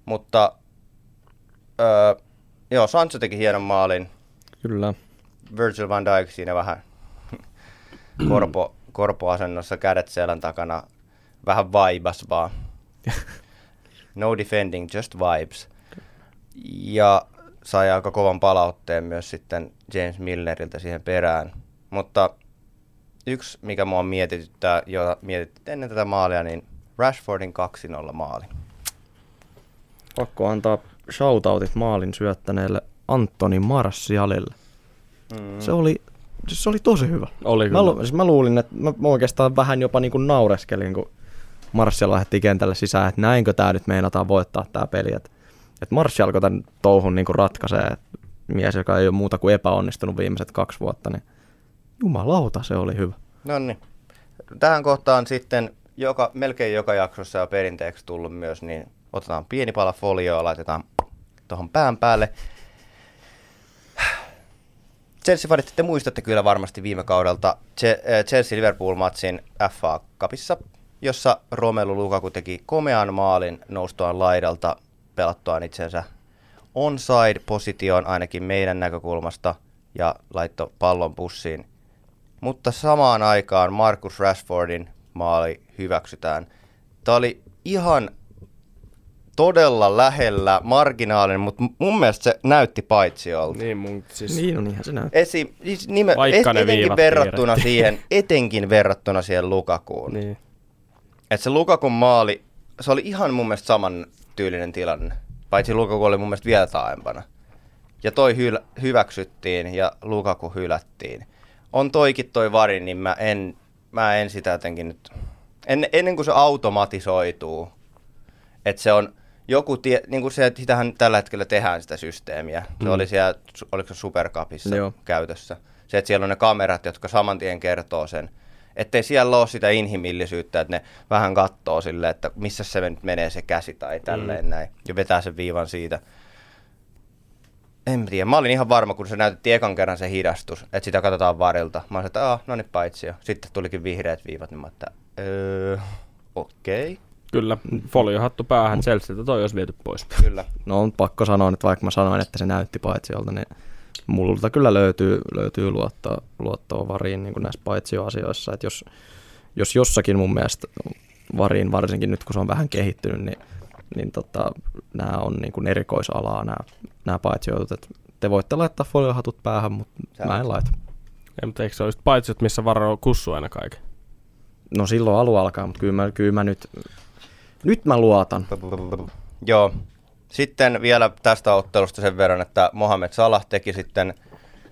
Mutta öö, joo, Sancho teki hienon maalin. Kyllä. Virgil van Dijk siinä vähän (clears throat) korpo, korpoasennossa, kädet selän takana, vähän vibes vaan. (laughs) No defending, just vibes. Ja sai aika kovan palautteen myös sitten James Milneriltä siihen perään. Mutta yksi, mikä mua mietityttää, jota mietittiin ennen tätä maalia, niin Rashfordin 2-0 maali. Pakko antaa shoutoutit maalin syöttäneelle Antoni Martialille. Mm. Se oli se oli tosi hyvä. Oli mä, lu- siis mä luulin, että mä, mä oikeastaan vähän jopa niin kuin naureskelin, kun Martial lähti kentälle sisään, että näinkö tämä nyt meinataan voittaa tämä peli. Että et Martial, kun tämän touhun niin ratkaisee, mies, joka ei ole muuta kuin epäonnistunut viimeiset kaksi vuotta, niin jumalauta, se oli hyvä. No niin. Tähän kohtaan sitten joka, melkein joka jaksossa on perinteeksi tullut myös, niin otetaan pieni pala folioa, laitetaan tuohon pään päälle. Chelsea-fanit, te muistatte kyllä varmasti viime kaudelta äh, Chelsea-Liverpool-matsin FA Cupissa, jossa Romelu Lukaku teki komean maalin noustuaan laidalta pelattuaan itsensä onside-positioon ainakin meidän näkökulmasta ja laittoi pallon pussiin. Mutta samaan aikaan Marcus Rashfordin maali hyväksytään. Tämä oli ihan todella lähellä marginaalinen, mutta mun mielestä se näytti paitsiolta. Niin, mun, siis... Niin on ihan se näytti. Esi, siis nime, et, etenkin verrattuna siihen, etenkin verrattuna siihen Lukakuun. Niin. Et se Lukakun maali, se oli ihan mun mielestä saman tyylinen tilanne. Paitsi Lukaku oli mun mielestä vielä taaempana. Ja toi hyl- hyväksyttiin ja Lukaku hylättiin. On toikin toi varin, niin mä en, mä en sitä jotenkin nyt... En, ennen kuin se automatisoituu, että se on joku, tie, niin kuin se, että sitähän tällä hetkellä tehdään sitä systeemiä. Se mm. oli siellä, oliko se Supercupissa Joo. käytössä. Se, että siellä on ne kamerat, jotka saman tien kertoo sen. Ettei siellä ole sitä inhimillisyyttä, että ne vähän katsoo silleen, että missä se nyt menee se käsi tai tälleen mm. näin. Ja vetää sen viivan siitä. En tiedä. Mä olin ihan varma, kun se näytettiin ekan kerran se hidastus, että sitä katsotaan varilta. Mä olin, että no niin paitsi jo. Sitten tulikin vihreät viivat, niin mä että öö, okei. Okay. Kyllä, foliohattu päähän, Chelsealtä toi olisi viety pois. Kyllä. No on pakko sanoa, että vaikka mä sanoin, että se näytti paitsiolta, niin multa kyllä löytyy, löytyy luottoa, luottoa variin niin kuin näissä paitsioasioissa. Että jos, jos jossakin mun mielestä variin, varsinkin nyt kun se on vähän kehittynyt, niin, niin tota, nämä on niin kuin erikoisalaa nämä, nämä paitsiojutut. Että te voitte laittaa foliohatut päähän, mutta Sä mä en laita. Ei, mutta eikö se olisi paitsiot, missä varo kussu aina kaiken? No silloin alu alkaa, mutta kyllä mä, kyllä mä nyt nyt mä luotan. Joo. Sitten vielä tästä ottelusta sen verran, että Mohamed Salah teki sitten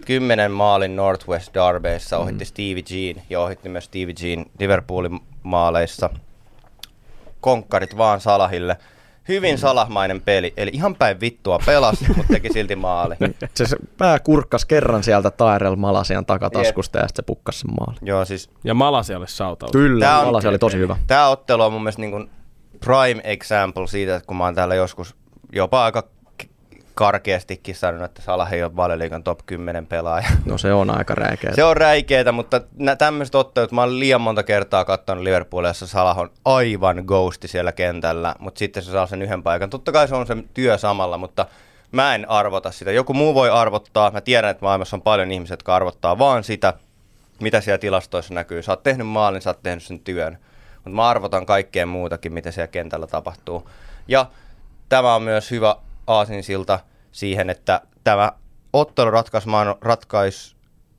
kymmenen maalin Northwest Darbeissa, ohitti mm. Stevie Jean ja ohitti myös Stevie Jean Liverpoolin maaleissa. Konkkarit vaan Salahille. Hyvin mm. salahmainen peli, eli ihan päin vittua pelasi, mutta teki silti maali. (laughs) Se, se pää kurkkas kerran sieltä Tyrell Malasian takataskusta ja sitten se pukkasi sen maali. Joo, siis... Ja Malasialle sautautu. Kyllä, Malasia oli tosi hyvä. Tämä ottelu on mun mielestä niin kuin prime example siitä, että kun mä oon täällä joskus jopa aika karkeastikin sanonut, että Salah ei ole valioliikan top 10 pelaaja. (laughs) No se on aika räikeä. Se on räikeetä, mutta tämmöiset ottelut, mä oon liian monta kertaa katsonut Liverpoolia, jossa Salah on aivan ghosti siellä kentällä, mutta sitten se saa sen yhden paikan. Totta kai se on se työ samalla, mutta mä en arvota sitä. Joku muu voi arvottaa. Mä tiedän, että maailmassa on paljon ihmisiä, jotka arvottaa vaan sitä, mitä siellä tilastoissa näkyy. Sä oot tehnyt maalin, sä oot tehnyt sen työn mutta mä arvotan kaikkea muutakin, mitä siellä kentällä tapahtuu. Ja tämä on myös hyvä aasinsilta siihen, että tämä ottelu ratkaisi, Manu, ratkais,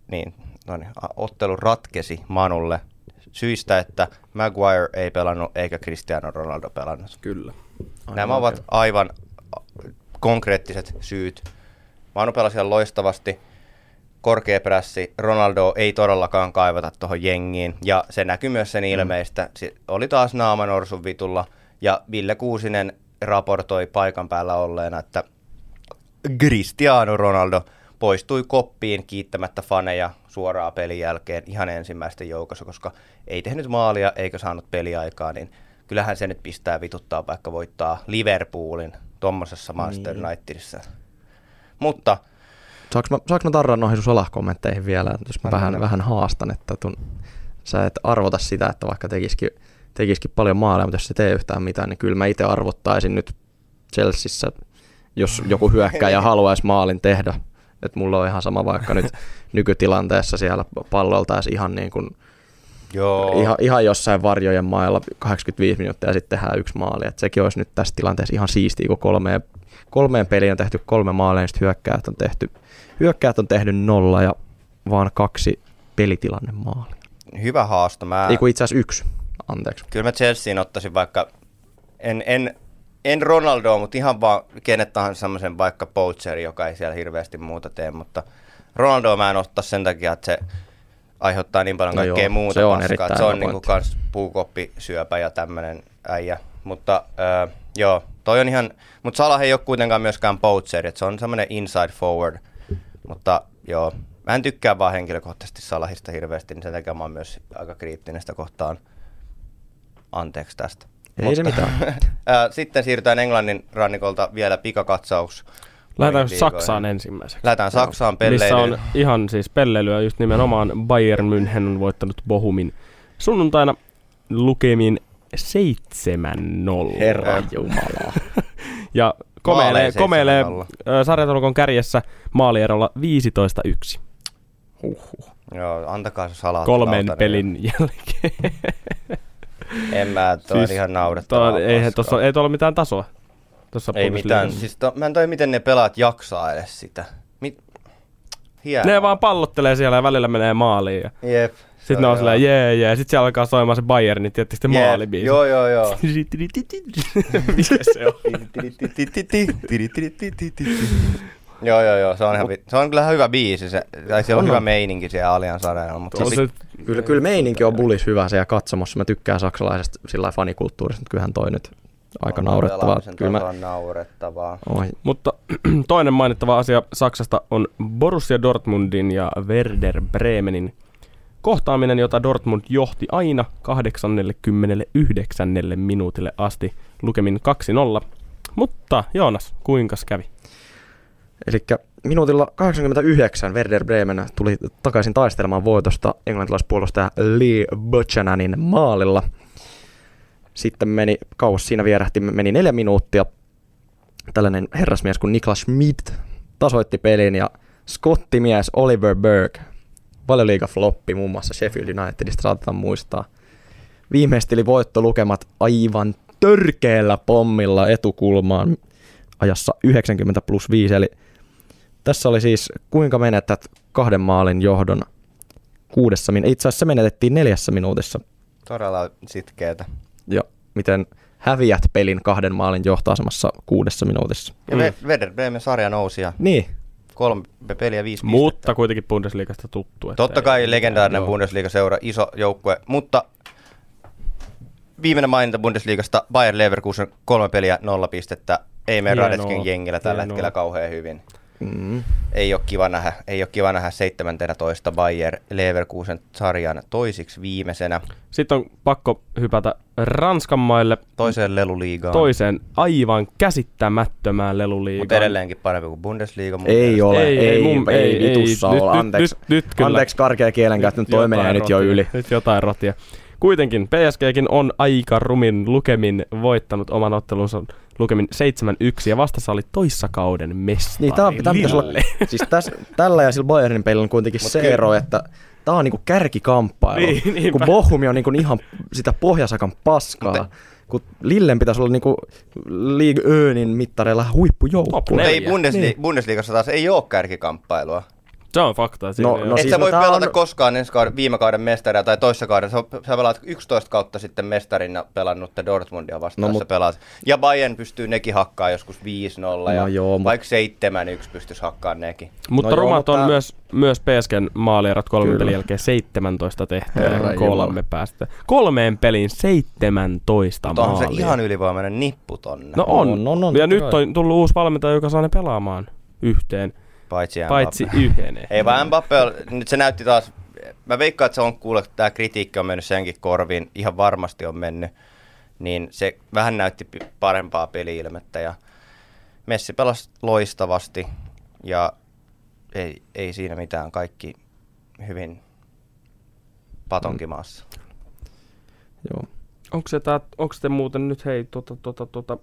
niin, no niin, ottelu ratkesi Manulle syistä, että Maguire ei pelannut eikä Cristiano Ronaldo pelannut. Kyllä. Aivan Nämä ovat aivan konkreettiset syyt. Manu pelasi loistavasti korkea prässi, Ronaldo ei todellakaan kaivata tuohon jengiin, ja se näkyy myös sen mm. ilmeistä. Mm. Se oli taas naaman vitulla, ja Ville Kuusinen raportoi paikan päällä olleena, että Cristiano Ronaldo poistui koppiin kiittämättä faneja suoraan pelin jälkeen ihan ensimmäisten joukossa, koska ei tehnyt maalia eikä saanut peliaikaa, niin kyllähän se nyt pistää vituttaa, vaikka voittaa Liverpoolin tuommoisessa Manchester Niin. Unitedissa. Mutta Saanko mä, saanko mä tarraa noihin sun salakommentteihin vielä, jos mä Anna vähän, vähän haastan, että tun, sä et arvota sitä, että vaikka tekisikin, tekisikin paljon maaleja, mutta jos se tee yhtään mitään, niin kyllä mä itse arvottaisin nyt Chelseassa, jos joku hyökkääjä haluaisi maalin tehdä. Että mulla on ihan sama vaikka nyt nykytilanteessa siellä palloltaisi ihan niin kuin joo, ihan, ihan jossain varjojen mailla 85 minuuttia ja sitten tehdään yksi maali. Et sekin olisi nyt tässä tilanteessa ihan siistiä, kun kolmeen, kolmeen peliin on tehty kolme maalia, niin sitten hyökkäät on tehty, hyökkäät on tehnyt nolla ja vaan kaksi pelitilanne maalia. hyvä haasto. Mä, Ei kun itse asiassa yksi, anteeksi. Kyllä mä Chelseain ottaisin vaikka, en, en, en Ronaldoa, mutta ihan vaan kenet tahansa semmoisen vaikka Poacheri, joka ei siellä hirveästi muuta tee, mutta Ronaldoa mä en ottaa sen takia, että se aiheuttaa niin paljon No kaikkea joo, muuta se on paskaa, se on niinku kans puukoppisyöpä ja tämmönen äijä. Mutta äh, joo, toi on ihan, mutta Salah ei ole kuitenkaan myöskään Poacheri, että se on semmoinen inside forward, mutta joo, mä en tykkää vaan henkilökohtaisesti Salahista hirveästi, niin sen takia mä oon myös aika kriittinen sitä kohtaan. Anteeksi tästä. Ei se mitään. (laughs) Ää, Sitten siirrytään Englannin rannikolta vielä pikakatsaus. Lähdetään. Saksaan ensimmäiseksi. Lähdetään Saksaan Missä pelleilyyn. on ihan siis pelleilyä just nimenomaan Bayern München on voittanut Bohumin sunnuntaina lukemin 7-0. Herra Jumala. (laughs) Ja komeilee, komeilee 7-0. ö, sarjataulukon kärjessä maalierolla 15-1 Huhhuh. Joo, antakaa se salaatti. kolmen pelin jälkeen. (laughs) En mä, toi siis, ihan naurettavaa. Tuo, eihän tossa, ei tuolla mitään tasoa. Tossa Ei mitään. Siis to, mä en toi, miten ne pelaat jaksaa edes sitä. Mit? Hienoa. Ne vaan pallottelee siellä ja välillä menee maaliin. Ja Jep. sitten ne on silleen jee jee. Sitten siellä alkaa soimaan se Bayern, niin tietysti sitten Jep. maalibiisi. Joo, joo, joo. (laughs) Mikä se on? (laughs) Joo, joo, joo, se on, ihan, se on kyllä hyvä biisi, se, tai siellä on, On, hyvä meininki siellä Allianz Arenalla, mutta se, se, Kyllä, kyllä meininki on bullis hyvä se ja katsomossa. Mä tykkään saksalaisesta sillä fanikulttuurista, mutta kyllähän toi nyt aika on naurettavaa. Kyllä mä, naurettavaa. oi, Mutta (clears throat) toinen mainittava asia Saksasta on Borussia Dortmundin ja Werder Bremenin kohtaaminen, jota Dortmund johti aina 89. minuutille asti lukemin 2-0. Mutta Joonas, kuinka kävi? Eli minuutilla 89 Werder Bremen tuli takaisin taistelemaan voitosta englantilaispuolustaja Lee Buchananin maalilla. Sitten meni, kauas siinä vierähti, meni neljä minuuttia. Tällainen herrasmies kuin Niklas Schmidt tasoitti pelin ja skottimies Oliver Burke, valioliiga floppi muun muassa Sheffield Unitedista saatetaan muistaa. Viimeisteli voittolukemat aivan törkeällä pommilla etukulmaan ajassa 90 plus 5, eli tässä oli siis kuinka menetät kahden maalin johdon kuudessa min- Itse asiassa se menetettiin neljässä minuutissa. Todella sitkeetä. Ja miten häviät pelin kahden maalin johtoasemassa kuudessa minuutissa. Ja mm. Werder Bremen sarja nousi ja Niin, kolme peliä viisi Mutta pistettä. kuitenkin Bundesliigasta tuttu. että Totta ei- kai legendaarinen joo. Bundesliga-seura, iso joukkue, mutta viimeinen maininta Bundesliigasta, Bayer Leverkusen kolme peliä, nolla pistettä. Ei mene. Radetskin jengillä tällä Hienoa. hetkellä kauhean hyvin. Mm. Ei ole kiva nähdä, ei ole kiva nähdä 17 Bayer Leverkusen sarjan toisiksi viimeisenä Sitten on pakko hypätä Ranskan maille toiseen leluliigaan. toiseen aivan käsittämättömään leluliigaan. Mutta edelleenkin parempi kuin Bundesliga. mun ei mielestä. ole, ei, ei, ei, mun- ei, ei vitussa nyt- ole. nyt- Anteeksi, nyt- nyt kyllä. anteeksi karkea kielenkäyttö, nyt toi menee nyt jo yli. Nyt jotain rotia. Kuitenkin PSGkin on aika rumin lukemin voittanut oman ottelunsa lukemin 7-1 ja vastassa oli toissakauden mestari Niin, tää, tää pitäisi olla, siis täs, tällä ja sillä Bayernin pelillä on kuitenkin Mut se kyllä- ero, että tää on niinku kärkikamppailu. Niin, niinpä. kun Bohumi on niinku ihan sitä pohjasakan paskaa. Mutta- kun Lillen pitäisi olla niinku League Earnin mittareilla huippujoukkue. Ei. Bundesli- Niin. Bundesliigassa taas ei ole kärkikamppailua. Se on fakta. Siinä No- no ole- Et siis sä voi tää pelata on- koskaan ensi kauden, viime kauden mestaria tai toissa kauden. Sä, sä pelaat 11 kautta sitten mestarina pelannut Dortmundia vastaan, No, no, mut- sä pelaat. Ja Bayern pystyy nekin hakkaa joskus 5-0 No ja joo, mut- vaikka 7-1 pystyisi hakkaan nekin. Mutta No rumat mutta on tää- myös, myös PSGn maalierot kolmen Kyllä. pelin jälkeen 17 tehtyä kolme päästä. Kolmeen peliin 17 Mutta onhan se ihan ylivoimainen nippu tonne. No on. On, on, on, ja nyt on tullut uusi valmentaja, joka saa ne pelaamaan yhteen. Paitsi Mbappe. paitsi yhden. Ei vaan Mbappe, nyt se näytti taas, mä veikkaan, että se on kuule, tämä kritiikki on mennyt senkin korviin, ihan varmasti on mennyt, niin se vähän näytti parempaa peliilmettä ja Messi pelasi loistavasti ja ei, ei siinä mitään, kaikki hyvin patonkimaassa. Joo. Onko se, tää, onko te muuten nyt, hei, tota, tota, tota,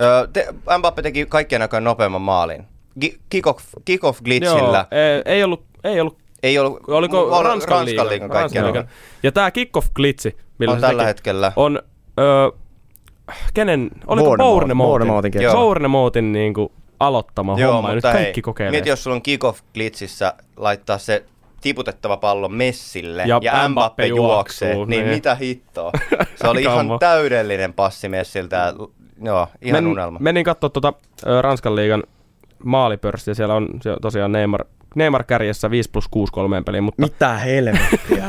Öö, te, Mbappe teki kaikkien aikojen nopeamman maalin. Ki- Kick-off, kick-off glitchillä. ei, ei ollut, ei ollut, Ei ollut, oliko oli Ranskan, Ranskan liigan, liigan Ranskan liigan. Ja tämä kick-off glitchi, millä On se tällä teki, hetkellä. on, öö, kenen, oliko. Joo. Bournemouthin niinku aloittama homma, ja nyt kaikki kokeilee. Mieti, jos sulla on kick-off glitchissä laittaa se tiputettava pallo Messille Ja ja, Mbappe Mbappe juoksee, juoksuu, niin, niin. mitä hittoa. (laughs) Se oli ihan täydellinen passi Messiltä. Joo, ihan Men, unelma. Menin katsoa tuota Ranskan liigan maalipörssiä, siellä on tosiaan Neymar, Neymar kärjessä 5 plus 6 kolmeen peliin, mutta Mitä helvettiä?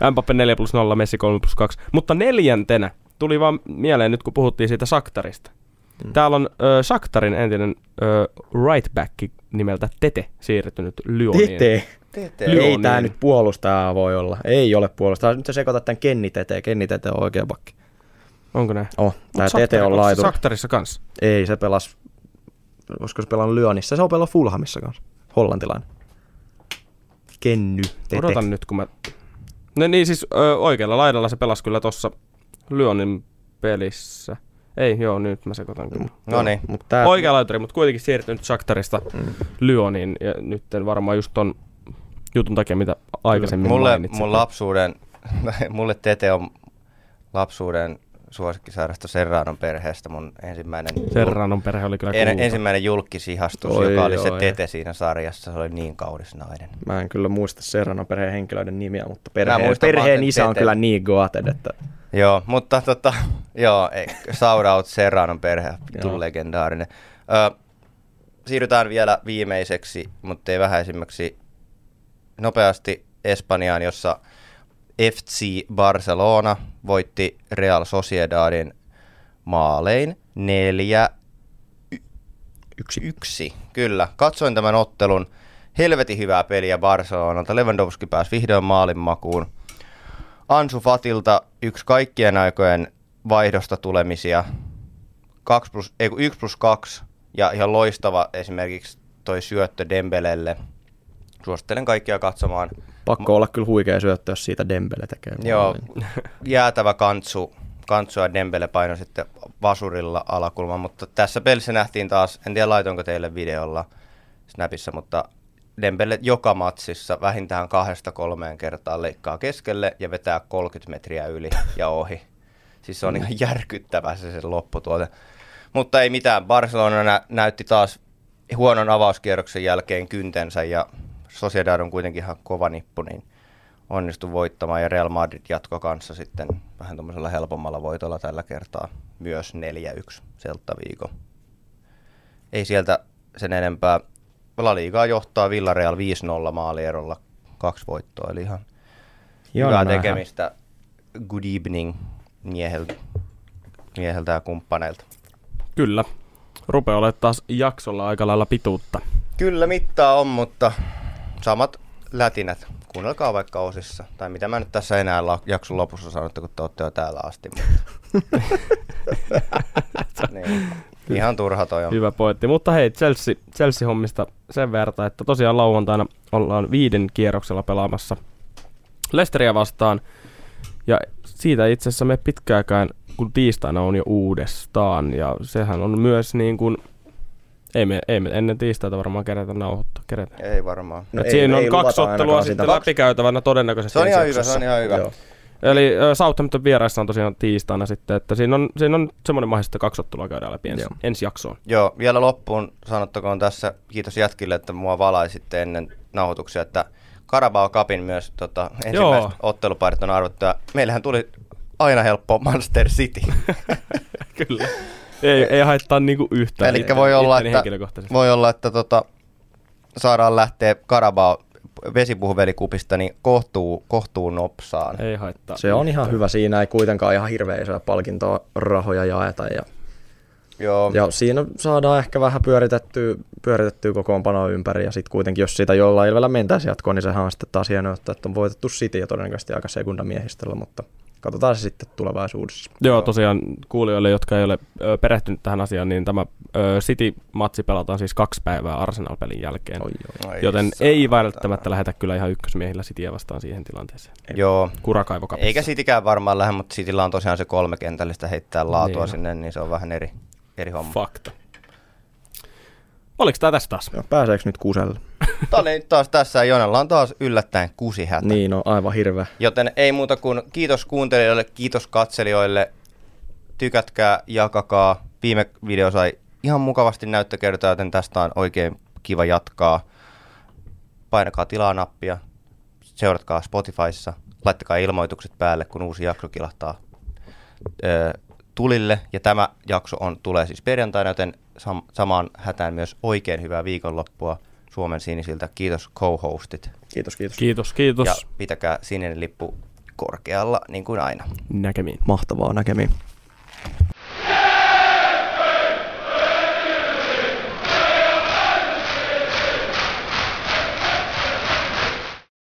(laughs) Mbappe 4 plus 0, Messi 3 plus 2. Mutta neljäntenä tuli vaan mieleen nyt, kun puhuttiin siitä Saktarista. Mm. Täällä on ö, Saktarin entinen ö, right back nimeltä Tete siirtynyt Lyoniin. Tete. Tete. Ei niin. nyt puolustaja voi olla. Ei ole puolustaja. Nyt sä sekoitat tän Kenni Tete. Kenni Tete on oikea bakki. Onko näin? Oh, tää Mut Tete on laitur. Saktarissa kanssa. Ei, se pelas... Olisiko se pelannut Lyonissa? Se on pelannut Fulhamissa kanssa. Hollantilainen. Kenny Tete. Odotan nyt, kun mä... No niin, siis ö, oikealla laidalla se pelasi kyllä tossa Lyonin pelissä. Ei, joo, nyt mä sekoitan kyllä. No niin. Mut tää... Oikea laituri, mutta kuitenkin siirtynyt Shakhtarista Mm. Lyoniin. Ja nyt varmaan just ton jutun takia, mitä aikaisemmin Mulle, mainitsin. mun lapsuuden, (laughs) mulle Tete on lapsuuden suosikkisarjasta Serranon perheestä mun ensimmäinen, Serranon perhe oli kyllä en, ensimmäinen julkisihastus, Oi, joka oli se joo, Tete siinä sarjassa. Se oli niin kaunis nainen. Mä en kyllä muista Serrano perheen henkilöiden nimiä, mutta perheen, muistan perheen isä on Tete. kyllä niin goated, että Joo, mutta tota, (laughs) joo, ei, shout out Serranon perhe, vitun legendaarinen. Ö, siirrytään vielä viimeiseksi, mutta ei vähäisimmäksi, nopeasti Espanjaan, jossa FC Barcelona voitti Real Sociedadin maalein neljä yksi. yksi. Kyllä, katsoin tämän ottelun. Helvetin hyvää peliä Barcelonalta. Lewandowski pääsi vihdoin maalin makuun. Ansu Fatilta yksi kaikkien aikojen vaihdosta tulemisia. 2 plus, ei, kun 1 plus 2 ja ihan loistava esimerkiksi toi syöttö Dembelelle. Suosittelen kaikkia katsomaan. Pakko olla kyllä huikea syöttö, jos siitä Dembele tekee. Joo, maalin. (laughs) jäätävä kantsu, kantsu ja Dembele paino sitten vasurilla alakulman, mutta tässä pelissä nähtiin taas, en tiedä laitoinko teille videolla Snapissa, mutta Dembele joka matsissa vähintään kahdesta kolmeen kertaa leikkaa keskelle ja vetää 30 metriä yli ja ohi. Siis se on ihan järkyttävä se, se lopputuote. Mutta ei mitään, Barcelona nä- näytti taas huonon avauskierroksen jälkeen kyntensä ja Sociedad on kuitenkin ihan kova nippu, niin onnistui voittamaan ja Real Madrid jatko kanssa sitten vähän tuommoisella helpommalla voitolla tällä kertaa myös 4-1 Celta Vigo. Ei sieltä sen enempää. La Ligaa johtaa Villarreal 5-0 maalierolla kaksi voittoa, eli ihan Hieno hyvää tekemistä. Good evening mieheltä, mieheltä ja kumppaneilta. Kyllä. Rupeaa olemaan taas jaksolla aika lailla pituutta. Kyllä mittaa on, mutta samat lätinät. Kuunnelkaa vaikka osissa. Tai mitä mä nyt tässä enää la- jakson lopussa sanottu, kun te olette jo täällä asti. Mutta... (laughs) niin. Ihan turha toi on. Hyvä pointti. Mutta hei, Chelsea, Chelsea-hommista sen verran, että tosiaan lauantaina ollaan viiden kierroksella pelaamassa Lesteriä vastaan. Ja siitä itse asiassa me pitkääkään, kun tiistaina on jo uudestaan. Ja sehän on myös niin kuin, ei me, ei me ennen tiistaita varmaan kerätä nauhoittaa. Kerätä. Ei varmaan. No Et siinä on luvata kaksi ottelua sitten sitä. läpikäytävänä todennäköisesti. Se on ihan hyvä, se on ihan hyvä. Joo. Eli Southampton vieraissa on tosiaan tiistaina sitten, että siinä on, siinä on semmoinen mahdollista, että kaksi ottelua käydään läpi ensi, ensi jaksoon. Joo, vielä loppuun sanottakoon tässä, kiitos jätkille, että mua valaisitte ennen nauhoituksia, että Carabao Cupin myös tota, ensimmäiset Joo. otteluparit on arvottu. Ja meillähän tuli aina helppo Manchester City. (laughs) Kyllä. Ei, ei haittaa niinku yhtään. Eli voi olla, että, voi olla, että tota, saadaan lähteä Carabao vesipuhuvelikupista niin kohtuu, kohtuu nopsaan. Ei haittaa. Se on ihan hyvä. Siinä ei kuitenkaan ihan hirveän isoja palkintoa rahoja jaeta. Ja Joo. Ja siinä saadaan ehkä vähän pyöritettyä, pyöritettyä kokoonpanoa ympäri, ja sitten kuitenkin, jos siitä jollain ilvellä mentäisi jatkoon, niin sehän on sitten taas hienoa, että on voitettu City ja todennäköisesti aika sekundamiehistöllä, mutta katsotaan se sitten tulevaisuudessa. Joo, tosiaan kuulijoille, jotka ei ole ö, perehtynyt tähän asiaan, niin tämä ö, City-matsi pelataan siis kaksi päivää Arsenal-pelin jälkeen. Oi, oi. Joten saatana. ei välttämättä lähetä kyllä ihan ykkösmiehillä Cityä vastaan siihen tilanteeseen. Joo. Kurakaivokapissa. Eikä Citykään varmaan lähde, mutta Cityllä on tosiaan se kolme kentällistä heittää laatua Niin sinne, niin se on vähän eri, eri homma. Fakta. Oliko tämä tässä taas? Joo, pääseekö nyt kuselle? Tämä oli taas tässä ja Jonella on taas yllättäen kusi hätä. Niin, no aivan hirveä. Joten ei muuta kuin kiitos kuuntelijoille, kiitos katselijoille. Tykätkää, jakakaa. Viime video sai ihan mukavasti näyttökertoa, joten tästä on oikein kiva jatkaa. Painakaa tilaa-nappia, seuratkaa Spotifyssa, laittakaa ilmoitukset päälle, kun uusi jakso kilahtaa ö, tulille. Ja tämä jakso on, tulee siis perjantaina, joten sam- samaan hätään myös oikein hyvää viikonloppua Suomen sinisiltä. Kiitos co-hostit. Kiitos, kiitos. Kiitos, kiitos. Ja pitäkää sininen lippu korkealla, niin kuin aina. Näkemiin. Mahtavaa näkemiin.